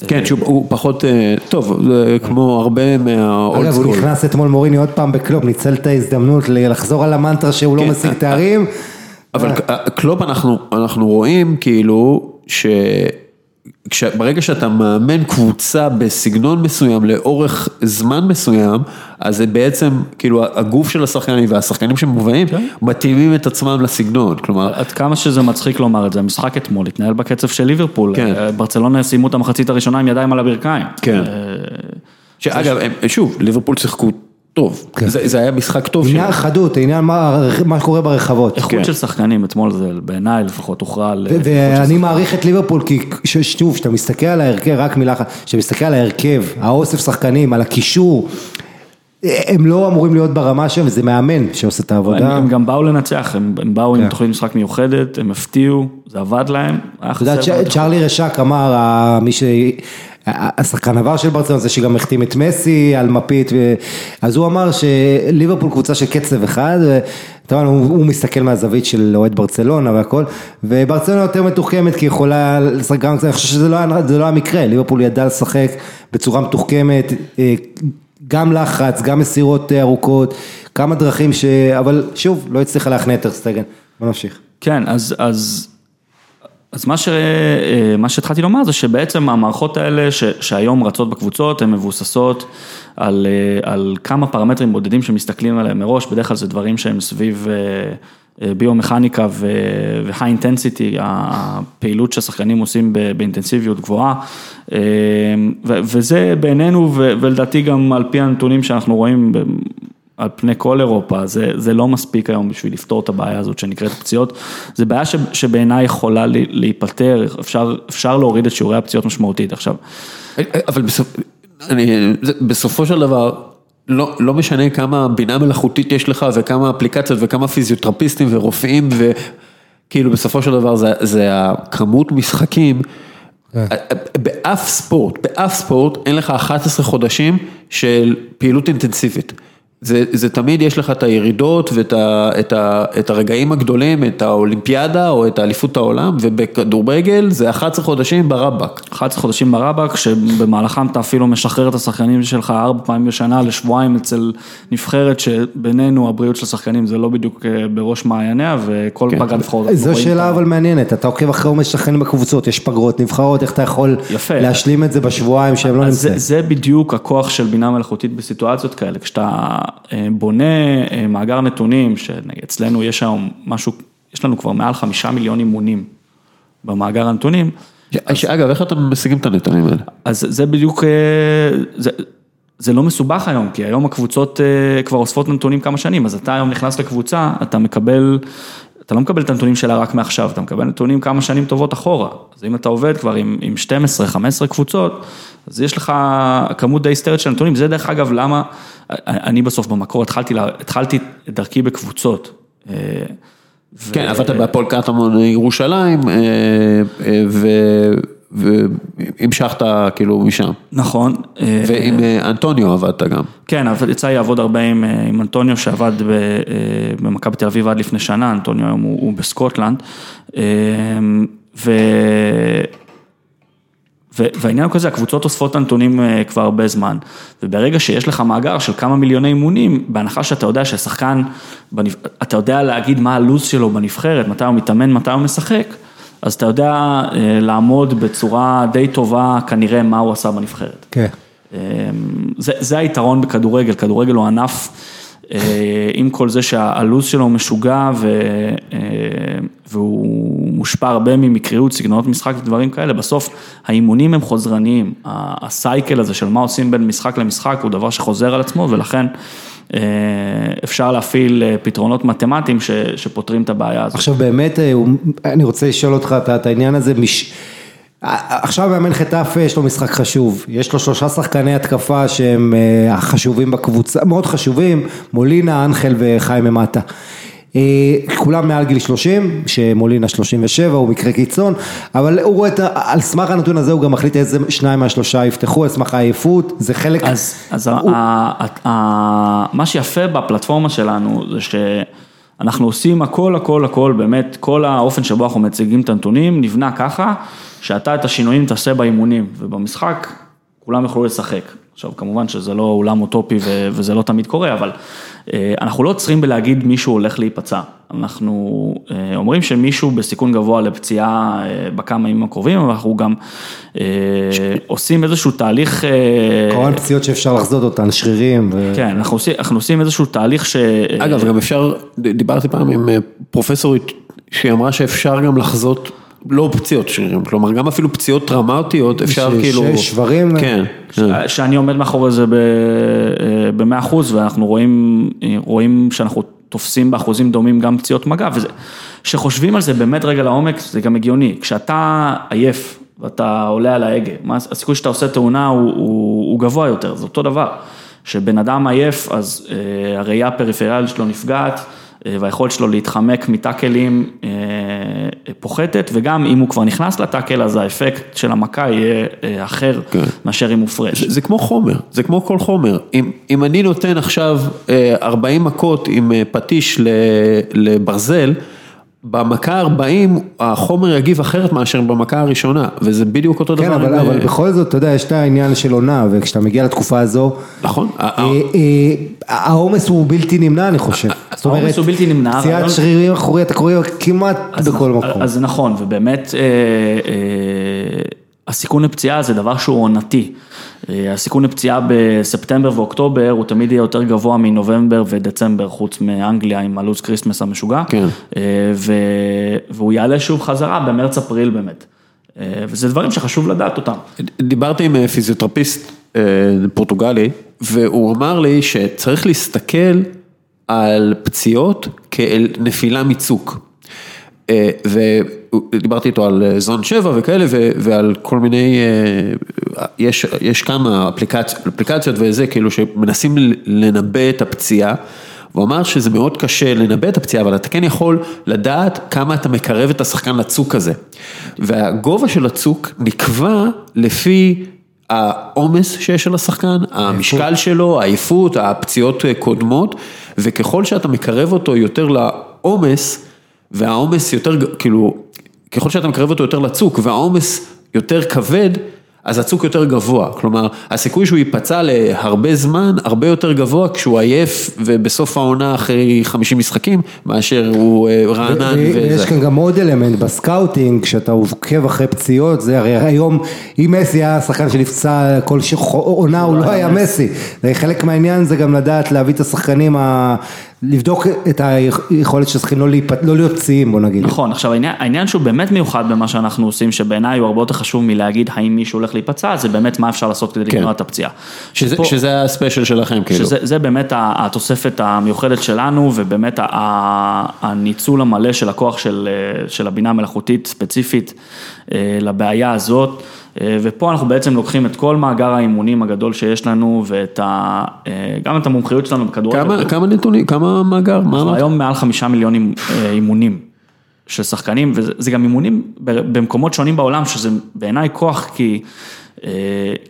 כן, שהוא הוא פחות, אה, טוב, כמו הרבה מה old אגב, הוא school. נכנס אתמול מוריניו עוד פעם בקלופ, ניצל את ההזדמנות לחזור על המנטרה שהוא לא כן. משיג תארים. אבל אה. קלופ אנחנו, אנחנו רואים כאילו ש... כש- ברגע שאתה מאמן קבוצה בסגנון מסוים לאורך זמן מסוים, אז זה בעצם, כאילו הגוף של השחקנים והשחקנים שמובאים, כן. מתאימים את עצמם לסגנון, כלומר, עד כמה שזה מצחיק לומר את זה, המשחק אתמול התנהל בקצב של ליברפול, כן. אה, ברצלונה סיימו את המחצית הראשונה עם ידיים על הברכיים. כן. אה, שאגב, הם- שוב, ליברפול שיחקו טוב, כן. זה זה היה משחק טוב עניין שלהם. חדות, עניין מה מה שקורה ברחבות. איכות כן. של שחקנים אתמול זה בעיניי לפחות הוכרע על... ואני מעריך את ליברפול כי שוב, כשאתה מסתכל על ההרכב, רק מילה אחת, כשאתה מסתכל על ההרכב, האוסף שחקנים, על הקישור, הם לא אמורים להיות ברמה שם, וזה מאמן שעושה את העבודה. הם גם באו לנצח, הם, הם באו עם כן. תוכנית משחק מיוחדת, הם הפתיעו, זה עבד להם, אתה יודע, חסר צ'- מאוד. צ'רלי רשק אמר, מי ש... השחקן עבר של ברצלונה זה שגם החתים את מסי על מפית, ו... אז הוא אמר שליברפול קבוצה של קצב אחד, יודע, הוא, הוא מסתכל מהזווית של אוהד ברצלונה והכל, וברצלונה יותר מתוחכמת כי יכולה לשחק גם, אני חושב שזה לא, לא המקרה, ליברפול ידע לשחק בצורה מתוחכמת, אה, גם לחץ, גם מסירות ארוכות, כמה דרכים ש... אבל שוב, לא הצליחה להכניע את טרסטגן, בוא נמשיך. כן, אז, אז, אז מה, ש, אה, מה שהתחלתי לומר זה שבעצם המערכות האלה ש, שהיום רצות בקבוצות, הן מבוססות על, אה, על כמה פרמטרים בודדים שמסתכלים עליהם מראש, בדרך כלל זה דברים שהם סביב אה, ביומכניקה והי אינטנסיטי, הפעילות שהשחקנים עושים באינטנסיביות גבוהה, ו- וזה בעינינו, ו- ולדעתי גם על פי הנתונים שאנחנו רואים על פני כל אירופה, זה, זה לא מספיק היום בשביל לפתור את הבעיה הזאת שנקראת פציעות, זה בעיה ש, שבעיניי יכולה לי- להיפתר, אפשר, אפשר להוריד את שיעורי הפציעות משמעותית. עכשיו, אבל בסופ... אני... זה- בסופו של דבר, לא, לא משנה כמה בינה מלאכותית יש לך וכמה אפליקציות וכמה פיזיותרפיסטים ורופאים וכאילו בסופו של דבר זה, זה הכמות משחקים. באף ספורט, באף ספורט אין לך 11 חודשים של פעילות אינטנסיבית. זה, זה תמיד יש לך את הירידות ואת ה, את ה, את הרגעים הגדולים, את האולימפיאדה או את האליפות העולם, ובכדורגל זה 11 חודשים ברבאק. 11 חודשים ברבאק, שבמהלכם אתה אפילו משחרר את השחקנים שלך ארבע פעמים בשנה לשבועיים אצל נבחרת שבינינו הבריאות של השחקנים זה לא בדיוק אה, בראש מעייניה וכל כן. פגרת לבחור. זו שאלה אבל מעניינת, אתה עוקב אחרי עומד שחקנים בקבוצות, יש פגרות, נבחרות, איך אתה יכול יפה. להשלים את זה בשבועיים שהם לא אז זה, נמצאים? זה בדיוק הכוח של בינה מלאכותית בסיטואציות כאלה, כשאתה בונה אה, מאגר נתונים, שנגיד אצלנו יש היום משהו, יש לנו כבר מעל חמישה מיליון אימונים במאגר הנתונים, אגב, איך אתם משיגים את הנתונים האלה? אז זה בדיוק, אה, זה, זה לא מסובך היום, כי היום הקבוצות אה, כבר אוספות נתונים כמה שנים, אז אתה היום נכנס לקבוצה, אתה מקבל, אתה לא מקבל את הנתונים שלה רק מעכשיו, אתה מקבל נתונים כמה שנים טובות אחורה. אז אם אתה עובד כבר עם, עם 12-15 קבוצות, אז יש לך כמות די היסטרית של נתונים, זה דרך אגב למה, אני בסוף במקור התחלתי, לה- התחלתי את דרכי בקבוצות. אה, ו- כן, עבדת בהפועל קטמון ירושלים, אה, אה, ו- והמשכת כאילו משם. נכון. אה, ועם אה, אנטוניו עבדת גם. כן, יצא לי לעבוד הרבה עם, אה, עם אנטוניו שעבד אה, במכבי תל אביב עד לפני שנה, אנטוניו היום הוא, הוא בסקוטלנד. אה, ו... והעניין הוא כזה, הקבוצות אוספות את הנתונים אה, כבר הרבה זמן, וברגע שיש לך מאגר של כמה מיליוני אימונים, בהנחה שאתה יודע שהשחקן. אתה יודע להגיד מה הלו"ז שלו בנבחרת, מתי הוא מתאמן, מתי הוא משחק, אז אתה יודע אה, לעמוד בצורה די טובה כנראה מה הוא עשה בנבחרת. כן. אמ, זה, זה היתרון בכדורגל, כדורגל הוא ענף, עם כל זה שהלו"ז שלו משוגע ו, אה, והוא מושפע הרבה ממקריות, סגנונות משחק ודברים כאלה, בסוף האימונים הם חוזרניים, הסייקל הזה של מה עושים בין משחק למשחק הוא דבר שחוזר על עצמו ולכן אה, אפשר להפעיל אה, פתרונות מתמטיים ש, שפותרים את הבעיה הזאת. עכשיו באמת, אה, אני רוצה לשאול אותך את העניין הזה, מש... אה, עכשיו מאמן חטאפה יש לו משחק חשוב, יש לו שלושה שחקני התקפה שהם אה, החשובים בקבוצה, מאוד חשובים, מולינה, אנחל וחיים ממטה. אה, כולם מעל גיל 30, שמולינה 37, הוא מקרה קיצון, אבל הוא רואה את, ה- על סמך הנתון הזה הוא גם מחליט איזה שניים מהשלושה יפתחו, על סמך העייפות, זה חלק... אז, אז הוא- ה, ה, ה, מה שיפה בפלטפורמה שלנו זה שאנחנו עושים הכל הכל הכל באמת, כל האופן שבו אנחנו מציגים את הנתונים נבנה ככה שאתה את השינויים תעשה באימונים ובמשחק כולם יוכלו לשחק. עכשיו כמובן שזה לא אולם אוטופי ו- וזה לא תמיד קורה, אבל אה, אנחנו לא עוצרים בלהגיד מישהו הולך להיפצע. אנחנו אה, אומרים שמישהו בסיכון גבוה לפציעה אה, בכמה ימים הקרובים, אבל אנחנו גם אה, עושים איזשהו תהליך... אה, כמובן פציעות שאפשר לחזות אותן, שרירים. ו... כן, אנחנו עושים, אנחנו עושים איזשהו תהליך ש... אגב, גם אפשר, דיברתי פעם עם אה, פרופסורית שהיא אמרה שאפשר גם לחזות, לא פציעות שרירים, כלומר גם אפילו פציעות טראומטיות, אפשר ש- כאילו... ש- שברים? כן. כן. שאני עומד מאחורי זה במאה אחוז, ואנחנו רואים, רואים שאנחנו תופסים באחוזים דומים גם פציעות מגע, וזה, כשחושבים על זה באמת רגע לעומק, זה גם הגיוני, כשאתה עייף ואתה עולה על ההגה, מה, הסיכוי שאתה עושה תאונה הוא, הוא, הוא גבוה יותר, זה אותו דבר, שבן אדם עייף, אז אה, הראייה הפריפריאלית שלו נפגעת, אה, והיכולת שלו להתחמק מטאקלים אה, פוחתת, וגם אם הוא כבר נכנס לטאקל, אז האפקט של המכה יהיה אה, אחר כן. מאשר אם הוא פרש. זה, זה כמו חומר, זה כמו כל חומר. אם, אם אני נותן עכשיו אה, 40 מכות עם אה, פטיש לברזל, במכה ה-40 החומר יגיב אחרת מאשר במכה הראשונה, וזה בדיוק אותו כן, דבר. אבל, עם, אבל אה, בכל זאת, אתה יודע, יש את העניין של עונה, וכשאתה מגיע לתקופה הזו, נכון. אה, אה, העומס הוא בלתי נמנע, אני חושב. זאת אומרת, העומס הוא בלתי נמנע, פציעת הרעיון- שרירים אחורי, אתה קורא כמעט בכל מקום. אז נכון, ובאמת אה, אה, הסיכון לפציעה זה דבר שהוא עונתי. אה, הסיכון לפציעה בספטמבר ואוקטובר הוא תמיד יהיה יותר גבוה מנובמבר ודצמבר, חוץ מאנגליה עם הלו"ז כריסטמס המשוגע. כן. ו- והוא יעלה שוב חזרה במרץ-אפריל באמת. וזה דברים שחשוב לדעת אותם. דיברתי עם פיזיותרפיסט פורטוגלי, והוא אמר לי שצריך להסתכל על פציעות כאל נפילה מצוק. אה, ודיברתי איתו על אה, זון 7 וכאלה, ועל כל מיני, אה, יש, יש כמה אפליקציות, אפליקציות וזה, כאילו שמנסים לנבא את הפציעה. הוא אמר שזה מאוד קשה לנבא את הפציעה, אבל אתה כן יכול לדעת כמה אתה מקרב את השחקן לצוק הזה. והגובה של הצוק נקבע לפי העומס שיש על השחקן, המשקל שלו, העייפות, הפציעות קודמות, וככל שאתה מקרב אותו יותר לעומס, והעומס יותר, כאילו, ככל שאתה מקרב אותו יותר לצוק, והעומס יותר כבד, אז הצוק יותר גבוה, כלומר, הסיכוי שהוא ייפצע להרבה זמן, הרבה יותר גבוה כשהוא עייף ובסוף העונה אחרי 50 משחקים, מאשר הוא אה, רענן וזה. ויש כאן גם עוד אלמנט ב scouting, כשאתה עוקב אחרי פציעות, זה הרי היום, אם מסי היה שחקן שנפצע כל. עונה, הוא לא היה מסי. חלק מהעניין זה גם לדעת להביא את השחקנים. לבדוק את היכולת של שחקנים לא, להיפ... לא להיות פציעים בוא נגיד. נכון, עכשיו העניין, העניין שהוא באמת מיוחד במה שאנחנו עושים, שבעיניי הוא הרבה יותר חשוב מלהגיד האם מישהו הולך להיפצע, זה באמת מה אפשר לעשות כדי כן. למנוע את הפציעה. שזה, שפה, שזה ה special שלכם כאילו. שזה באמת התוספת המיוחדת שלנו, ובאמת הניצול המלא של הכוח של, של הבינה המלאכותית ספציפית אה, לבעיה הזאת. אה, ופה אנחנו בעצם לוקחים את כל מאגר האימונים הגדול שיש לנו ואת ה... אה, גם את המומחיות שלנו בכדורגל. כמה, כמה נתונים, כמה מאגר? מה היום מעל חמישה מיליון אה, אימונים של שחקנים, וזה גם אימונים במקומות שונים בעולם, שזה בעיניי כוח, כי...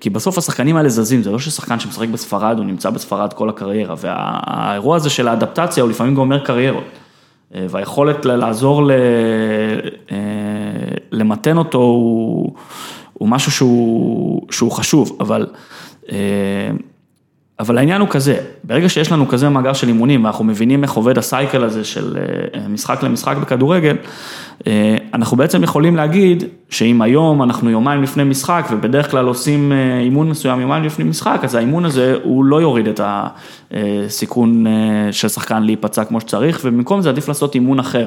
כי בסוף השחקנים האלה זזים, זה לא ששחקן שמשחק בספרד, הוא נמצא בספרד כל הקריירה, והאירוע הזה של האדפטציה הוא לפעמים גומר קריירות. והיכולת לעזור למתן אותו הוא... הוא משהו שהוא, שהוא חשוב, אבל, אה, אבל העניין הוא כזה, ברגע שיש לנו כזה מאגר של אימונים ואנחנו מבינים איך עובד הסייקל הזה של אה, משחק למשחק בכדורגל, אה, אנחנו בעצם יכולים להגיד שאם היום אנחנו יומיים לפני משחק ובדרך כלל עושים אימון מסוים יומיים לפני משחק, אז האימון הזה הוא לא יוריד את הסיכון של שחקן להיפצע כמו שצריך, ובמקום זה עדיף לעשות אימון אחר.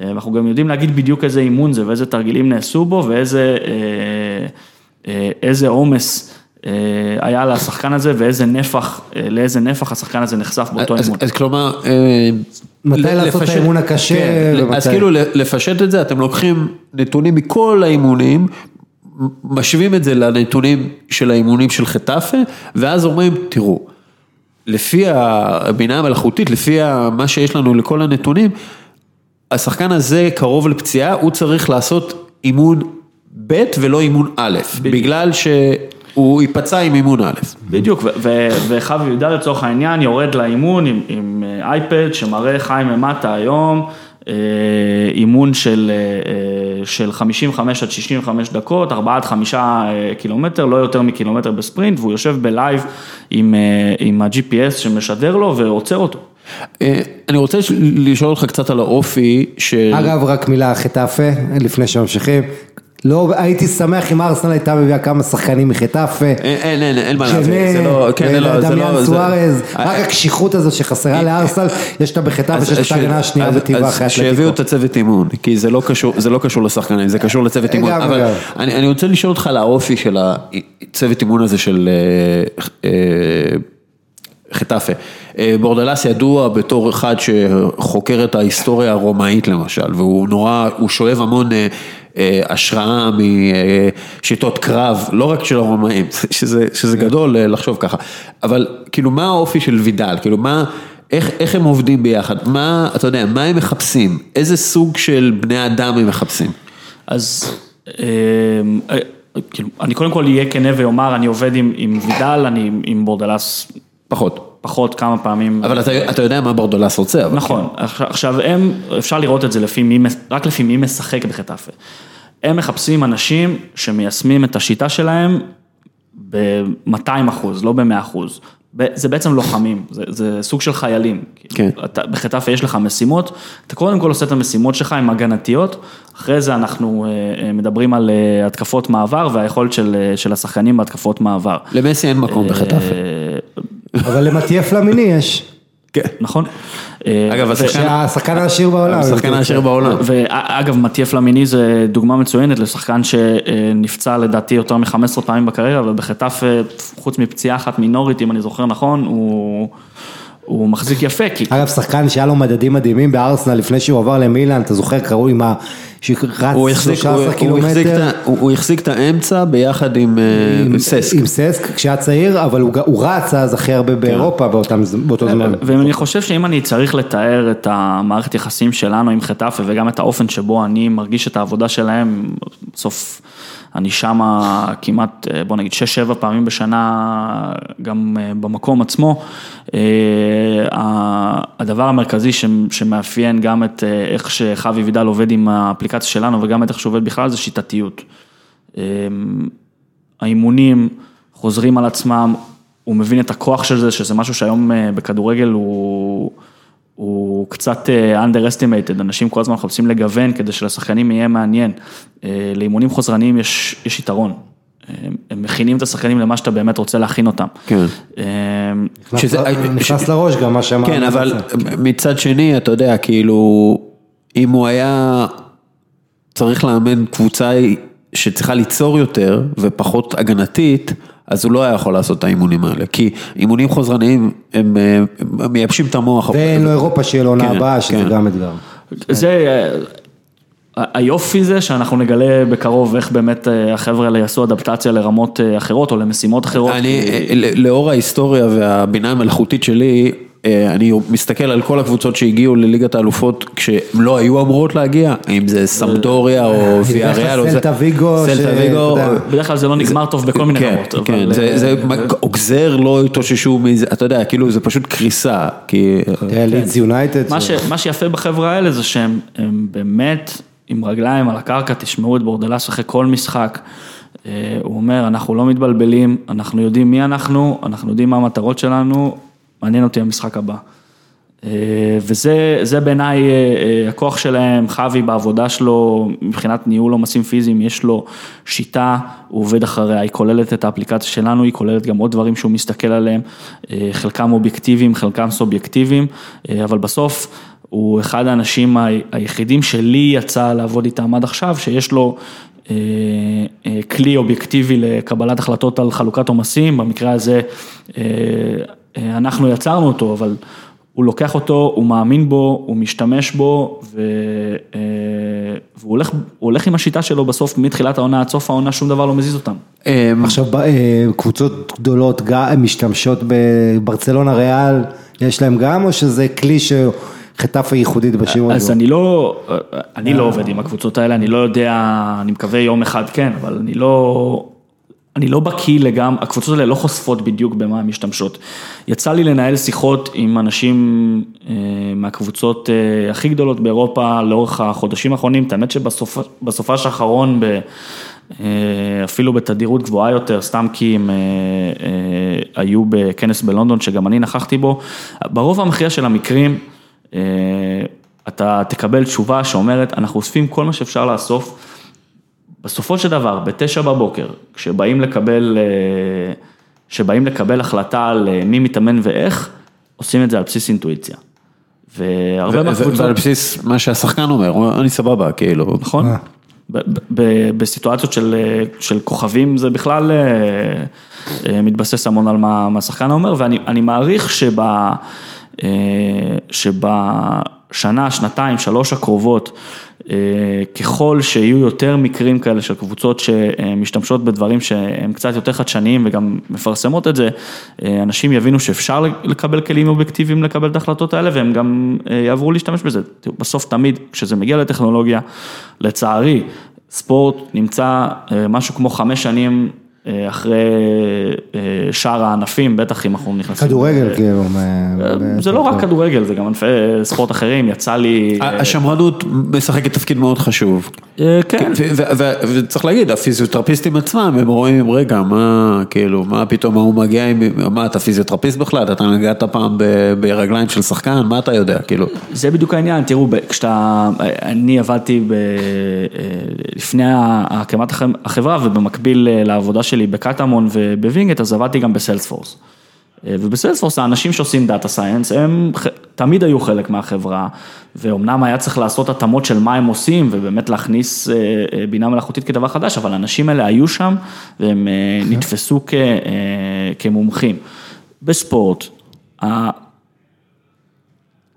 אה, אנחנו גם יודעים להגיד בדיוק איזה אימון זה ואיזה תרגילים נעשו בו ואיזה אה, אה, עומס היה לשחקן הזה ואיזה נפח, לאיזה נפח השחקן הזה נחשף באותו אז, אימון. אז כלומר, מתי לעשות את האימון הקשה כן, ומתי. אז כאילו לפשט את זה, אתם לוקחים נתונים מכל האימונים, משווים את זה לנתונים של האימונים של חטאפה, ואז אומרים, תראו, לפי הבינה המלאכותית, לפי מה שיש לנו לכל הנתונים, השחקן הזה קרוב לפציעה, הוא צריך לעשות אימון ב' ולא אימון א', בדיוק. בגלל שהוא ייפצע עם אימון א'. בדיוק, וחבי יהודה לצורך העניין יורד לאימון עם, עם אה, אייפד שמראה חיים למטה היום, אה, אימון של, אה, של 55 עד 65 דקות, 4 עד 5 קילומטר, לא יותר מקילומטר בספרינט, והוא יושב בלייב עם, עם ה-GPS שמשדר לו ועוצר אותו. אה, אני רוצה לשאול אותך קצת על האופי של... אגב, רק מילה חטאפה, לפני שממשיכים. לא, הייתי שמח אם ארסנל הייתה מביאה כמה שחקנים מחטאפה. אין, אין, אין מה להביא, זה לא, כן, לא, זה לא, סוארז, רק הקשיחות הזו שחסרה לארסנל, יש אותה בחטאפה שיש את ההגנה השנייה בטבעה אחרי אתלטיקו. שיביאו את הצוות אימון, כי זה לא קשור לשחקנים, זה קשור לצוות אימון, אבל אני רוצה לשאול אותך על האופי של הצוות אימון הזה של חטאפה. אה, בורדלס ידוע בתור אחד שחוקר את ההיסטוריה הרומאית למשל, והוא נורא, הוא שואב המון אה, אה, השראה משיטות קרב, לא רק של הרומאים, שזה, שזה גדול לחשוב ככה, אבל כאילו מה האופי של וידל, כאילו מה, איך, איך הם עובדים ביחד, מה, אתה יודע, מה הם מחפשים, איזה סוג של בני אדם הם מחפשים? אז כאילו, אני קודם כל אהיה כנה ואומר, אני עובד עם, עם וידל, אני עם בורדלס. פחות. פחות כמה פעמים. אבל אתה, אתה יודע מה בורדולס רוצה. נכון, כן. עכשיו הם, אפשר לראות את זה לפי מי, רק לפי מי משחק בחטאפה. הם מחפשים אנשים שמיישמים את השיטה שלהם ב-200 אחוז, לא ב-100 אחוז. זה בעצם לוחמים, זה, זה סוג של חיילים. כן. אתה, בחטאפה יש לך משימות, אתה קודם כל עושה את המשימות שלך עם הגנתיות, אחרי זה אנחנו אה, אה, מדברים על אה, התקפות מעבר והיכולת של, של השחקנים בהתקפות מעבר. למסי אין מקום בחטאפה. אבל למטיאף למיני יש. כן. נכון. אגב, השחקן העשיר בעולם. השחקן העשיר בעולם. ואגב, מטיאף למיני זה דוגמה מצוינת לשחקן שנפצע לדעתי יותר מ-15 פעמים בקריירה, ובחטף, חוץ מפציעה אחת מינורית, אם אני זוכר נכון, הוא... הוא מחזיק יפה, כי... אגב, שחקן שהיה לו מדדים מדהימים בארסנל לפני שהוא עבר למילאן, אתה זוכר, קראו עם שרץ הוא החזיק- 13 הוא- הוא החזיק את קילומטר. ה- הוא החזיק את האמצע ביחד עם אה, עם- ססק. עם ססק, כשהיה צעיר, אבל הוא הוא רץ אז הכי הרבה באירופה באותם באותו זמן. ואני חושב שאם אני צריך לתאר את המערכת יחסים שלנו עם חטאפה וגם את האופן שבו אני מרגיש את העבודה שלהם, בסוף אני שמה כמעט, אה, בוא נגיד, שש-שבע פעמים בשנה, גם אה, במקום עצמו. אה, הדבר המרכזי שמאפיין גם את איך שחווי וידל עובד עם האפליקציה שלנו וגם את איך שהוא עובד בכלל זה שיטתיות. אה, האימונים חוזרים על עצמם, הוא מבין את הכוח של זה, שזה משהו שהיום בכדורגל הוא, הוא קצת אה, underestimated, אנשים כל הזמן מחפשים לגוון כדי שלשחקנים יהיה מעניין. אה, לאימונים חוזרניים יש, יש יתרון, הם, הם מכינים את השחקנים למה שאתה באמת רוצה להכין אותם. כן. אה, נכנס שזה- ל- נכנס לראש גם מה שאמרנו. כן, אבל מצד שני, אתה יודע, כאילו, אם הוא היה צריך לאמן קבוצה שצריכה ליצור יותר ופחות הגנתית, אז הוא לא היה יכול לעשות את האימונים האלה, כי אימונים חוזרניים הם אה, הם מייבשים את המוח. ואין לו אירופה שיהיה לו עונה כן, הבאה, שזה כן. גם אתגר. זה, אה, היופי זה שאנחנו נגלה בקרוב איך באמת אה, החבר'ה האלה יעשו אדפטציה לרמות אה, אחרות או למשימות אחרות. אני, לאור ההיסטוריה והבינה המלאכותית שלי, אני מסתכל על כל הקבוצות שהגיעו לליגת האלופות כשהם לא היו אמורות להגיע, אם זה סמפדוריה או ויאריאל או זה. סלטה ויגו, סלטה ויגו. בדרך כלל זה לא נגמר טוב בכל מיני כן, רמות. כן, זה, אה, זה עוגזר לא התאוששו מזה, אתה יודע, כאילו זה פשוט קריסה, כי... תראה, לידס יונייטד. מה, שיפה בחבר'ה האלה זה שהם הם באמת עם רגליים על הקרקע, תשמעו את בורדלס אחרי כל משחק. אה, הוא אומר, אנחנו לא מתבלבלים, אנחנו יודעים מי אנחנו, אנחנו יודעים מה המטרות שלנו, מעניין אותי המשחק הבא. אה, וזה זה בעיניי אה, אה, הכוח שלהם, חווי בעבודה שלו, מבחינת ניהול עומסים פיזיים, יש לו שיטה, הוא עובד אחריה, היא כוללת את האפליקציה שלנו, היא כוללת גם עוד דברים שהוא מסתכל עליהם, חלקם אובייקטיביים, חלקם סובייקטיביים, אבל בסוף הוא אחד האנשים היחידים שלי יצא לעבוד איתם עד עכשיו, שיש לו כלי אובייקטיבי לקבלת החלטות על חלוקת עומסים, במקרה הזה אנחנו יצרנו אותו, אבל הוא לוקח אותו, הוא מאמין בו, הוא משתמש בו, ו, אה, והוא הולך, הולך עם השיטה שלו בסוף, מתחילת העונה עד סוף העונה, שום דבר לא מזיז אותם. אמ, עכשיו אה, קבוצות גדולות משתמשות בברצלונה ריאל, יש להם גם, או שזה כלי שחטף ייחודית בשיעור אז הזה? אני לא, אני לא עובד עם הקבוצות האלה, אני לא יודע, אני מקווה יום אחד כן, אבל אני לא, אני לא בקיא לגמרי, הקבוצות האלה לא חושפות בדיוק במה הן משתמשות. יצא לי לנהל שיחות עם אנשים אה, מהקבוצות אה, הכי גדולות באירופה לאורך החודשים האחרונים, את האמת שבסופש האחרון, אה, אפילו בתדירות גבוהה יותר, סתם כי הם היו בכנס בלונדון שגם אני נכחתי בו, ברוב המכריע של המקרים, אתה תקבל תשובה שאומרת, אנחנו אוספים כל מה שאפשר לאסוף. בסופו של דבר, בתשע בבוקר, כשבאים לקבל, אה, כשבאים לקבל החלטה על אה, מי מתאמן ואיך, עושים את זה על בסיס אינטואיציה. והרבה מהקבוצות, ועל בסיס מה שהשחקן אומר, אני סבבה, כאילו. נכון? אה. ב- ב- בסיטואציות של, של כוכבים זה בכלל מתבסס המון על מה, מה השחקן אומר, ואני אני מעריך שב, אה, שבשנה, שנתיים, שלוש הקרובות, אה, ככל שיהיו יותר מקרים כאלה של קבוצות שמשתמשות בדברים שהם קצת יותר חדשניים וגם מפרסמות את זה, אה, אנשים יבינו שאפשר לקבל כלים אובייקטיביים לקבל את ההחלטות האלה והם גם אה, יעברו להשתמש בזה. בסוף תמיד כשזה מגיע לטכנולוגיה, לצערי, ספורט נמצא משהו כמו חמש שנים אחרי אה, שאר הענפים, בטח אם אנחנו נכנסים. כדורגל, כאילו. אה, זה לא רק כדורגל, זה גם ענפי ספורט אחרים, יצא לי... אה, השמרנות משחקת תפקיד מאוד חשוב. אה, כן. וצריך להגיד, הפיזיותרפיסטים עצמם, הם רואים, רגע, מה, כאילו, מה פתאום ההוא מגיע עם, מה, אתה פיזיותרפיסט בכלל? אתה נגעת פעם ברגליים של שחקן? מה אתה יודע, כאילו? זה בדיוק העניין, תראו, כשאתה, אני עבדתי לפני הקמת הח- החברה ובמקביל לעבודה שלי בקטמון ובווינגייט, אז עבדתי גם בסיילספורס. ובסיילספורס האנשים שעושים data science הם תמיד היו חלק מהחברה, ואומנם היה צריך לעשות התאמות של מה הם עושים ובאמת להכניס אה, אה, בינה מלאכותית כדבר חדש, אבל האנשים האלה היו שם והם אה, נתפסו כ, אה, כמומחים. בספורט,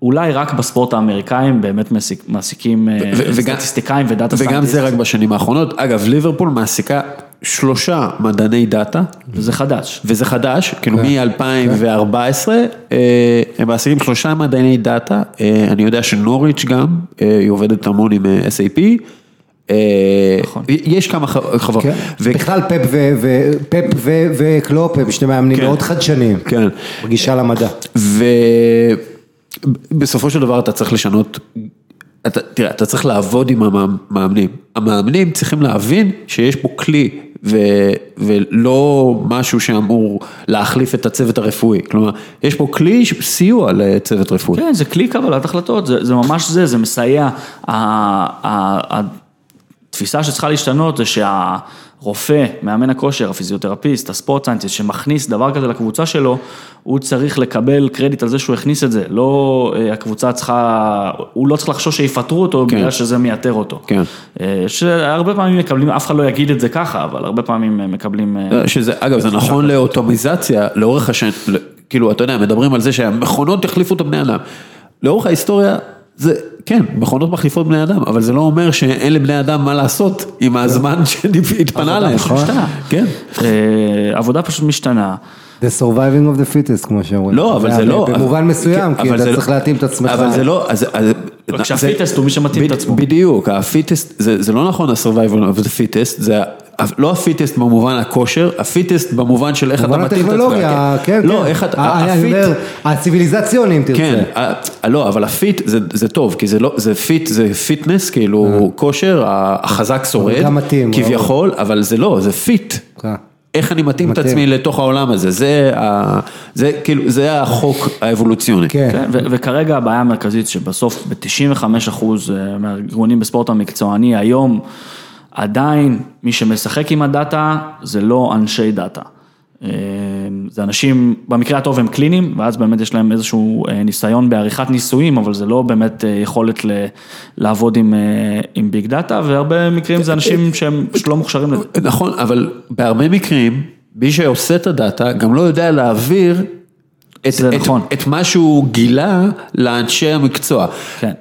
אולי רק בספורט האמריקאי הם באמת מעסיק- מעסיקים אה, סטטיסטיקאים ודאטה וגם זה רק בשנים האחרונות. אגב, ליברפול מעסיקה שלושה מדעני דאטה, וזה חדש. וזה חדש, כאילו כן. מ-2014, הם מעסיקים שלושה מדעני דאטה, אה, אני יודע שנוריץ' גם, אה, היא עובדת המון עם אה, SAP. אה, נכון. יש כמה חברות. כן. ו- בכלל פפ ו- ו- פפ ו- וקלופ הם שני מאמנים כן. מאוד חדשניים. כן. בגישה למדע. ובסופו של דבר אתה צריך לשנות, אתה, תראה, אתה צריך לעבוד עם המאמנים. המאמנים צריכים להבין שיש פה כלי ו, ולא משהו שאמור להחליף את הצוות הרפואי. כלומר, יש פה כלי סיוע לצוות רפואי. כן, זה כלי קבלת החלטות, זה, זה ממש זה, זה מסייע. התפיסה שצריכה להשתנות זה שהרופא, מאמן הכושר, הפיזיותרפיסט, ה sport scientist, שמכניס דבר כזה לקבוצה שלו, הוא צריך לקבל קרדיט על זה שהוא הכניס את זה. לא אה, הקבוצה צריכה, הוא לא צריך לחשוש שיפטרו אותו כן. בגלל שזה מייתר אותו. כן. אה, שהרבה פעמים מקבלים, אף אחד לא יגיד את זה ככה, אבל הרבה פעמים אה, מקבלים... שזה, אגב, זה נכון לאוטומיזציה, לאורך השנים, כאילו, אתה יודע, מדברים על זה שהמכונות יחליפו את הבני אדם. לאורך ההיסטוריה, זה, כן, מכונות מחליפות בני אדם, אבל זה לא אומר שאין לבני אדם מה לעשות עם הזמן שהתפנה להם. פשוט משתנה. כן. אה, עבודה פשוט משתנה. The surviving of the fittest, כמו שאומרים. לא, אבל זה לא... במובן מסוים, כן, כי אבל אתה זה צריך לא- להתאים את עצמך. אבל זה לא... אז- אז- רק זה- שה fittest הוא מי שמתאים את עצמו. בדיוק, ה fittest, זה זה לא נכון ה-survival of the fittest, זה לא ה fittest במובן הכושר, ה fittest במובן של איך אתה במובן מתאים את עצמך. הטכנולוגיה, כן, כן. לא, איך אתה... אה, אני ה fit- אומר, הציוויליזציוני, אם תרצה. כן, ה- לא, אבל ה fit זה, זה טוב, כי זה לא, זה fit, זה fitness, כאילו כושר, החזק שורד, כביכול, אבל זה לא, זה fit. כן. איך אני מתאים את. עצמי לתוך העולם הזה, זה, ה, זה כאילו, זה החוק האבולוציוני. כן. כן, ו- וכרגע הבעיה המרכזית שבסוף ב-95% מהארגונים בספורט המקצועני היום, עדיין מי שמשחק עם הדאטה זה לא אנשי דאטה. אה, זה אנשים, במקרה הטוב הם קליניים, ואז באמת יש להם איזשהו אה, ניסיון בעריכת ניסויים, אבל זה לא באמת אה, יכולת ל- לעבוד עם, עם big data, והרבה מקרים זה אנשים שהם פשוט לא מוכשרים לזה. נכון, אבל בהרבה מקרים, מי שעושה את ה data גם לא יודע להעביר את, זה את, נכון. את מה שהוא גילה לאנשי המקצוע. כן.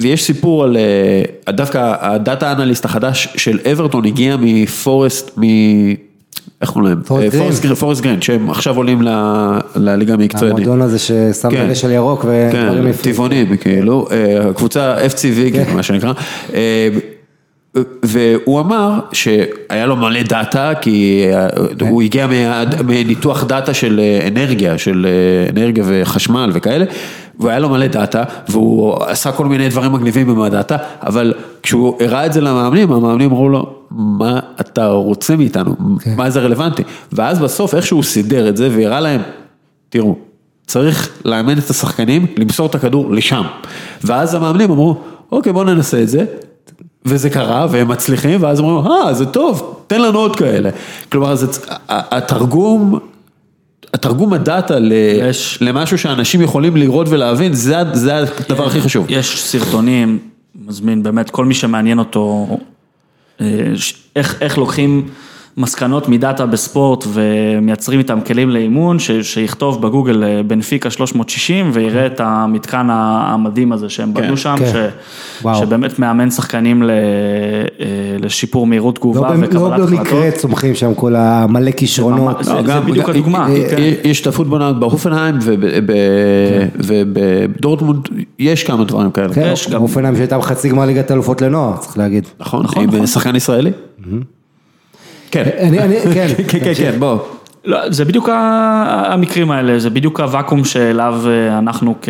ויש סיפור על, אה, דווקא ה data analyst החדש של אברטון הגיע מפורסט, מ... איך קוראים להם? פורסט אה, גרין. פורסט גרין, שהם עכשיו עולים לליגה המקצוענית. המועדון הזה ששם כן. דגש על ירוק ודברים כן, יפים. טבעונים, כאילו, אה, הקבוצה FC Veggie, כן. מה שנקרא. אה, והוא אמר שהיה לו מלא data, כי אה, כן. הוא הגיע מה- מניתוח data של אה, אנרגיה, של אה, אנרגיה וחשמל וכאלה, והיה לו מלא data, והוא עשה כל מיני דברים מגניבים עם ה data, אבל כשהוא הראה את זה למאמנים, המאמנים אמרו לו, מה אתה רוצה מאיתנו? כן. מה זה רלוונטי? ואז בסוף איכשהו סידר את זה והראה להם, תראו, צריך לאמן את השחקנים, למסור את הכדור לשם. ואז המאמנים אמרו, אוקיי בוא ננסה את זה. וזה קרה והם מצליחים ואז אומרים, אה זה טוב, תן לנו עוד כאלה. כלומר, זה, התרגום, התרגום הדאטה ל, יש. למשהו שאנשים יכולים לראות ולהבין, זה, זה הדבר הכי חשוב. יש סרטונים, מזמין באמת כל מי שמעניין אותו, אה, איך, איך לוקחים מסקנות מדאטה בספורט ומייצרים איתם כלים לאימון, ש, שיכתוב בגוגל אה, בנפיקה 360 ויראה את המתקן המדהים הזה שהם כן, בנו שם, כן. ש, וואו. שבאמת מאמן שחקנים ל, אה, לשיפור מהירות לא תגובה במ- וקבלת לא החלטות. במקרה צומחים שם כל המלא כישרונות. זה- לא, זה גם- בדיוק גם- הדוגמה, אה, כן. יש שותפות בונה בהופנהיים ובדורטמונד יש כמה דברים כאלה. כן, יש גם- אופנהיים שהייתה בחצי גמר ליגת האלופות לנוער, צריך להגיד. נכון? נכון, עם נכון. שחקן ישראלי? כן. אני, אני, כן, כן, כן, כן, בוא. לא, זה בדיוק המקרים האלה, זה בדיוק הוואקום שאליו אה, אנחנו כ-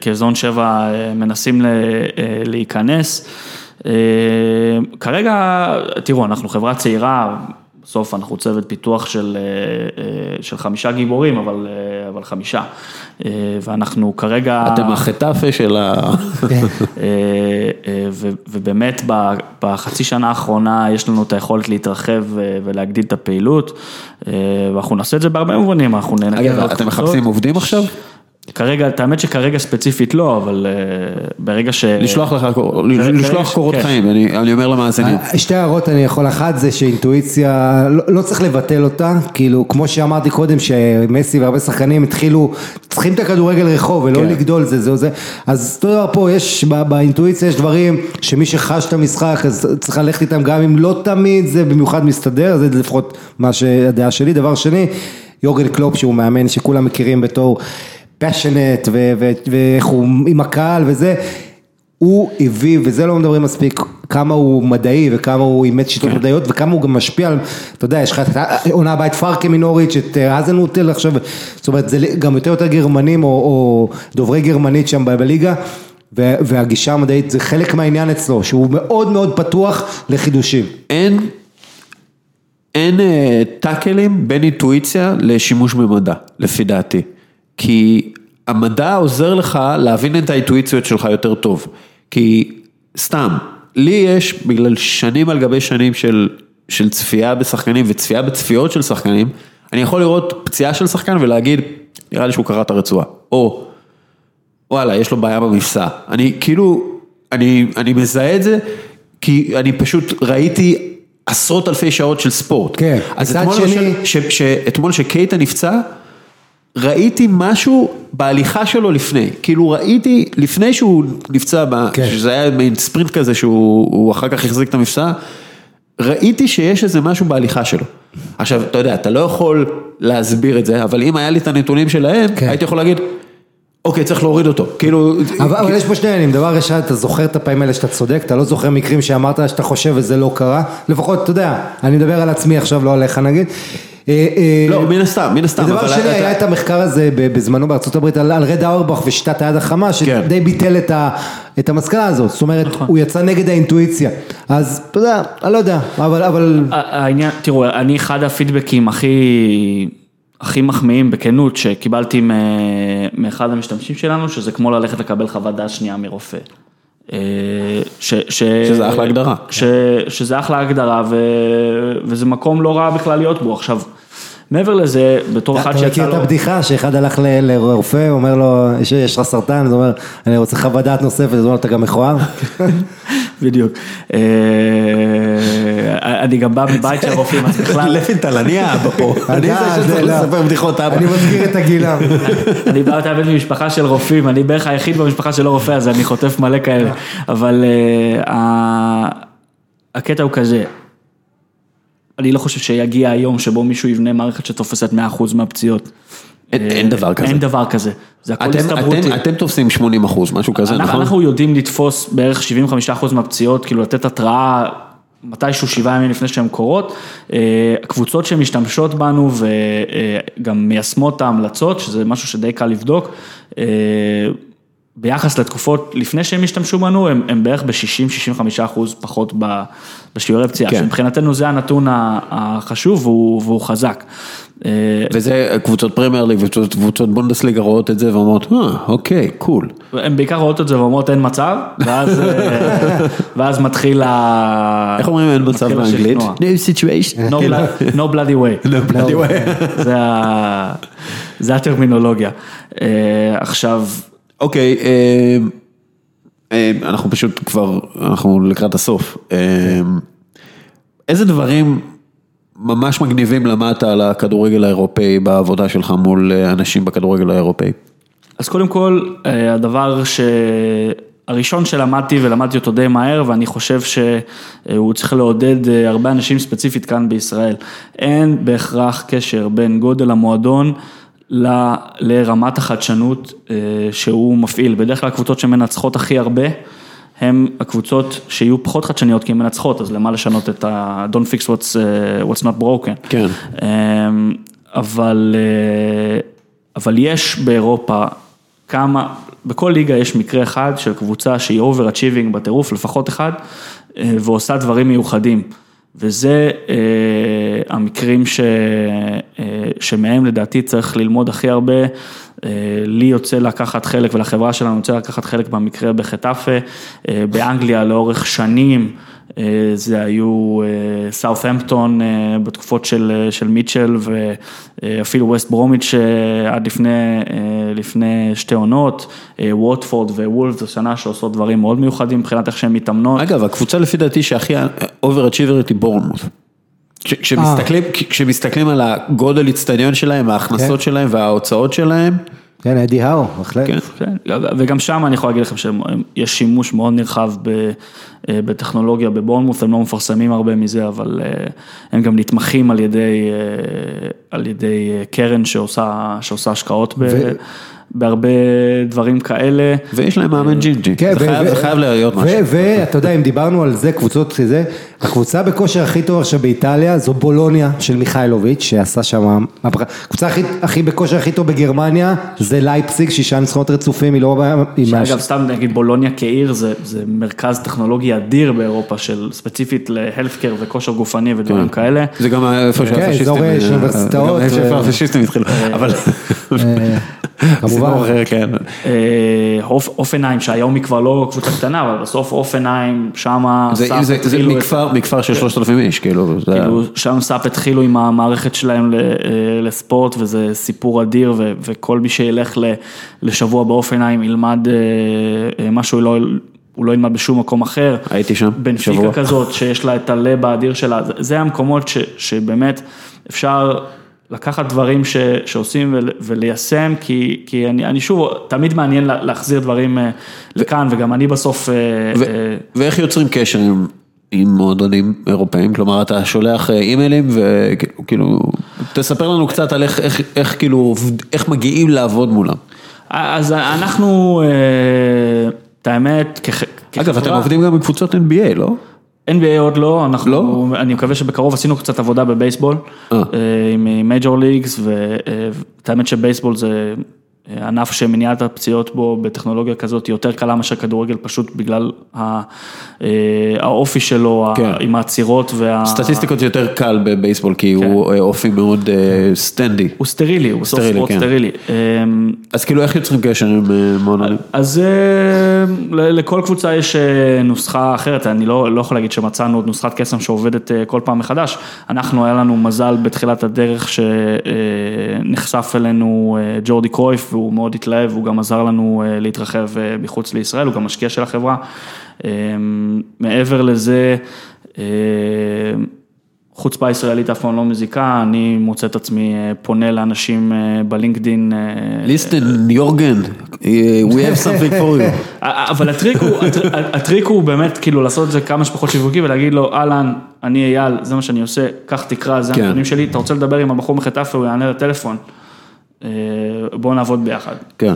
כזון 7 אה, מנסים ל- אה, להיכנס. כרגע, תראו, אנחנו חברה צעירה, בסוף אנחנו צוות פיתוח של, אה, אה, של חמישה גיבורים, אבל, אה, אבל חמישה. ואנחנו כרגע... אתם החטאפה של ה... ו- ובאמת בחצי שנה האחרונה יש לנו את היכולת להתרחב ולהגדיל את הפעילות, ואנחנו נעשה את זה בהרבה מובנים, אנחנו ננגן אגב, אתם. מחפשים עובדים עכשיו? כרגע, האמת שכרגע ספציפית לא, אבל אה, ברגע ש... לשלוח לך, כרגע לשלוח ש- קורות כן. חיים, אני אני אומר למאזינים. שתי הערות אני יכול, אחת זה שאינטואיציה, לא, לא צריך לבטל אותה, כאילו כמו שאמרתי קודם שמסי והרבה שחקנים התחילו, צריכים את הכדורגל רחוב ולא כן. לגדול זה זה זה, אז אותו דבר פה יש, בא- באינטואיציה יש דברים שמי שחש את המשחק אז צריך ללכת איתם גם אם לא תמיד זה במיוחד מסתדר, זה לפחות מה שהדעה שלי, דבר שני, יורגן קלופ שהוא מאמן שכולם מכירים בתור פשנט ואיך הוא עם הקהל וזה, הוא הביא, וזה לא מדברים מספיק, כמה הוא מדעי וכמה הוא אימץ שיטות כן. מדעיות וכמה הוא גם משפיע על, אתה יודע, יש לך את העונה הבאה את פארקה מנוריץ', את אה, אזנוטל עכשיו, זאת אומרת זה גם יותר יותר גרמנים או, או דוברי גרמנית שם בליגה, והגישה המדעית זה חלק מהעניין אצלו, שהוא מאוד מאוד פתוח לחידושים. אין, אין אה, טאקלים בין אינטואיציה לשימוש במדע, לפי דעתי. כי המדע עוזר לך להבין את האינטואיציות שלך יותר טוב. כי סתם, לי יש, בגלל שנים על גבי שנים של, של צפייה בשחקנים וצפייה בצפיות של שחקנים, אני יכול לראות פציעה של שחקן ולהגיד, נראה לי שהוא קרע את הרצועה. או, וואלה, יש לו בעיה במפסע. אני כאילו, אני, אני מזהה את זה, כי אני פשוט ראיתי עשרות אלפי שעות של ספורט. כן, אז מצד אתמול, שני- למשל, ש, ש, אתמול שקייטה נפצע, ראיתי משהו בהליכה שלו לפני, כאילו ראיתי לפני שהוא נפצע, כן. שזה היה מין ספרינט כזה שהוא הוא אחר כך החזיק את המפסע, ראיתי שיש איזה משהו בהליכה שלו. עכשיו, אתה יודע, אתה לא יכול להסביר את זה, אבל אם היה לי את הנתונים שלהם, כן. הייתי יכול להגיד, אוקיי, צריך להוריד אותו, כאילו... אבל, אבל יש פה שני עניינים, דבר ראשון, אתה זוכר את הפעמים האלה שאתה צודק, אתה לא זוכר מקרים שאמרת שאתה חושב וזה לא קרה, לפחות, אתה יודע, אני מדבר על עצמי עכשיו, לא עליך נגיד. אה, אה, לא, מן הסתם, מן הסתם, אבל שני, היה את המחקר הזה בזמנו בארצות הברית על, על רד אורבך ושיטת היד החמה, כן. שדי ביטל את, המסקנה הזאת, זאת אומרת, הוא יצא נגד האינטואיציה, אז אתה יודע, אני לא יודע, אבל, אבל, העניין, תראו, אני אחד הפידבקים הכי, הכי מחמיאים בכנות שקיבלתי מאחד המשתמשים שלנו, שזה כמו ללכת לקבל חוות דעת שנייה מרופא. אה, ש, ש, שזה אחלה הגדרה. ש, שזה אחלה הגדרה ו, וזה מקום לא רע בכלל להיות בו. עכשיו, מעבר לזה, בתור אחד אתה שיצא מכיר את לו... הבדיחה שאחד הלך לרופא, אומר לו, יש, לך סרטן, אז הוא אומר, אני רוצה חוות דעת נוספת, אז הוא אומר, אתה גם מכוער? בדיוק. אה, אני גם בא מבית של רופאים, אז בכלל... לפינטל, אני האבא פה, אני אתה, זה שצריך זה לא. לספר בדיחות אבא. אני מזכיר את הגילם. אני בא אתה בן ממשפחה של רופאים, אני בערך היחיד במשפחה שלא רופא, אז אני חוטף מלא כאלה. אבל אה, הקטע הוא כזה, אני לא חושב שיגיע היום שבו מישהו יבנה מערכת שתופסת 100% מהפציעות. אין- אה, אין דבר כזה. אין דבר כזה, זה הכל הסתברותי. אתם- אתם תופסים 80 אחוז, משהו כזה, אנחנו, נכון? אנחנו יודעים לתפוס בערך 75% מהפציעות, כאילו לתת התראה מתישהו שבעה ימים לפני שהן קורות. אה, קבוצות שמשתמשות בנו וגם מיישמות את ההמלצות, שזה משהו שדי קל לבדוק. אה, ביחס לתקופות לפני שהם השתמשו בנו, הם, הם בערך ב-60-65 אחוז פחות ב- בשיעורי פציעה, כן. שמבחינתנו זה הנתון החשוב והוא, והוא חזק. אה, וזה קבוצות פרמייר ליג וקבוצות בונדסליגה רואות את זה ואומרות, אה, אוקיי, cool. הן בעיקר רואות את זה ואומרות אין מצב, ואז, אה, ואז מתחיל ה... איך אומרים אין מצב באנגלית? No situation. No blood- No bloody way. No bloody way. זה ה- זה הטרמינולוגיה. אה, עכשיו, אוקיי, אה, אה, אנחנו פשוט כבר, אנחנו לקראת הסוף. אה, איזה דברים ממש מגניבים למדת על הכדורגל האירופאי בעבודה שלך מול אה, אנשים בכדורגל האירופאי? אז קודם כל, אה, הדבר ש... הראשון שלמדתי ולמדתי אותו די מהר ואני חושב שהוא צריך לעודד אה, הרבה אנשים ספציפית כאן בישראל. אין בהכרח קשר בין גודל המועדון לרמת החדשנות אה, שהוא מפעיל. בדרך כלל הקבוצות שמנצחות הכי הרבה הם הקבוצות שיהיו פחות חדשניות כי הן מנצחות, אז למה לשנות את ה- Don't fix what's, אה, what's not broken. כן. אמ, אבל, אה, אבל יש באירופה כמה, בכל ליגה יש מקרה אחד של קבוצה שהיא overachieving בטירוף, לפחות אחד, אה, ועושה דברים מיוחדים. וזה אה, המקרים ש, אה, שמהם לדעתי צריך ללמוד הכי הרבה. אה, לי יוצא לקחת חלק ולחברה שלנו יוצא לקחת חלק במקרה בחטאפה, אה, באנגליה לאורך שנים. אה, זה היו סאות'המפטון בתקופות של, של מיטשל ואפילו ווסט ברומיץ' עד לפני, לפני שתי עונות, ווטפורד ווולף זו שנה שעושות דברים מאוד מיוחדים מבחינת איך שהן מתאמנות. אגב, הקבוצה לפי דעתי שהכי אובר-אצ'יברית היא בורנמוט. כשמסתכלים, כשמסתכלים על הגודל אצטדיון שלהם, ההכנסות כן. שלהם וההוצאות שלהם, כן, אדי האו, בהחלט. כן. כן, וגם שם אני יכול להגיד לכם שיש שימוש מאוד נרחב ב- אה, בטכנולוגיה בבורנמוס, הם לא מפרסמים הרבה מזה, אבל אה, הם גם נתמכים על ידי, אה, על ידי קרן שעושה, שעושה השקעות ב... בהרבה דברים כאלה. ויש להם מאמן ג'ינג'י, כן, זה ו- חייב- ו- זה חייב להיות משהו. ואתה יודע, אם דיברנו על זה, קבוצות זה, הקבוצה בכושר הכי טוב עכשיו באיטליה זו בולוניה של מיכאילוביץ', שעשה שם, הקבוצה הכי, הכי בכושר הכי טוב בגרמניה זה לייפסיק, שישה ניצחונות רצופים, היא לא... היא מה- אגב, סתם נגיד בולוניה כעיר זה, זה מרכז טכנולוגי אדיר באירופה, של ספציפית להלפקר וכושר גופני ודברים כאלה. זה גם איפה כן, שהפשיסטים, אזור אה, של אוניברסיטאות גם איפה שהפשיסטים התחילו, אבל אה, כמובן. סיפור אחר, כן. אה, הופ- הופנהיים שהיום היא כבר לא קבוצה קטנה, אבל בסוף הופנהיים, שמה זה- SAP זה- זה התחילו את- מכפר- מכפר של 3,000 איש, כאילו, זה- כאילו, שם SAP התחילו עם המערכת שלהם אה, לספורט וזה סיפור אדיר וכל מי שילך לשבוע בהופנהיים ילמד אה, אה, משהו, לא- הוא לא ילמד בשום מקום אחר. הייתי שם, בנפיקה שבוע. כזאת שיש לה את הלב האדיר שלה, זה- זה המקומות ש- שבאמת אפשר לקחת דברים ש- שעושים ול- וליישם, כי, כי אני, אני שוב, תמיד מעניין לה- להחזיר דברים אה, לכאן וגם אני בסוף, אה, ו- אה, ואיך יוצרים קשר עם, עם מועדונים אירופאים? כלומר, אתה שולח אה, אימיילים וכאילו, תספר לנו קצת על איך, איך, איך כאילו, איך מגיעים לעבוד מולם. אז אנחנו, אה, את האמת, כח- אגב, אתם כחברה- עובדים גם בקבוצות NBA, לא? NBA עוד לא, אנחנו, לא? אני מקווה שבקרוב עשינו קצת עבודה בבייסבול, אה. אה, עם מייג'ור ליגס, ואת האמת שבייסבול זה ענף שמניעת הפציעות בו בטכנולוגיה כזאת היא יותר קלה מאשר כדורגל, פשוט בגלל אה, האופי שלו, כן. עם העצירות וה... סטטיסטיקות זה יותר קל בבייסבול, כי הוא אה, אופי מאוד אה, סטנדי. הוא סטרילי, הוא בסוף ספורט כן. סטרילי. אה, אז כאילו, איך יוצרים קשר עם מועדונים? אז לכל קבוצה יש נוסחה אחרת, אני לא, לא יכול להגיד שמצאנו עוד נוסחת קסם שעובדת כל פעם מחדש. אנחנו, היה לנו מזל בתחילת הדרך שנחשף אלינו ג'ורדי קרויף והוא מאוד התלהב, הוא גם עזר לנו אה, להתרחב אה, מחוץ לישראל, הוא גם משקיע של החברה. אה, מעבר לזה, חוצפה ישראלית אף פעם לא מזיקה, אני מוצא את עצמי פונה לאנשים בלינקדין. ליסטן, יורגן, אה, we have something for you. אבל הטריק הוא, הטר- הטריק הוא באמת כאילו לעשות את זה כמה שפחות שיווקי ולהגיד לו, אהלן, אני אייל, זה מה שאני עושה, קח תקרא, זה כן. הנתונים שלי, אתה רוצה לדבר עם הבחור מחטאפה, הוא יענה לטלפון. אה, בואו נעבוד ביחד. כן.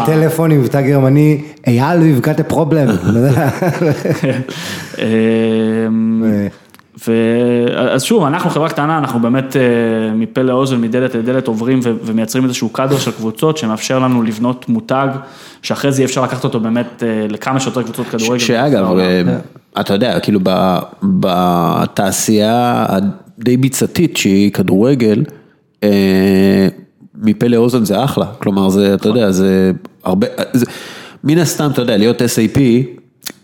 ה- טלפון עם מבטא גרמני, אייל, we've got a problem. אה, ואז שוב, אנחנו חברה קטנה, אנחנו באמת אה, מפה לאוזן, מדלת לדלת עוברים ומייצרים איזשהו קאדר של קבוצות שמאפשר לנו לבנות מותג, שאחרי זה יהיה אפשר לקחת אותו באמת לכמה שיותר קבוצות כדורגל. שאגב, אתה יודע, כאילו ב- בתעשייה הדי ביצתית שהיא כדורגל, מפה לאוזן זה אחלה, כלומר זה, אתה יודע, זה הרבה, זה- מן הסתם, אתה יודע, להיות SAP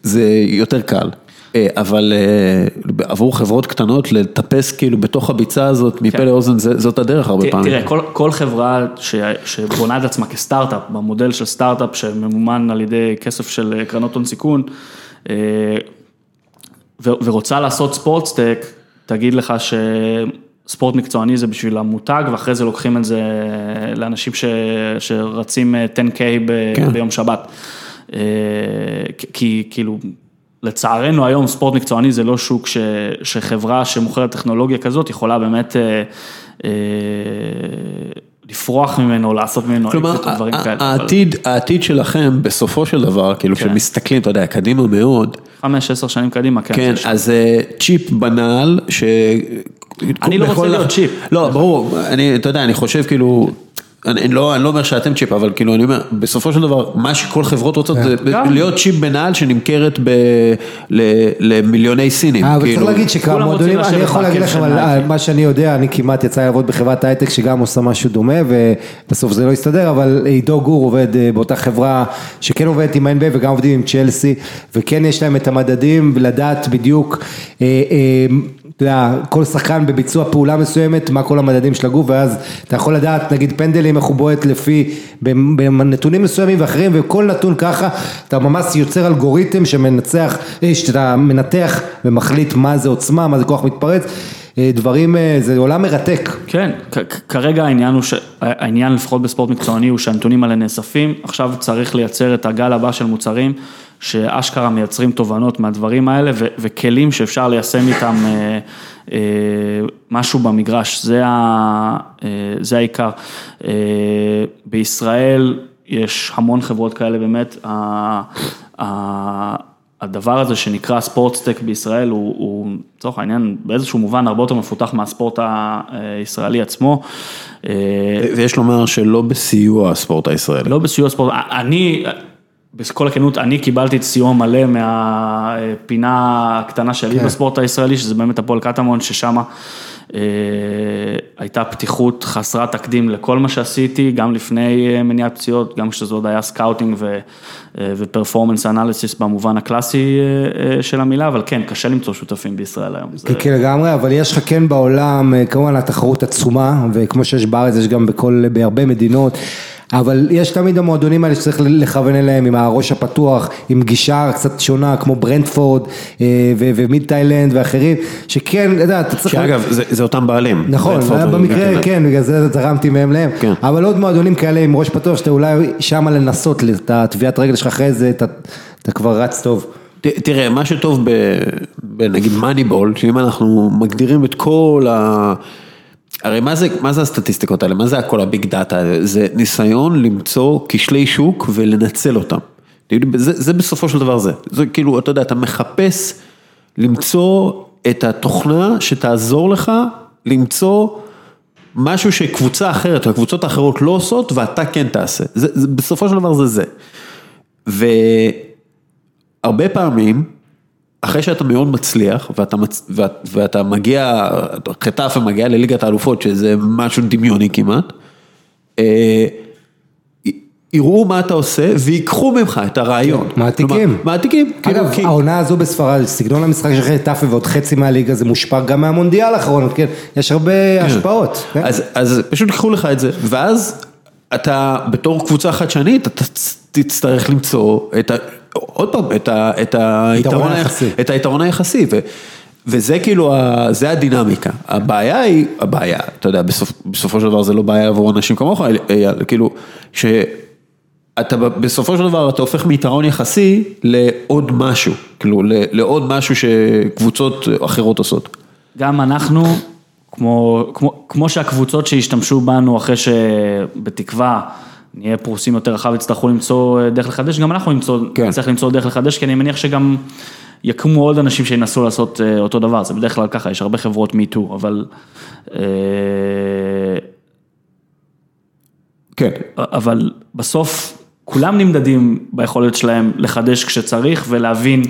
זה יותר קל. אה, אבל אה, עבור חברות קטנות לטפס כאילו בתוך הביצה הזאת מפה כן. לאוזן זה- זאת הדרך הרבה ת- פעמים. תראה, כל, כל חברה ש, שבונה את עצמה כסטארט-אפ, במודל של סטארט-אפ שממומן על ידי כסף של אה, קרנות הון סיכון, ו, ורוצה לעשות ספורטסטק, תגיד לך שספורט מקצועני זה בשביל המותג, ואחרי זה לוקחים את זה לאנשים ש, שרצים אה, 10K ב, כן. ביום שבת. אה, כי כאילו, לצערנו היום ספורט מקצועני זה לא שוק ש, שחברה שמוכרת טכנולוגיה כזאת יכולה באמת אה, אה, לפרוח ממנו, לעשות ממנו כלומר, דברים כאלה. העתיד, העתיד שלכם בסופו של דבר, כאילו כן. כשמסתכלים, אתה יודע, קדימה מאוד, חמש, עשר שנים קדימה, כן. כן, אז אה, צ'יפ בנעל, ש... אני לא רוצה להיות צ'יפ. לא, ברור, אני, אתה יודע, אני חושב כאילו, אני אני לא אני לא אומר שאתם צ'יפ, אבל כאילו אני אומר, בסופו של דבר, מה שכל חברות רוצות זה גם. להיות צ'יפ בנעל שנמכרת ב- ל- למיליוני סינים. אה, אבל צריך כאילו. להגיד שכמועדונים, רוצים אני יכול להגיד לכם על. מה שאני יודע, אני כמעט יצא לעבוד בחברת הייטק שגם עושה משהו דומה ובסוף זה לא הסתדר, אבל עידו גור עובד אה, באותה חברה שכן עובדת עם ה-NBA וגם עובדים עם צ'לסי, וכן יש להם את המדדים ולדעת בדיוק, אה, אה, יודע, כל שחקן בביצוע פעולה מסוימת, מה כל המדדים של הגוף, ואז אתה יכול לדעת, נגיד פנדלים, איך הוא בועט לפי, בנתונים מסוימים ואחרים, וכל נתון ככה, אתה ממש יוצר אלגוריתם שמנצח, אה, שאתה מנתח ומחליט מה זה עוצמה, מה זה כוח מתפרץ, אה, דברים, אה, זה עולם מרתק. כן, כרגע העניין הוא, ש... העניין לפחות בספורט מקצועני הוא שהנתונים האלה נאספים, עכשיו צריך לייצר את הגל הבא של מוצרים שאשכרה מייצרים תובנות מהדברים האלה ו... וכלים שאפשר ליישם איתם אה, אה, משהו במגרש, זה, ה... אה, זה העיקר. אה, בישראל יש המון חברות כאלה באמת, ה... ה... הדבר הזה שנקרא sports tech בישראל הוא, לצורך העניין באיזשהו מובן הרבה יותר מפותח מהספורט הישראלי עצמו. אה, ויש לומר שלא בסיוע הספורט הישראלי. לא בסיוע ספורט, אני, בכל הכנות, אני קיבלתי את סיוע מלא מהפינה הקטנה שלי כן. בספורט הישראלי, שזה באמת הפועל קטמון, ששם אה, הייתה פתיחות חסרת תקדים לכל מה שעשיתי, גם לפני אה, מניעת פציעות, גם כשזה עוד היה scouting ופרפורמנס אנליסיס במובן הקלאסי אה, אה, של המילה, אבל כן, קשה למצוא שותפים בישראל היום. זה- כן, כן לגמרי, אבל יש לך כן בעולם, אה, כמובן התחרות עצומה, וכמו שיש בארץ יש גם בכל, בהרבה מדינות, אבל יש תמיד המועדונים האלה שצריך לכוון אליהם עם הראש הפתוח, עם גישה קצת שונה, כמו ברנדפורד אה, ומיד תאילנד ואחרים, שכן, אתה יודע, אתה צריך... שאגב, זה זה אותם בעלים. נכון, במקרה, כן. כן, בגלל זה זרמתי מהם להם, כן. אבל עוד מועדונים כאלה עם ראש פתוח, שאתה אולי שמה לנסות את הטביעת רגל שלך אחרי זה, אתה- אתה כבר רץ טוב. ת- תראה, מה שטוב. בנגיד מאניבול, שאם אנחנו מגדירים את כל ה... הרי מה זה, מה זה הסטטיסטיקות האלה? מה זה הכל הביג דאטה? זה ניסיון למצוא כשלי שוק ולנצל אותם. זה, זה בסופו של דבר זה. זה כאילו, אתה יודע, אתה מחפש למצוא את התוכנה שתעזור לך למצוא משהו שקבוצה אחרת, או הקבוצות האחרות לא עושות, ואתה כן תעשה. זה, זה, בסופו של דבר זה זה. והרבה פעמים, אחרי שאתה מאוד מצליח, ואתה, מצ... ואת, ואתה מגיע, חטף ומגיע לליגת האלופות, שזה משהו דמיוני כמעט, אה, יראו מה אתה עושה ויקחו ממך את הרעיון. מעתיקים. כלומר, מעתיקים. כאילו, אגב, כי- העונה הזו בספרד, סגנון המשחק של חטאפה ועוד חצי מהליגה זה מושפע גם מהמונדיאל האחרון, כן? יש הרבה השפעות. כן? אז, אז פשוט ייקחו לך את זה, ואז אתה בתור קבוצה חדשנית, אתה תצ- תצטרך למצוא את ה... עוד פעם, את, ה, את, היתרון, היחסי. היחסי. את היתרון היחסי, ו, וזה כאילו, ה, זה הדינמיקה. הבעיה היא, הבעיה, אתה יודע, בסופ, בסופו של דבר זה לא בעיה עבור אנשים כמוך, אייל, כאילו, שאתה בסופו של דבר אתה הופך מיתרון יחסי לעוד משהו, כאילו, ל- לעוד משהו שקבוצות אחרות עושות. גם אנחנו, כמו, כמו, כמו שהקבוצות שהשתמשו בנו אחרי שבתקווה נהיה פרוסים יותר רחב, יצטרכו למצוא אה, דרך לחדש, גם אנחנו נמצוא, כן. נצטרך למצוא דרך לחדש, כי אני מניח שגם יקומו עוד אנשים שינסו לעשות אה, אותו דבר, זה בדרך כלל ככה, יש הרבה חברות מיטו, אבל... אה, כן. אבל בסוף כולם נמדדים ביכולת שלהם לחדש כשצריך ולהבין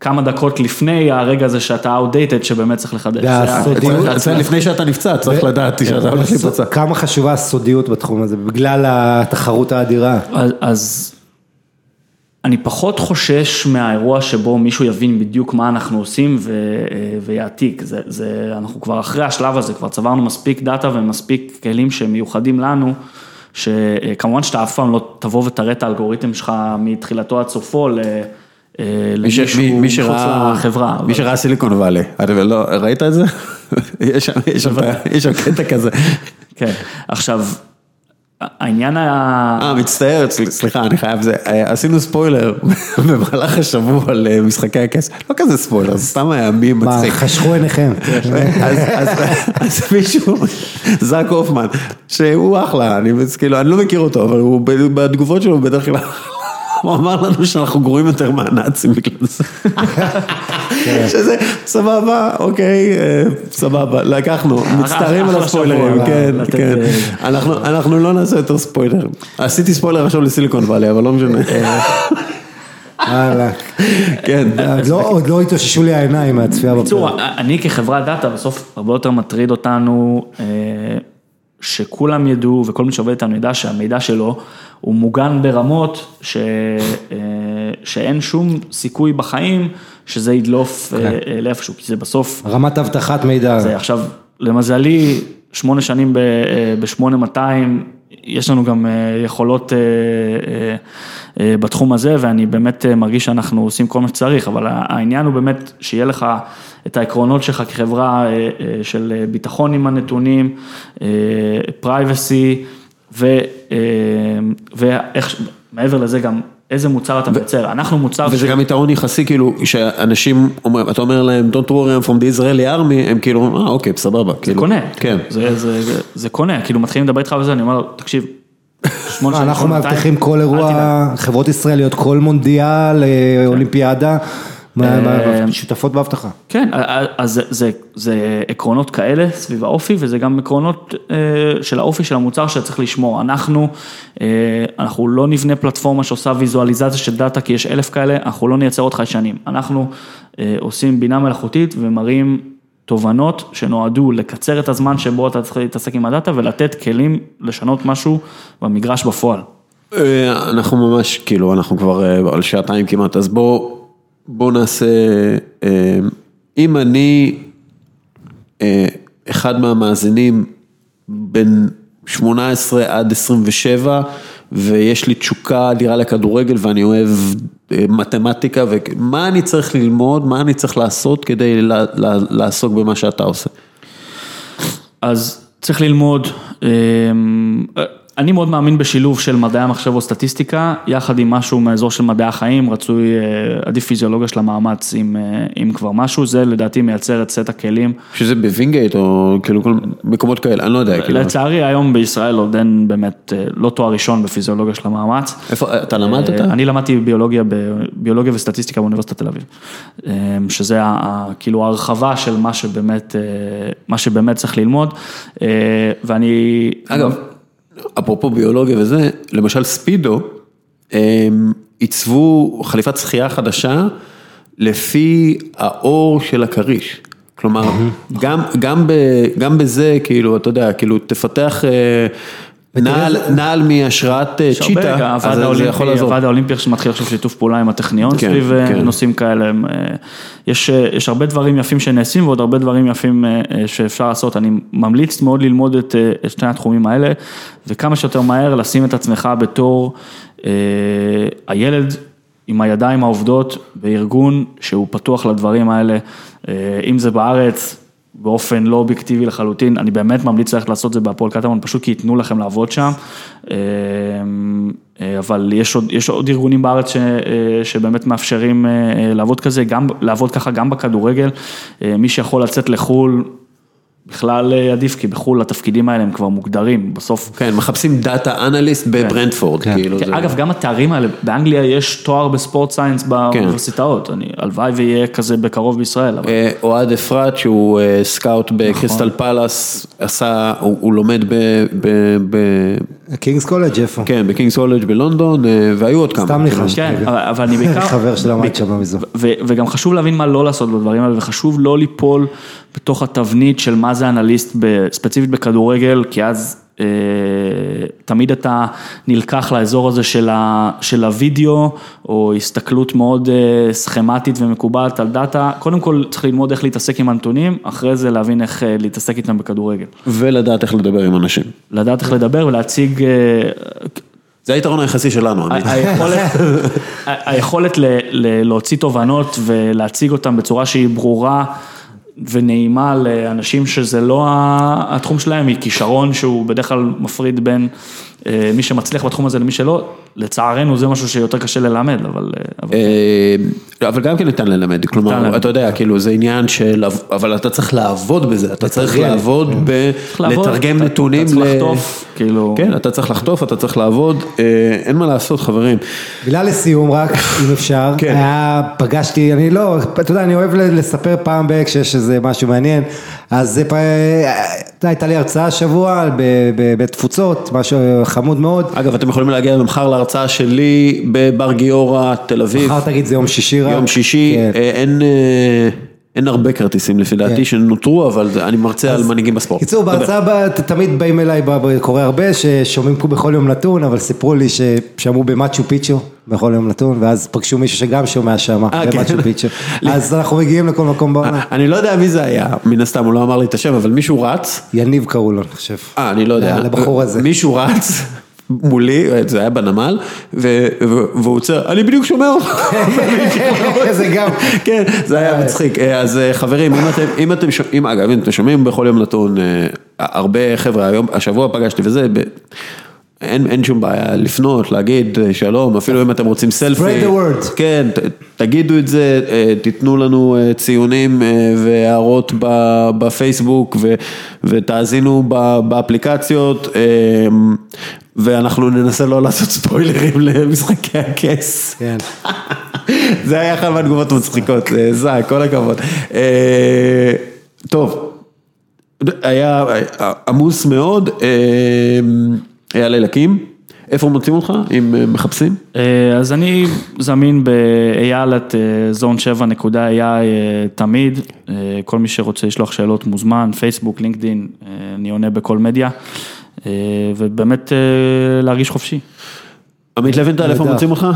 כמה דקות לפני הרגע הזה שאתה outdated שבאמת צריך לחדש. זה הסודיות. לפני שאתה נפצע, צריך לדעת שאתה הולך להיפצע. כמה חשובה הסודיות בתחום הזה, בגלל התחרות האדירה. אז, אני פחות חושש מהאירוע שבו מישהו יבין בדיוק מה אנחנו עושים ויעתיק, אנחנו כבר אחרי השלב הזה, כבר צברנו מספיק דאטה ומספיק כלים שמיוחדים לנו, שכמובן שאתה אף פעם לא תבוא ותראה את האלגוריתם שלך מתחילתו עד סופו למישהו מי- מי מחוץ שראה, לחברה. מי אבל- שראה סיליקון וואלי, אתה לא, ראית את זה? יש שם, יש שם, יש שם קטע כזה. כן, עכשיו, העניין ה... אה, מצטער, סל- סליחה, אני חייב זה, אה, עשינו ספוילר במהלך השבוע על אה, משחקי הכס, לא כזה ספוילר, זה סתם היה מים מה, מצחיק. חשכו עיניכם. אז, אז, אז מישהו, זאק הופמן, שהוא אחלה, אני כאילו, אני לא מכיר אותו, אבל בתגובות שלו בדרך כלל הוא אמר לנו שאנחנו גרועים יותר מהנאצים בגלל זה. שזה, סבבה, אוקיי, אה, סבבה, לקחנו, מצטערים על הספוילרים, שבוע, כן, כן. אה, אנחנו- אנחנו לא נעשה יותר ספוילר. עשיתי ספוילר עכשיו לסיליקון וואלי, אבל לא משנה. וואלה. כן. לא, עוד לא התאוששו לי העיניים מהצפייה בקיצור, בפרק. אני כחברת דאטה, בסוף הרבה יותר מטריד אותנו אה, שכולם ידעו וכל מי שעובד איתנו ידע שהמידע שלו הוא מוגן ברמות ש, אה, שאין שום סיכוי בחיים שזה ידלוף כן. אה, אה, לאיפשהו, כי זה בסוף, רמת אבטחת מידע. זה עכשיו, למזלי, שמונה שנים ב-8200, יש לנו גם אה, יכולות אה, אה, אה, בתחום הזה, ואני באמת אה, מרגיש שאנחנו עושים כל מה שצריך, אבל העניין הוא באמת שיהיה לך את העקרונות שלך כחברה אה, אה, של אה, ביטחון עם הנתונים, פרייבסי, ואיך, מעבר לזה גם איזה מוצר אתה מייצר, אנחנו מוצר וזה גם יתרון יחסי, כאילו, שאנשים אומרים, אתה אומר להם, Don't worry, I'm from the Israeli army, הם כאילו, אה, אוקיי, סבבה. זה כאילו, קונה, כן. זה, זה, זה, זה קונה, כאילו מתחילים לדבר איתך וזה, אני אומר לו, תקשיב, אנחנו מאבטחים כל אירוע. חברות ישראליות, כל מונדיאל, אה, אולימפיאדה, מה- אה, שותפות באבטחה. כן, אז זה, זה, זה עקרונות כאלה סביב האופי, וזה גם עקרונות אה, של האופי של המוצר שצריך לשמור. אנחנו, אה, אנחנו לא נבנה פלטפורמה שעושה ויזואליזציה של דאטה, כי יש אלף כאלה, אנחנו לא נייצר עוד חיישנים. אנחנו אה, עושים בינה מלאכותית ומראים תובנות שנועדו לקצר את הזמן שבו אתה צריך להתעסק עם הדאטה ולתת כלים לשנות משהו במגרש בפועל. אה, אנחנו ממש, כאילו, אנחנו כבר אה, על שעתיים כמעט, אז בוא, בוא נעשה, אה, אם אני אה, אחד מהמאזינים בין 18 עד 27, ויש לי תשוקה אדירה לכדורגל ואני אוהב אה, מתמטיקה, ומה אני צריך ללמוד, מה אני צריך לעשות כדי לעסוק במה שאתה עושה. אז צריך ללמוד, אני מאוד מאמין בשילוב של מדעי המחשב או סטטיסטיקה, יחד עם משהו מהאזור של מדעי החיים, רצוי, אה, עדיף פיזיולוגיה של המאמץ אם, אה, אם כבר משהו, זה לדעתי מייצר את סט הכלים. שזה בווינגייט או כאילו כל מקומות כאלה, אני לא יודע, כאילו. לצערי היום בישראל עוד אין באמת, אה, לא תואר ראשון בפיזיולוגיה של המאמץ. איפה, אתה למדת? אה, אני למדתי ביולוגיה, ביולוגיה וסטטיסטיקה באוניברסיטת תל אביב, אה, שזה כאילו ההרחבה של מה שבאמת, אה, מה שבאמת צריך ללמוד, אה, ואני... אגב, אפרופו ביולוגיה וזה, למשל ספידו, עיצבו חליפת שחייה חדשה לפי האור של הכריש. כלומר, גם, גם, ב, גם בזה, כאילו, אתה יודע, כאילו, תפתח אה, נעל, נעל מהשראת אה, צ'יטה, אז זה האולימפי, יכול לעזור. הוועד האולימפי שמתחיל עכשיו שיתוף פעולה עם הטכניון כן, סביב אה, כן. נושאים כאלה, אה, יש, יש הרבה דברים יפים שנעשים ועוד הרבה דברים יפים שאפשר לעשות, אני ממליץ מאוד ללמוד את, את שני התחומים האלה, וכמה שיותר מהר לשים את עצמך בתור אה, הילד עם הידיים העובדות בארגון שהוא פתוח לדברים האלה, אה, אם זה בארץ. באופן לא אובייקטיבי לחלוטין, אני באמת ממליץ ללכת לעשות את זה בהפועל קטמון, פשוט כי ייתנו לכם לעבוד שם. אה, אה, אבל יש עוד, יש עוד ארגונים בארץ ש, אה, שבאמת מאפשרים לעבוד כזה, גם, לעבוד ככה גם בכדורגל. מי שיכול לצאת לחו"ל, בכלל אה, עדיף, כי בחו"ל התפקידים האלה הם כבר מוגדרים, בסוף. כן, מחפשים data analyst בברנטפורד, כן. כאילו. כן, זה- אגב, גם התארים האלה, באנגליה יש תואר ב sport science באוניברסיטאות, אני, הלוואי ויהיה כזה בקרוב בישראל, אבל... אה, אוהד אפרת שהוא אה, scout בקריסטל פאלאס, עשה, הוא הוא לומד ב... קינגס קולג' איפה? כן, בקינגס קולג' בלונדון, אה, והיו עוד כמה. סתם ניחשתי. כן, רגע. אבל, אני בעיקר... חבר שלמד שם מזו. ו- וגם חשוב להבין מה לא לעשות בדברים האלה, וחשוב לא ליפול בתוך התבנית של מה זה אנליסט, ספציפית בכדורגל, כי אז תמיד אתה נלקח לאזור הזה של, ה- של הוידאו, או הסתכלות מאוד אה, סכמטית ומקובעת על דאטה. קודם כל צריך ללמוד איך להתעסק עם הנתונים, אחרי זה להבין איך אה, להתעסק איתם בכדורגל. ולדעת איך לדבר עם אנשים. לדעת איך לדבר ולהציג... אה, זה היתרון היחסי שלנו, היכולת, להוציא תובנות ולהציג אותן בצורה שהיא ברורה ונעימה לאנשים שזה לא התחום שלהם, היא כישרון שהוא בדרך כלל מפריד בין אה, מי שמצליח בתחום הזה למי שלא, לצערנו זה משהו שיותר קשה ללמד, אבל... אה, אבל- אה, גם כן ניתן ללמד, כלומר, ללמד. אתה יודע, כאילו זה עניין של, אבל אתה צריך לעבוד בזה, אתה צריך. לעבוד ב... לעבוד, לתרגם אתה- נתונים. אתה צריך ל- לחטוף, כאילו. כן, אתה צריך לחטוף, אתה צריך לעבוד, אה, אין מה לעשות חברים. מילה לסיום רק, אם אפשר, כן. היה, פגשתי, אני לא, אתה יודע, אני אוהב לספר פעם ב- כשיש איזה משהו מעניין, אז זה, פ- יודע, הייתה לי הרצאה השבוע ב- בבית תפוצות, משהו חמוד מאוד, אגב, אתם יכולים להגיע מחר להרצאה שלי בבר גיורא, תל אביב. מחר תגיד זה יום שישי רק, יום שישי, כן. אה, אין, אה, אין הרבה כרטיסים לפי דעתי כן. שנותרו, אבל אני מרצה על מנהיגים בספורט. קיצור. בהרצאה ת- תמיד באים אליי, קורה הרבה, ששומעים פה בכל יום נתון, אבל סיפרו לי ששמעו במצ'ו פיצ'ו בכל יום נתון, ואז פגשו מישהו שגם שומע שם, אה, כן. במצ'ו פיצ'ו. אז אנחנו מגיעים לכל מקום בעולם. אני לא יודע מי זה היה, מן הסתם, הוא לא אמר לי את השם, אבל מישהו רץ, יניב קראו לו, אני חושב. אה, אני לא יודע, לבחור הזה. מישהו רץ מולי, זה היה בנמל, והוא עוצר, אני בדיוק שומע אותך. זה גם. כן, זה היה מצחיק. אה, אז אה, חברים, אם אתם, אם אתם שומעים, אגב, אם אתם שומעים בכל יום נתון, אה, הרבה חבר'ה, היום, השבוע פגשתי וזה, אין, אין שום בעיה לפנות, להגיד אה, שלום, אפילו אם אתם רוצים סלפי. Spread the word. כן, ת, תגידו את זה, אה, תיתנו לנו אה, ציונים והערות בפייסבוק ו, ותאזינו באפליקציות. ואנחנו ננסה לא לעשות ספוילרים למשחקי הכס. כן. זה היה אחת מהתגובות המצחיקות, זי, כל הכבוד. טוב, היה עמוס מאוד, אה, היה לילקים, איפה מוצאים אותך, אם אה, מחפשים? אה, אז אני זמין באייל את זון 7 נקודה AI אה, תמיד, אה, כל מי שרוצה לשלוח שאלות מוזמן, פייסבוק, לינקדין, אה, אני עונה בכל מדיה, אה, ובאמת אה, להרגיש חופשי. עמית לוינטל, איפה. מוצאים אותך?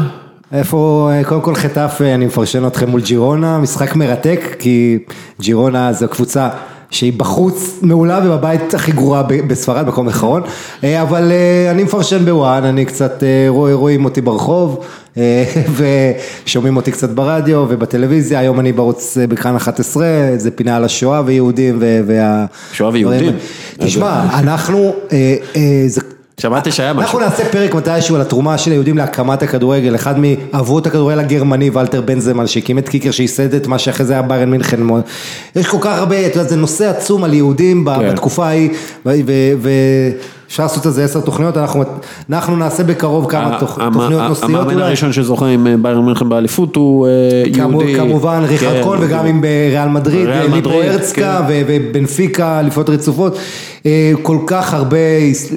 איפה, אה, קודם כל חטף, אני מפרשן אתכם מול ג'ירונה, משחק מרתק, כי ג'ירונה זו קבוצה שהיא בחוץ מעולה ובבית הכי גרועה בספרד, מקום אחרון, אה, אבל אה, אני מפרשן בוואן, אני קצת, אה, רוא- רואים אותי ברחוב, ושומעים אותי קצת ברדיו ובטלוויזיה, היום אני בערוץ בכאן 11, זה פינה על השואה ויהודים וה... שואה ויהודים. תשמע, אנחנו, זה... שמעתי שהיה משהו. אנחנו נעשה פרק מתישהו על התרומה של היהודים להקמת הכדורגל, אחד מאבות הכדורגל הגרמני, ולטר בנזמן, שהקים את קיקר, שייסד את מה שאחרי זה היה ביירן מינכן. יש כל כך הרבה, אתה יודע, זה נושא עצום על יהודים כן. בתקופה ההיא, ואפשר לעשות על זה עשר תוכניות, אנחנו אנחנו נעשה בקרוב כמה המ- תוכניות נושאיות המאמן אולי. הראשון שזוכה עם אה, ביירן מינכן באליפות הוא אה, יהודי. כמובן ריכרד כן, קול וגם עם אה, ריאל מדריד, מדריד, הרצקה כן. ו- ובנפיקה, אליפות רצופות, אה, כל כך הרבה,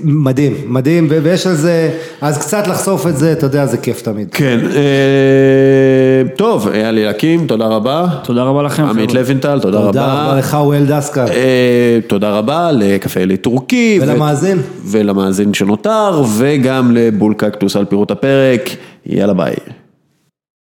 מדהים, מדהים, ו- ויש על זה, אז קצת לחשוף את זה, אתה יודע, זה כיף תמיד. כן, אה, טוב, היה לי להקים, תודה רבה. תודה רבה לכם. עמית. לוינטל, תודה רבה. תודה רבה לך, אוהל דסקל, אה, תודה רבה לקפה אלי טורקי. ו- ולמאזין. ולמאזין שנותר, וגם לבול קקטוס על פירוט הפרק. יאללה ביי.